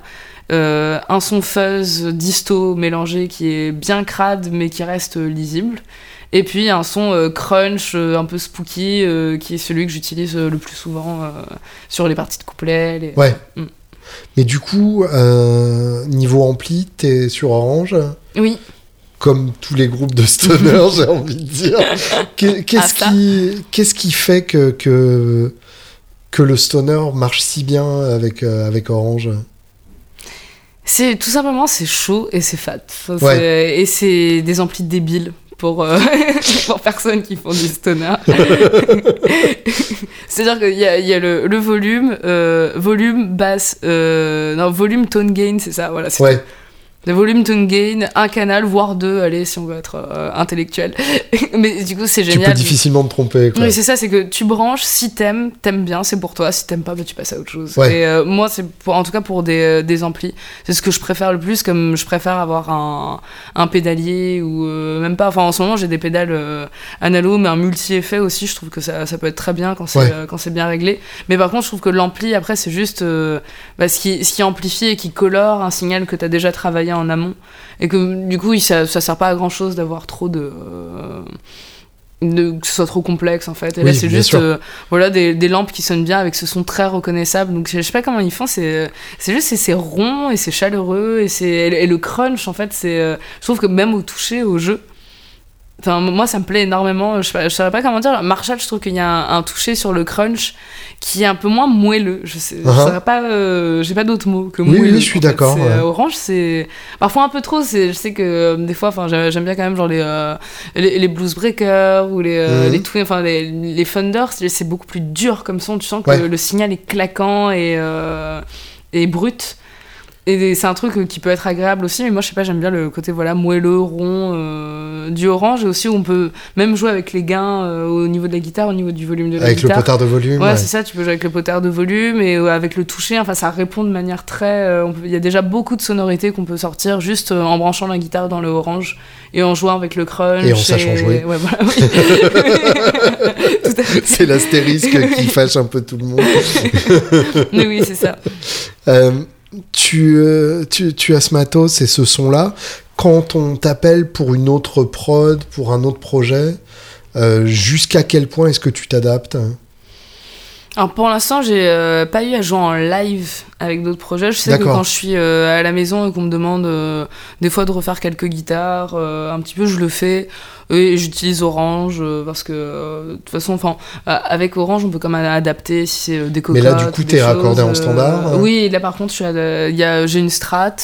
Un son fuzz disto mélangé qui est bien crade mais qui reste lisible. Et puis un son euh, crunch euh, un peu spooky euh, qui est celui que j'utilise le plus souvent sur les parties de couplet. les- Ouais. Mm. Mais du coup, niveau ampli, t'es sur Orange, Oui. comme tous les groupes de stoner, j'ai envie de dire. Qu'est-ce Ah, qui, qu'est-ce qui fait que, que, que le stoner marche si bien avec, avec Orange? C'est tout simplement c'est chaud et c'est fat. Ouais. Et c'est des amplis débiles pour euh, pour personnes qui font du stoner. C'est-à-dire qu'il y a, y a le, le volume, euh, volume basse, euh, non volume tone gain, c'est ça. Voilà. Ouais, Le volume tone gain, un canal voire deux. Allez, si on veut être euh, intellectuel. Mais du coup c'est tu génial. peux difficilement te tromper. Quoi. Oui, c'est ça, c'est que tu branches, si t'aimes, t'aimes bien, c'est pour toi. Si t'aimes pas, bah, tu passes à autre chose. Ouais. Et euh, moi, c'est pour, en tout cas pour des, euh, des amplis, c'est ce que je préfère le plus, comme je préfère avoir un, un pédalier ou euh, même pas. Enfin, en ce moment, j'ai des pédales analo, mais un multi-effet aussi, je trouve que ça, ça peut être très bien quand c'est Ouais. quand c'est bien réglé. Mais par contre, je trouve que l'ampli, après, c'est juste bah, ce, qui, ce qui amplifie et qui colore un signal que t'as déjà travaillé en amont. Et que du coup, il- ça, ça sert pas à grand chose d'avoir trop de. euh, de- que ce soit trop complexe en fait et là c'est juste euh, voilà des, des lampes qui sonnent bien avec ce son très reconnaissable donc je sais pas comment ils font c'est c'est juste c'est- rond et c'est chaleureux et c'est et, le crunch en fait c'est euh, je trouve que même au toucher au jeu Enfin, moi, ça me plaît énormément. Je, ne saurais pas comment dire. Marshall, je trouve qu'il y a un, un, toucher sur le crunch qui est un peu moins moelleux. Je sais, je Uh-huh. saurais pas. euh, J'ai pas d'autres mots que Oui, moelleux. oui, je suis d'accord, ouais. euh, Orange, c'est parfois un peu trop. Je sais que euh, des fois, enfin, j'aime bien quand même genre les euh, les, les Blues Breakers ou les euh, Mhm. les enfin les, les Thunder. C'est beaucoup plus dur comme son. Tu sens que Ouais. le signal est claquant et euh, et brut. Et c'est un truc qui peut être agréable aussi, mais moi je sais pas, j'aime bien le côté voilà moelleux, rond euh, du orange, et aussi où on peut même jouer avec les gains euh, au niveau de la guitare, au niveau du volume de la Avec le guitare. potard de volume. Ouais, ouais. c'est ça, tu peux jouer avec le potard de volume et euh, avec le toucher, enfin ça répond de manière très... euh, Il y a déjà beaucoup de sonorités qu'on peut sortir juste euh, en branchant la guitare dans le orange et en jouant avec le crunch. Et en sachant jouer. Ouais, voilà, oui. C'est l'astérisque qui fâche un peu tout le monde. Mais oui, c'est ça. Tu, euh, tu, tu as ce matos et ce son-là. Quand on t'appelle pour une autre prod, pour un autre projet, euh, jusqu'à quel point est-ce que tu t'adaptes Alors pour l'instant, j'ai euh, pas eu à jouer en live avec d'autres projets. Je sais que quand je suis euh, à la maison et qu'on me demande des fois de refaire quelques guitares, un petit peu, je le fais. Et j'utilise Orange euh, parce que euh, de toute façon, enfin, euh, avec Orange, on peut quand même adapter si c'est des Mais là, du coup, t'es raccordé en standard, hein Oui, là par contre, j'ai une Strat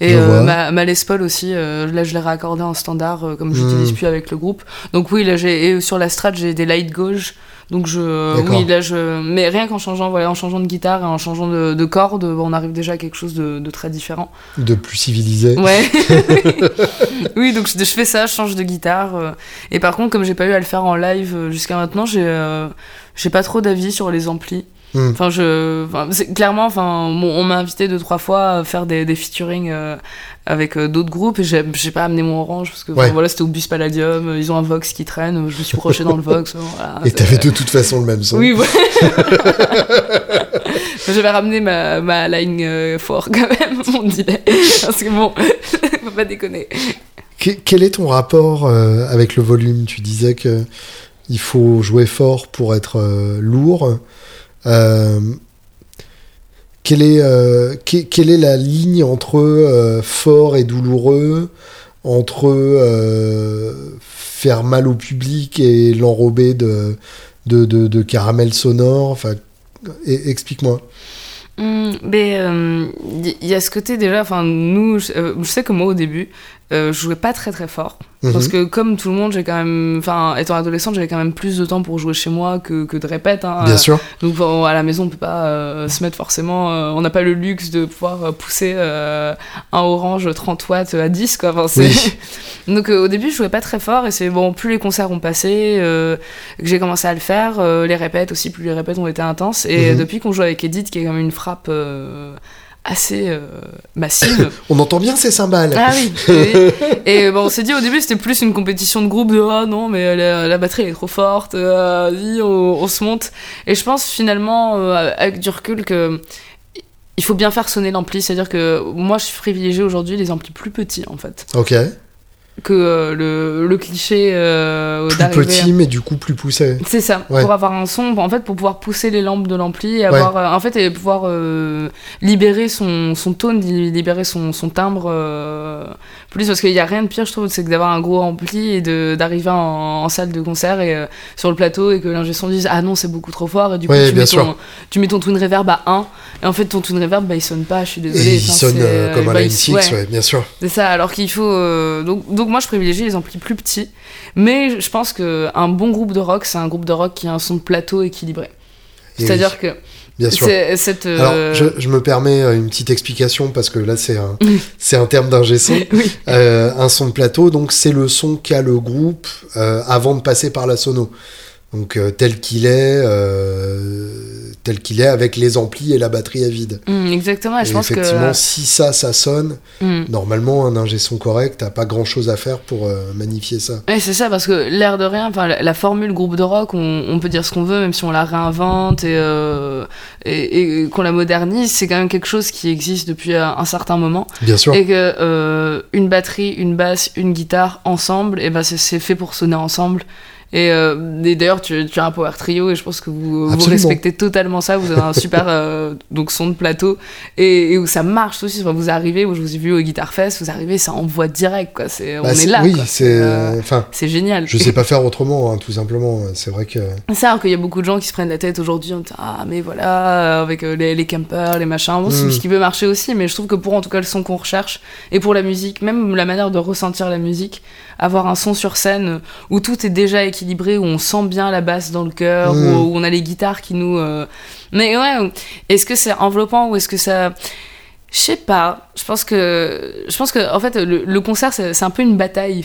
et ma, ma Les Paul aussi. là, je l'ai raccordé en standard comme je Hmm. n'utilise plus avec le groupe. Donc oui, là, j'ai sur la Strat, j'ai des light gauge. Donc je, oui, là je, mais rien qu'en changeant, voilà, en changeant de guitare et en changeant de, de cordes, on arrive déjà à quelque chose de, de très différent. de plus civilisé Ouais. oui, donc je, je fais ça, je change de guitare. euh, et par contre, comme j'ai pas eu à le faire en live euh, jusqu'à maintenant, j'ai, euh, j'ai pas trop d'avis sur les amplis. Hmm. Enfin, je, enfin, clairement, enfin, bon, on m'a invité deux trois fois à faire des, des featuring euh, avec euh, d'autres groupes et j'ai, j'ai pas amené mon orange parce que Ouais. voilà, c'était au bus Palladium, euh, ils ont un Vox qui traîne, je me suis broché dans le Vox. voilà, Et t'avais de toute façon le même son. oui, ouais. J'avais ramené ma, ma line euh, fort quand même, mon delay. Parce que bon, faut pas déconner. Que- quel est ton rapport euh, avec le volume? Tu disais que il faut jouer fort pour être lourd. Euh, quelle, est, euh, que- quelle est la ligne entre euh, fort et douloureux, entre faire mal au public et l'enrober de, de, de, caramel sonore? Enfin, e- Explique-moi. Hum, mais il y, a ce côté déjà, nous, je, je sais que moi au début, je jouais pas très très fort. Mhm. Parce que comme tout le monde, j'ai quand même, enfin étant adolescente, j'avais quand même plus de temps pour jouer chez moi que, que de répète. hein. Bien sûr. Donc à la maison, on peut pas euh, se mettre forcément. euh, on n'a pas le luxe de pouvoir euh, pousser un orange 30 watts à 10 quoi. Enfin, Oui. Donc au début, je jouais pas très fort et c'est bon. Plus les concerts ont passé, que j'ai commencé à le faire, les répètes aussi. Plus les répètes ont été intenses et Mhm. depuis qu'on joue avec Edith, qui est quand même une frappe euh, assez euh, massive. On entend bien ces cymbales. Ah oui. oui. Et bon, on s'est dit au début c'était plus une compétition de groupe de ah non mais la, la batterie elle est trop forte, euh, vas-y, on, on se monte. Et je pense finalement euh, avec du recul que il faut bien faire sonner l'ampli, c'est-à-dire que moi je suis privilégiée aujourd'hui les amplis plus petits en fait Ok. Que euh, le, le cliché euh, Plus petit, mais du coup plus poussé. c'est ça, Ouais. pour avoir un son, en fait, pour pouvoir pousser les lampes de l'ampli et avoir, euh, en fait, et pouvoir euh, libérer son, son tone, li- libérer son, son timbre plus, parce qu'il n'y a rien de pire, je trouve, c'est que d'avoir un gros ampli et d'arriver en, en salle de concert et euh, sur le plateau et que l'ingé son dise ah non c'est beaucoup trop fort et du coup Ouais, tu, mets ton, tu mets ton twin reverb à 1 et en fait ton twin reverb bah, il sonne pas, je suis désolée. Et il sonne euh, euh, comme un bah, Line il- 6, ouais. ouais, bien sûr. C'est ça, alors qu'il faut. euh, Donc, donc, moi, je privilégie les amplis plus petits. Mais je pense qu'un bon groupe de rock, c'est un groupe de rock qui a un son de plateau équilibré. C'est-à-dire que. Bien sûr. cette. euh, Alors, je, je me permets euh, une petite explication parce que là, c'est un, c'est un terme d'ingé son. oui, Euh, un son de plateau, donc c'est le son qu'a le groupe euh, avant de passer par la sono. Donc tel qu'il est, tel qu'il est avec les amplis et la batterie à vide. Hum, exactement. Et je Et pense effectivement, que. si ça, ça sonne, hum. normalement un ingé son correct, t'as pas grand chose à faire pour euh, magnifier ça. Ouais, c'est ça, parce que l'air de rien, la, la formule groupe de rock, on, on peut dire ce qu'on veut, même si on la réinvente et, euh, et, et qu'on la modernise, c'est quand même quelque chose qui existe depuis un, certain moment. Bien sûr. Et que euh, une batterie, une basse, une guitare ensemble, et ben c'est fait pour sonner ensemble. Et, euh, et d'ailleurs, tu, tu as un power trio et je pense que vous, respectez totalement ça. Vous avez un super euh, donc son de plateau et, et où ça marche aussi. Enfin, vous arrivez, où je vous ai vu au Guitar Fest, vous arrivez, ça envoie direct quoi. On Bah, est c'est- là. Oui, c'est. euh, Enfin, génial. je sais pas faire autrement, hein, tout simplement. C'est vrai que. C'est rare qu'il y a beaucoup de gens qui se prennent la tête aujourd'hui en disant Ah, mais voilà, euh, avec les, les campers, les machins. Bon, c'est Mm. ce qui peut marcher aussi, mais je trouve que pour en tout cas le son qu'on recherche et pour la musique, même la manière de ressentir la musique, avoir un son sur scène euh, où tout est déjà équilibré, où on sent bien la basse dans le cœur, Mm. où, où on a les guitares qui nous. euh, Mais ouais, est-ce que c'est enveloppant ou est-ce que ça. Je sais pas. Je pense que. Je pense que, en fait, le, le concert, c'est un peu une bataille.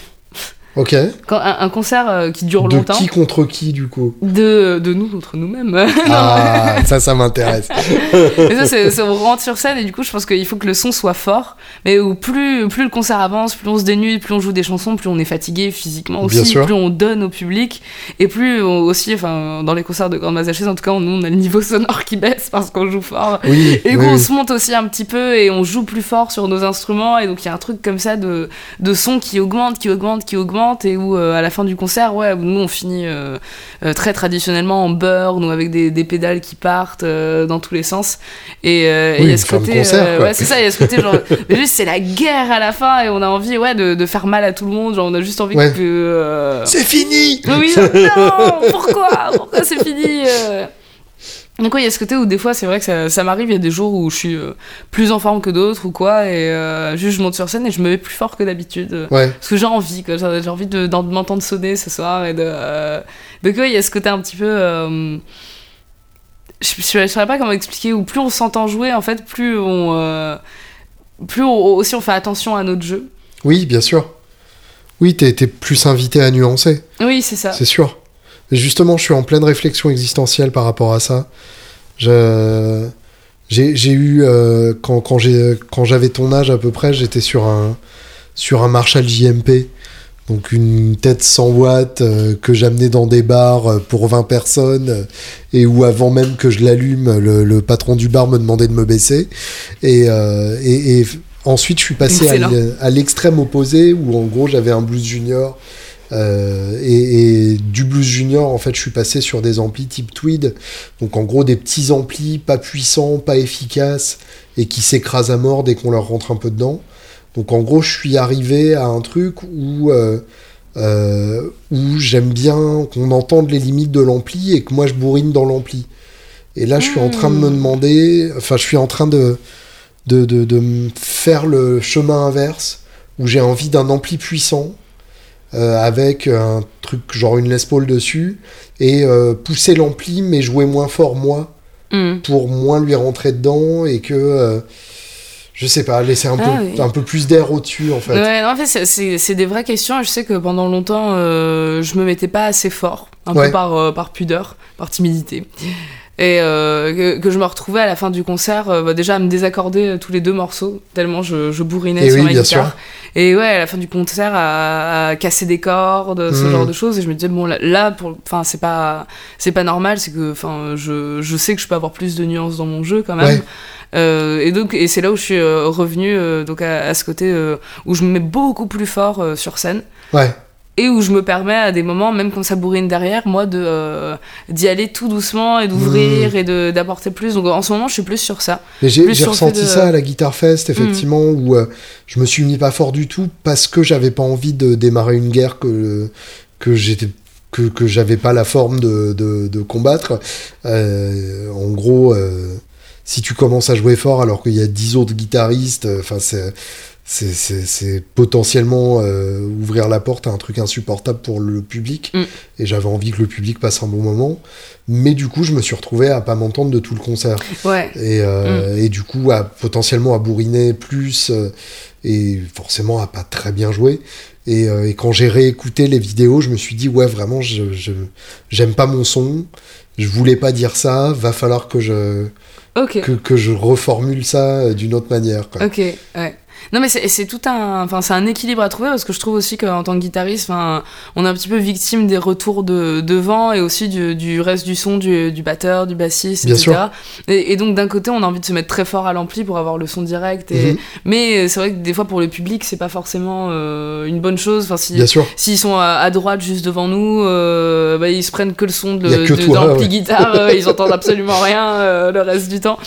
Ok. Quand, un, un concert euh, qui dure De longtemps. qui contre qui, du coup De, de nous contre nous-mêmes. Ah, ça, ça m'intéresse. Et ça, on rentre sur scène et du coup, je pense qu'il faut que le son soit fort. Mais où plus, plus le concert avance, plus on se dénude, plus on joue des chansons, plus on est fatigué physiquement Bien aussi, sûr. plus on donne au public. Et plus on- aussi, enfin, dans les concerts de Grande Mazachès, en tout cas, nous, on a le niveau sonore qui baisse parce qu'on joue fort. Oui. Et oui, on se monte aussi un petit peu et on joue plus fort sur nos instruments. Et donc, il y a un truc comme ça de, de son qui augmente, qui augmente, qui augmente. Et où, euh, à la fin du concert, ouais, nous, on finit euh, euh, très traditionnellement en burn ou avec des, des pédales qui partent dans tous les sens. Et il Oui, y a ce côté. concert, ouais, c'est ça, il y a ce côté genre. juste, c'est la guerre à la fin et on a envie, ouais, de, de faire mal à tout le monde. Genre, on a juste envie Ouais. que. C'est fini oui, non, pourquoi? Pourquoi c'est fini Donc ouais, il y a ce côté où des fois c'est vrai que ça, ça m'arrive, il y a des jours où je suis euh, plus en forme que d'autres ou quoi, et euh, juste je monte sur scène et je me mets plus fort que d'habitude. euh, Ouais. Parce que j'ai envie, quoi, j'ai envie de, m'entendre sonner ce soir et de... Donc ouais, il y a ce côté un petit peu... Je, je saurais pas comment expliquer, où plus on s'entend jouer, en fait, plus on... Plus on- aussi on fait attention à notre jeu. Oui, bien sûr. Oui, t'es t'es plus invité à nuancer. Oui, c'est ça. C'est sûr. Justement, je suis en pleine réflexion existentielle par rapport à ça. Je... J'ai eu, euh, quand, j'avais ton âge à peu près, j'étais sur un, sur un Marshall JMP. Donc une tête 100 watts euh, que j'amenais dans des bars euh, pour 20 personnes et où avant même que je l'allume, le, le patron du bar me demandait de me baisser. Et, euh, et, et ensuite, je suis passé Excellent. à l'extrême opposé où en gros j'avais un blues junior euh, et, et du blues junior, en fait, je suis passé sur des amplis type Tweed. Donc, en gros, des petits amplis pas puissants, pas efficaces et qui s'écrasent à mort dès qu'on leur rentre un peu dedans. Donc, en gros, je suis arrivé à un truc où, euh, euh, où j'aime bien qu'on entende les limites de l'ampli et que moi, je bourrine dans l'ampli. Et là, je suis en train de me Hmm. demander, enfin, je suis en train de, de, de, de faire le chemin inverse où j'ai envie d'un ampli puissant euh, avec un truc genre une Les Paul dessus et euh, pousser l'ampli mais jouer moins fort moi Mm. pour moins lui rentrer dedans et que euh, je sais pas laisser un, Ah peu, oui. un peu plus d'air au-dessus en fait. Ouais, non, en fait, c'est- des vraies questions. Je sais que pendant longtemps, euh, je me mettais pas assez fort, un Ouais. peu par, euh, par pudeur, par timidité. Et euh, que, que je me retrouvais à la fin du concert, euh, bah, déjà à me désaccorder euh, tous les deux morceaux, tellement je, je bourrinais Et sur oui, ma guitare. sûr. Et ouais, à la fin du concert, à, à casser des cordes, ce Mhm. genre de choses. Et je me disais, bon, là, là pour, enfin, c'est pas, c'est pas normal, c'est que, enfin, je, je sais que je peux avoir plus de nuances dans mon jeu quand même. Ouais. Euh, et donc, et c'est là où je suis revenu euh, donc à, à ce côté euh, où je me mets beaucoup plus fort sur scène Ouais. Et où je me permets à des moments, même quand ça bourrine derrière, moi, de euh, d'y aller tout doucement et d'ouvrir Mmh. et de d'apporter plus. Donc en ce moment, je suis plus sur ça. J'ai ressenti de- ça à la Guitar Fest, effectivement, où euh, je me suis mis pas fort du tout parce que j'avais pas envie de démarrer une guerre que, que j'étais que, que j'avais pas la forme de, de, de combattre. Euh, en gros, euh, si tu commences à jouer fort alors qu'il y a 10 autres guitaristes, enfin c'est c'est- c'est c'est potentiellement euh, ouvrir la porte à un truc insupportable pour le public. Mm. Et j'avais envie que le public passe un bon moment. Mais du coup, je me suis retrouvé à pas m'entendre de tout le concert Ouais. et, euh, et du coup à potentiellement à bourriner plus euh, et forcément à pas très bien jouer et, euh, et quand j'ai réécouté les vidéos je me suis dit ouais vraiment je je- j'aime pas mon son je voulais pas dire ça va falloir que je Ok. que, que je reformule ça euh, d'une autre manière quoi. Ok. Ouais. Non, mais c'est tout un, enfin, c'est un équilibre à trouver parce que je trouve aussi qu'en tant que guitariste, enfin, on est un petit peu victime des retours de, de vent et aussi du, du reste du son du, du batteur, du bassiste, Bien etc. sûr. Et, et donc d'un côté, on a envie de se mettre très fort à l'ampli pour avoir le son direct. Et... Mhm. Mais c'est vrai que des fois pour le public, c'est pas forcément euh, une bonne chose. Enfin, si, Bien sûr. S'ils sont à, à droite juste devant nous, euh, bah, ils se prennent que le son de, d'ampli ouais. guitare, euh, ils entendent absolument rien euh, le reste du temps.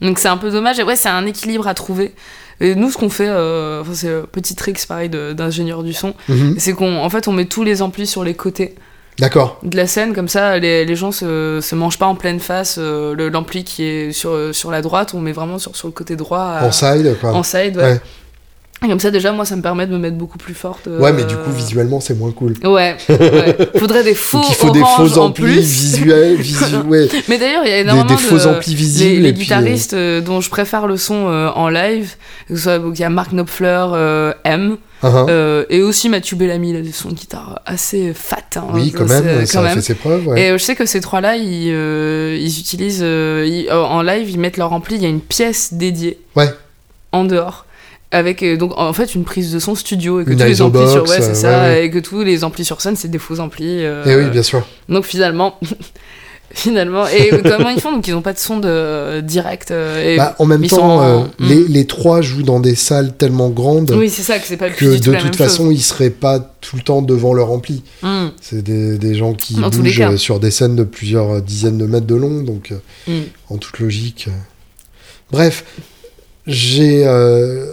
Donc c'est un peu dommage. Et ouais, c'est un équilibre à trouver. Et nous, ce qu'on fait, euh, enfin, c'est un petit trick pareil d'ingénieur du son, Mhm. c'est qu'en en fait on met tous les amplis sur les côtés D'accord. de la scène, comme ça les, les gens se, se mangent pas en pleine face euh, le- l'ampli qui est sur, sur la droite, on met vraiment sur, sur le côté droit. à- En side, quoi. en side, ouais. Ouais. Et Comme ça, déjà, moi, ça me permet de me mettre beaucoup plus forte. euh, Ouais, mais du coup, visuellement, c'est moins cool. Ouais, ouais. Faudrait des faux Donc il faut des faux amplis plus. visuels, visu... ouais. Mais d'ailleurs, il y a énormément des de faux amplis visibles. les, les et puis, euh, guitaristes euh, dont je préfère le son euh, en live. Que ce soit, donc, il y a Mark Knopfler, M, uh -huh. euh, et aussi Mathieu Bellamy, il a des sons de guitare assez fat. hein, oui, quand même, quand ça a même. fait ses preuves. Ouais. Et je sais que ces trois-là, ils, euh, ils utilisent euh, ils- en live, ils mettent leur ampli. Il y a une pièce dédiée Ouais. en dehors. Avec euh, donc en fait une prise de son studio et que Une tous les amplis sur ouais, c'est euh, ça ouais, ouais. et que tous les amplis sur scène c'est des faux amplis euh, Et oui, bien sûr. donc finalement finalement et comment ils font? Donc ils ont pas de son de direct et Bah, en même temps, sont en- euh, Mm. les, les trois jouent dans des salles tellement grandes oui c'est ça que c'est pas de toute façon, ils seraient pas tout le temps devant leur ampli. chose. Mm, C'est des, des gens qui Dans bougent sur des scènes de plusieurs dizaines de mètres de long, donc euh, mm. en toute logique. Bref, j'ai euh,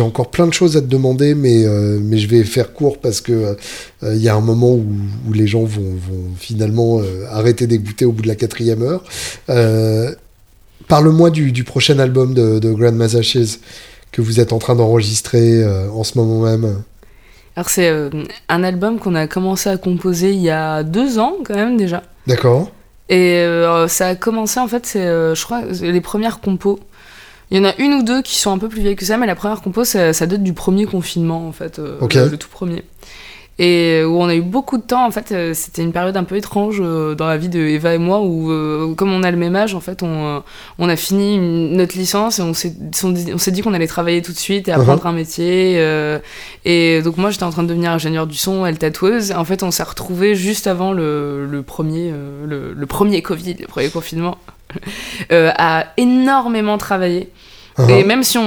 encore plein de choses à te demander, mais, euh, mais je vais faire court parce que euh, il y a un moment où, où les gens vont, vont finalement euh, arrêter d'écouter au bout de la quatrième heure. Euh, Parle-moi du, du prochain album de, de Grand Massachusetts que vous êtes en train d'enregistrer euh, en ce moment même. alors c'est euh, un album qu'on a commencé à composer il y a deux ans quand même déjà D'accord Et euh, ça a commencé, en fait, c'est, euh, je crois, les premières compos. Il y en a une ou deux qui sont un peu plus vieilles que ça, mais la première compo, ça, ça date du premier confinement, en fait, euh, le, le tout premier. Et où on a eu beaucoup de temps, en fait, euh, c'était une période un peu étrange euh, dans la vie de Eva et moi, où, euh, comme on a le même âge, en fait, on, on a fini une- notre licence et on s'est dit qu'on allait travailler tout de suite et apprendre un métier. et donc moi, j'étais en train de devenir ingénieur du son, elle tatoueuse. En fait, on s'est retrouvés juste avant le, le premier, le, le premier Covid, le premier confinement, euh, à énormément travailler. Uh-huh. Et même si on,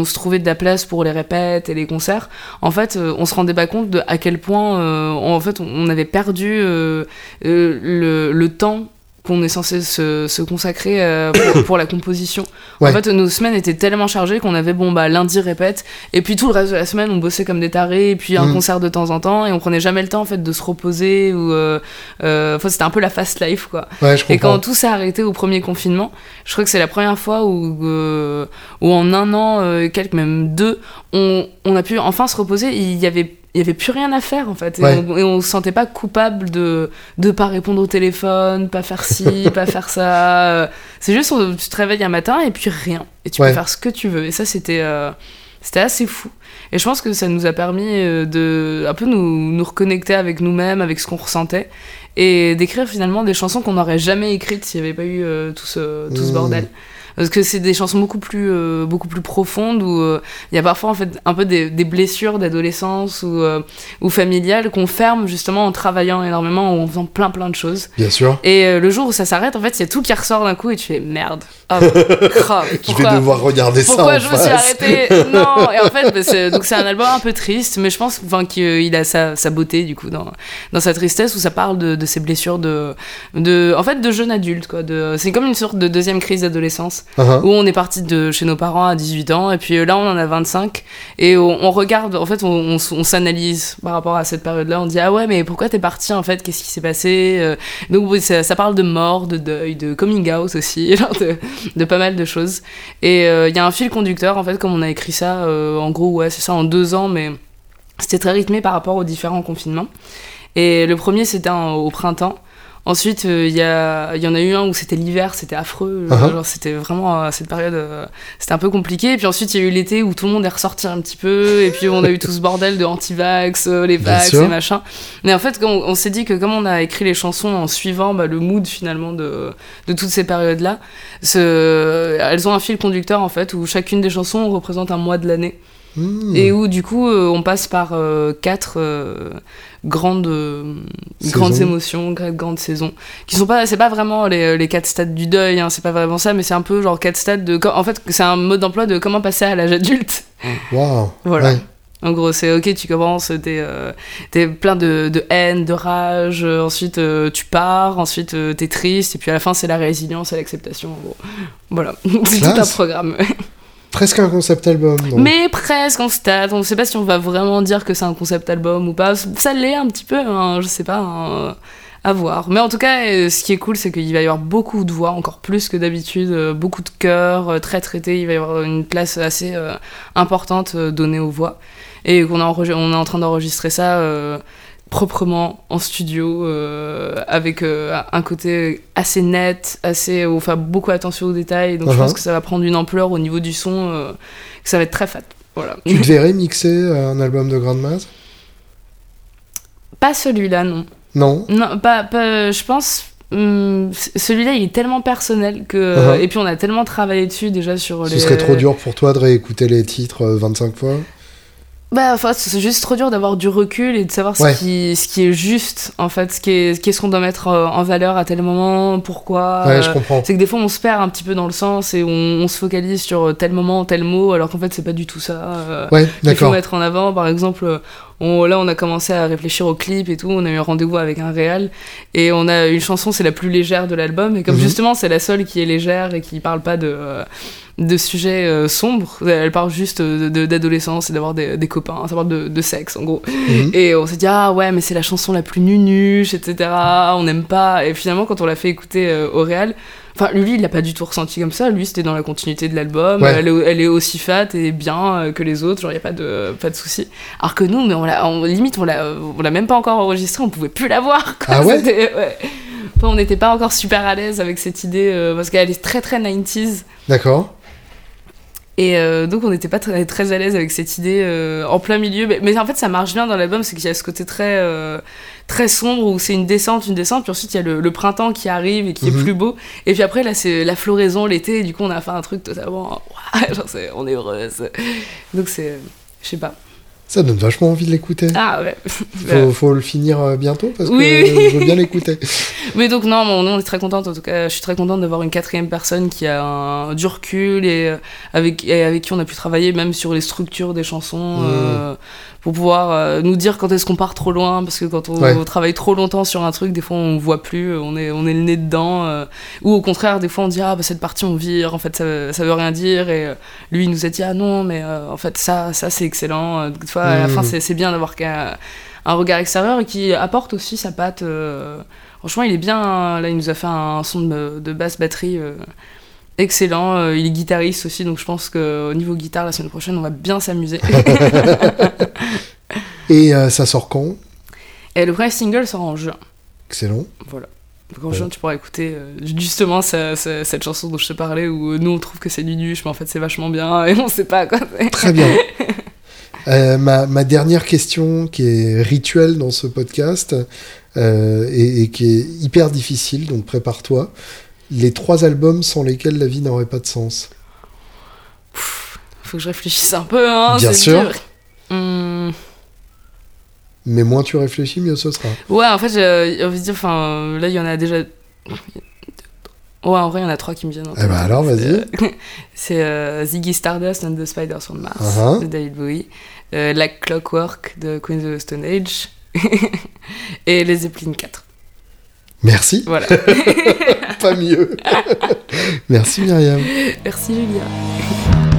on se trouvait de la place pour les répètes et les concerts, en fait, euh, on se rendait pas compte de à quel point, euh, on- en fait, on, on avait perdu euh, euh, le, le temps qu'on est censé se, se consacrer euh, pour, pour la composition. Ouais. En fait, nos semaines étaient tellement chargées qu'on avait, bon, bah, lundi répète, et puis tout le reste de la semaine, on bossait comme des tarés, et puis un Mm. concert de temps en temps, et on prenait jamais le temps, en fait, de se reposer, ou... euh, euh, Enfin, c'était un peu la fast life, quoi. Ouais, Et quand tout s'est arrêté au premier confinement, je crois que c'est la première fois où, où en un an, quelques, même deux, on, on a pu enfin se reposer. Il y avait il y avait plus rien à faire en fait et, Ouais. on, et on se sentait pas coupable de de pas répondre au téléphone pas faire ci pas faire ça c'est juste on- tu te réveilles un matin et puis rien et tu Ouais. peux faire ce que tu veux et ça c'était euh, c'était assez fou et je pense que ça nous a permis euh, de un peu nous, nous reconnecter avec nous-mêmes avec ce qu'on ressentait et d'écrire finalement des chansons qu'on n'aurait jamais écrites s'il n'y avait pas eu euh, tout ce, tout ce Mmh. bordel. Parce que c'est des chansons beaucoup plus, euh, beaucoup plus profondes où euh, il y a parfois en fait un peu des, des blessures d'adolescence ou, euh, ou familiales qu'on ferme justement en travaillant énormément ou en faisant plein plein de choses. Bien sûr. Et le jour où ça s'arrête, en fait, c'est tout qui ressort d'un coup et tu fais merde. Ah, grave. Je vais Pourquoi devoir regarder ça pourquoi je me suis arrêtée Non, et en fait, bah, c'est- donc c'est un album un peu triste, mais je pense enfin, qu'il a sa, sa beauté du coup dans, dans sa tristesse où ça parle de, de ses blessures de, de, en fait, de jeune adulte quoi. De, c'est comme une sorte de deuxième crise d'adolescence Uh-huh. où on est parti de chez nos parents à 18 ans et puis euh, là on en a 25 et on, on regarde, en fait, on, on s- on s'analyse par rapport à cette période-là. On dit ah ouais, mais pourquoi t'es parti en fait Qu'est-ce qui s'est passé Euh, Donc ça, ça parle de mort, de deuil, de coming out aussi, genre de, de pas mal de choses. Et euh, il y a un fil conducteur, en fait, comme on a écrit ça, euh, en gros, ouais, c'est ça, en deux ans, mais c'était très rythmé par rapport aux différents confinements. Et le premier, c'était au printemps. Ensuite, euh, il y, a- il y en a eu un où c'était l'hiver, c'était affreux. genre, c'était vraiment, euh, cette période, euh, c'était un peu compliqué. Et puis ensuite, il y a eu l'été où tout le monde est ressorti un petit peu. Et puis, on a eu tout ce bordel de anti-vax, euh, les vax sûr. et machin. Mais en fait, on, on s'est dit que comme on a écrit les chansons en suivant bah, le mood finalement de, de toutes ces périodes-là, ce- elles ont un fil conducteur en fait où chacune des chansons représente un mois de l'année. Hmm. Et où du coup euh, on passe par euh, quatre euh, grandes, grandes émotions, quatre grandes saisons, qui sont pas, c'est pas vraiment les, les quatre stades du deuil, hein, c'est pas vraiment ça, mais c'est un peu genre quatre stades de, en fait c'est un mode d'emploi de comment passer à l'âge adulte. Waouh. Voilà. Ouais. En gros, c'est ok, tu commences, t'es euh, plein de, de haine, de rage, euh, ensuite euh, tu pars, ensuite t'es triste, et puis à la fin c'est la résilience et l'acceptation. Voilà, c'est tout un programme. Presque un concept album. Mais presque en stade, on ne sait pas si on va vraiment dire que c'est un concept album ou pas. Ça l'est un petit peu, hein, je sais pas, hein, à voir. Mais en tout cas, euh, ce qui est cool, c'est qu'il va y avoir beaucoup de voix, encore plus que d'habitude, euh, beaucoup de chœurs, euh, très traités. Il va y avoir une place assez importante donnée aux voix. Et qu'on on est en train d'enregistrer ça proprement en studio, euh, avec euh, un côté assez net, assez, on fait beaucoup attention aux détails. Donc je Uh-huh. pense que ça va prendre une ampleur au niveau du son, euh, que ça va être très fat. Voilà. Tu te verrais mixer euh, un album de grande masse Pas celui-là, non. Non? Non, pas, pas- je pense. hum, c- celui-là, il est tellement personnel que. Uh-huh. Et puis, on a tellement travaillé dessus déjà sur Ce les. serait trop dur pour toi de réécouter les titres euh, 25 fois? Bah, enfin, c'est juste trop dur d'avoir du recul et de savoir Ouais. ce, qui, ce qui est juste, en fait, ce qu'est-ce qu'on doit mettre euh, en valeur à tel moment, pourquoi. Ouais, euh, je comprends. C'est que des fois, on se perd un petit peu dans le sens et on, on se focalise sur tel moment, tel mot, alors qu'en fait, c'est pas du tout ça. euh, Ouais, qu'il faut mettre en avant. Par exemple, on, là, on a commencé à réfléchir au clip et tout. On a eu un rendez-vous avec un réal et on a une chanson, c'est la plus légère de l'album. Et comme Mhm. justement, c'est la seule qui est légère et qui parle pas de, euh, de sujets euh, sombres, elle parle juste de- de- d'adolescence et d'avoir des, des copains. Ça parle de, de sexe, en gros. Mhm. Et on s'est dit, ah ouais, mais c'est la chanson la plus nunuche, etc. On n'aime pas. Et finalement, quand on l'a fait écouter euh, au réal, enfin, lui, il l'a pas du tout ressenti comme ça. Lui, c'était dans la continuité de l'album. Ouais. Elle, est, elle est aussi fat et bien euh, que les autres, genre, il n'y a pas de, pas de souci. Alors que nous, mais on on- limite, on l'a, même pas encore enregistré, on pouvait plus la voir. quoi. Ah ouais C'était- ouais. Enfin, on n'était pas encore super à l'aise avec cette idée euh, parce qu'elle est très très 90s. D'accord. Et euh, donc on n'était pas très, très à l'aise avec cette idée euh, en plein milieu. Mais, mais en fait ça marche bien dans l'album, c'est qu'il y a ce côté très, euh, très sombre où c'est une descente, une descente, puis ensuite il y a le, le printemps qui arrive et qui Mhm. est plus beau. Et puis après là c'est la floraison, l'été, et du coup on a fait un truc totalement... Genre on est heureuse. Donc c'est... Je sais pas. Ça donne vachement envie de l'écouter. Ah ouais. Faut, faut le finir euh, bientôt parce que Oui, oui. je veux bien l'écouter. Mais donc non, on est très contente en tout cas. Je suis très contente d'avoir une quatrième personne qui a un, du recul et euh, avec, et avec qui on a pu travailler même sur les structures des chansons Mmh. euh, pour pouvoir euh, nous dire quand est-ce qu'on part trop loin parce que quand on, Ouais. travaille trop longtemps sur un truc, des fois on voit plus, on est, on est le nez dedans. euh, ou au contraire, des fois on dit ah bah cette partie on vire, en fait ça, ça veut rien dire et euh, lui il nous a dit ah non mais euh, en fait ça, ça c'est excellent. Euh, Des fois à la Mmh. fin c'est c'est bien d'avoir qu'un un regard extérieur et qui apporte aussi sa patte. euh, Franchement, il est bien. hein. Là, il nous a fait un son de, de basse batterie euh, excellent. Euh, il est guitariste aussi, donc je pense qu'au niveau guitare, la semaine prochaine, on va bien s'amuser. Et euh, ça sort quand? Et le premier single sort en juin. Excellent. Voilà. Donc en juin, tu pourras écouter euh, justement ça- ça- cette chanson dont je te parlais, où nous on trouve que c'est du nuche, mais en fait c'est vachement bien, et on sait pas quoi. Très bien. Euh, ma, ma dernière question, qui est rituelle dans ce podcast euh, et, et qui est hyper difficile, donc prépare-toi. Les trois albums sans lesquels la vie n'aurait pas de sens. Faut que je réfléchisse un peu, hein. Bien sûr. dur. Hum, Mais moins tu réfléchis, mieux ce sera. Ouais, en fait, j'ai envie de dire, enfin, euh, là, il y en a déjà. Ouais, en vrai, il y en a trois qui me viennent en Eh ben alors, vas-y. euh, C'est euh, Ziggy Stardust and the Spiders on Mars Uh-huh. de David Bowie, euh, Like Clockwork de Queen of the Stone Age et les Zeppelin 4. Merci. Voilà. Pas mieux. Merci Myriam. Merci Julia.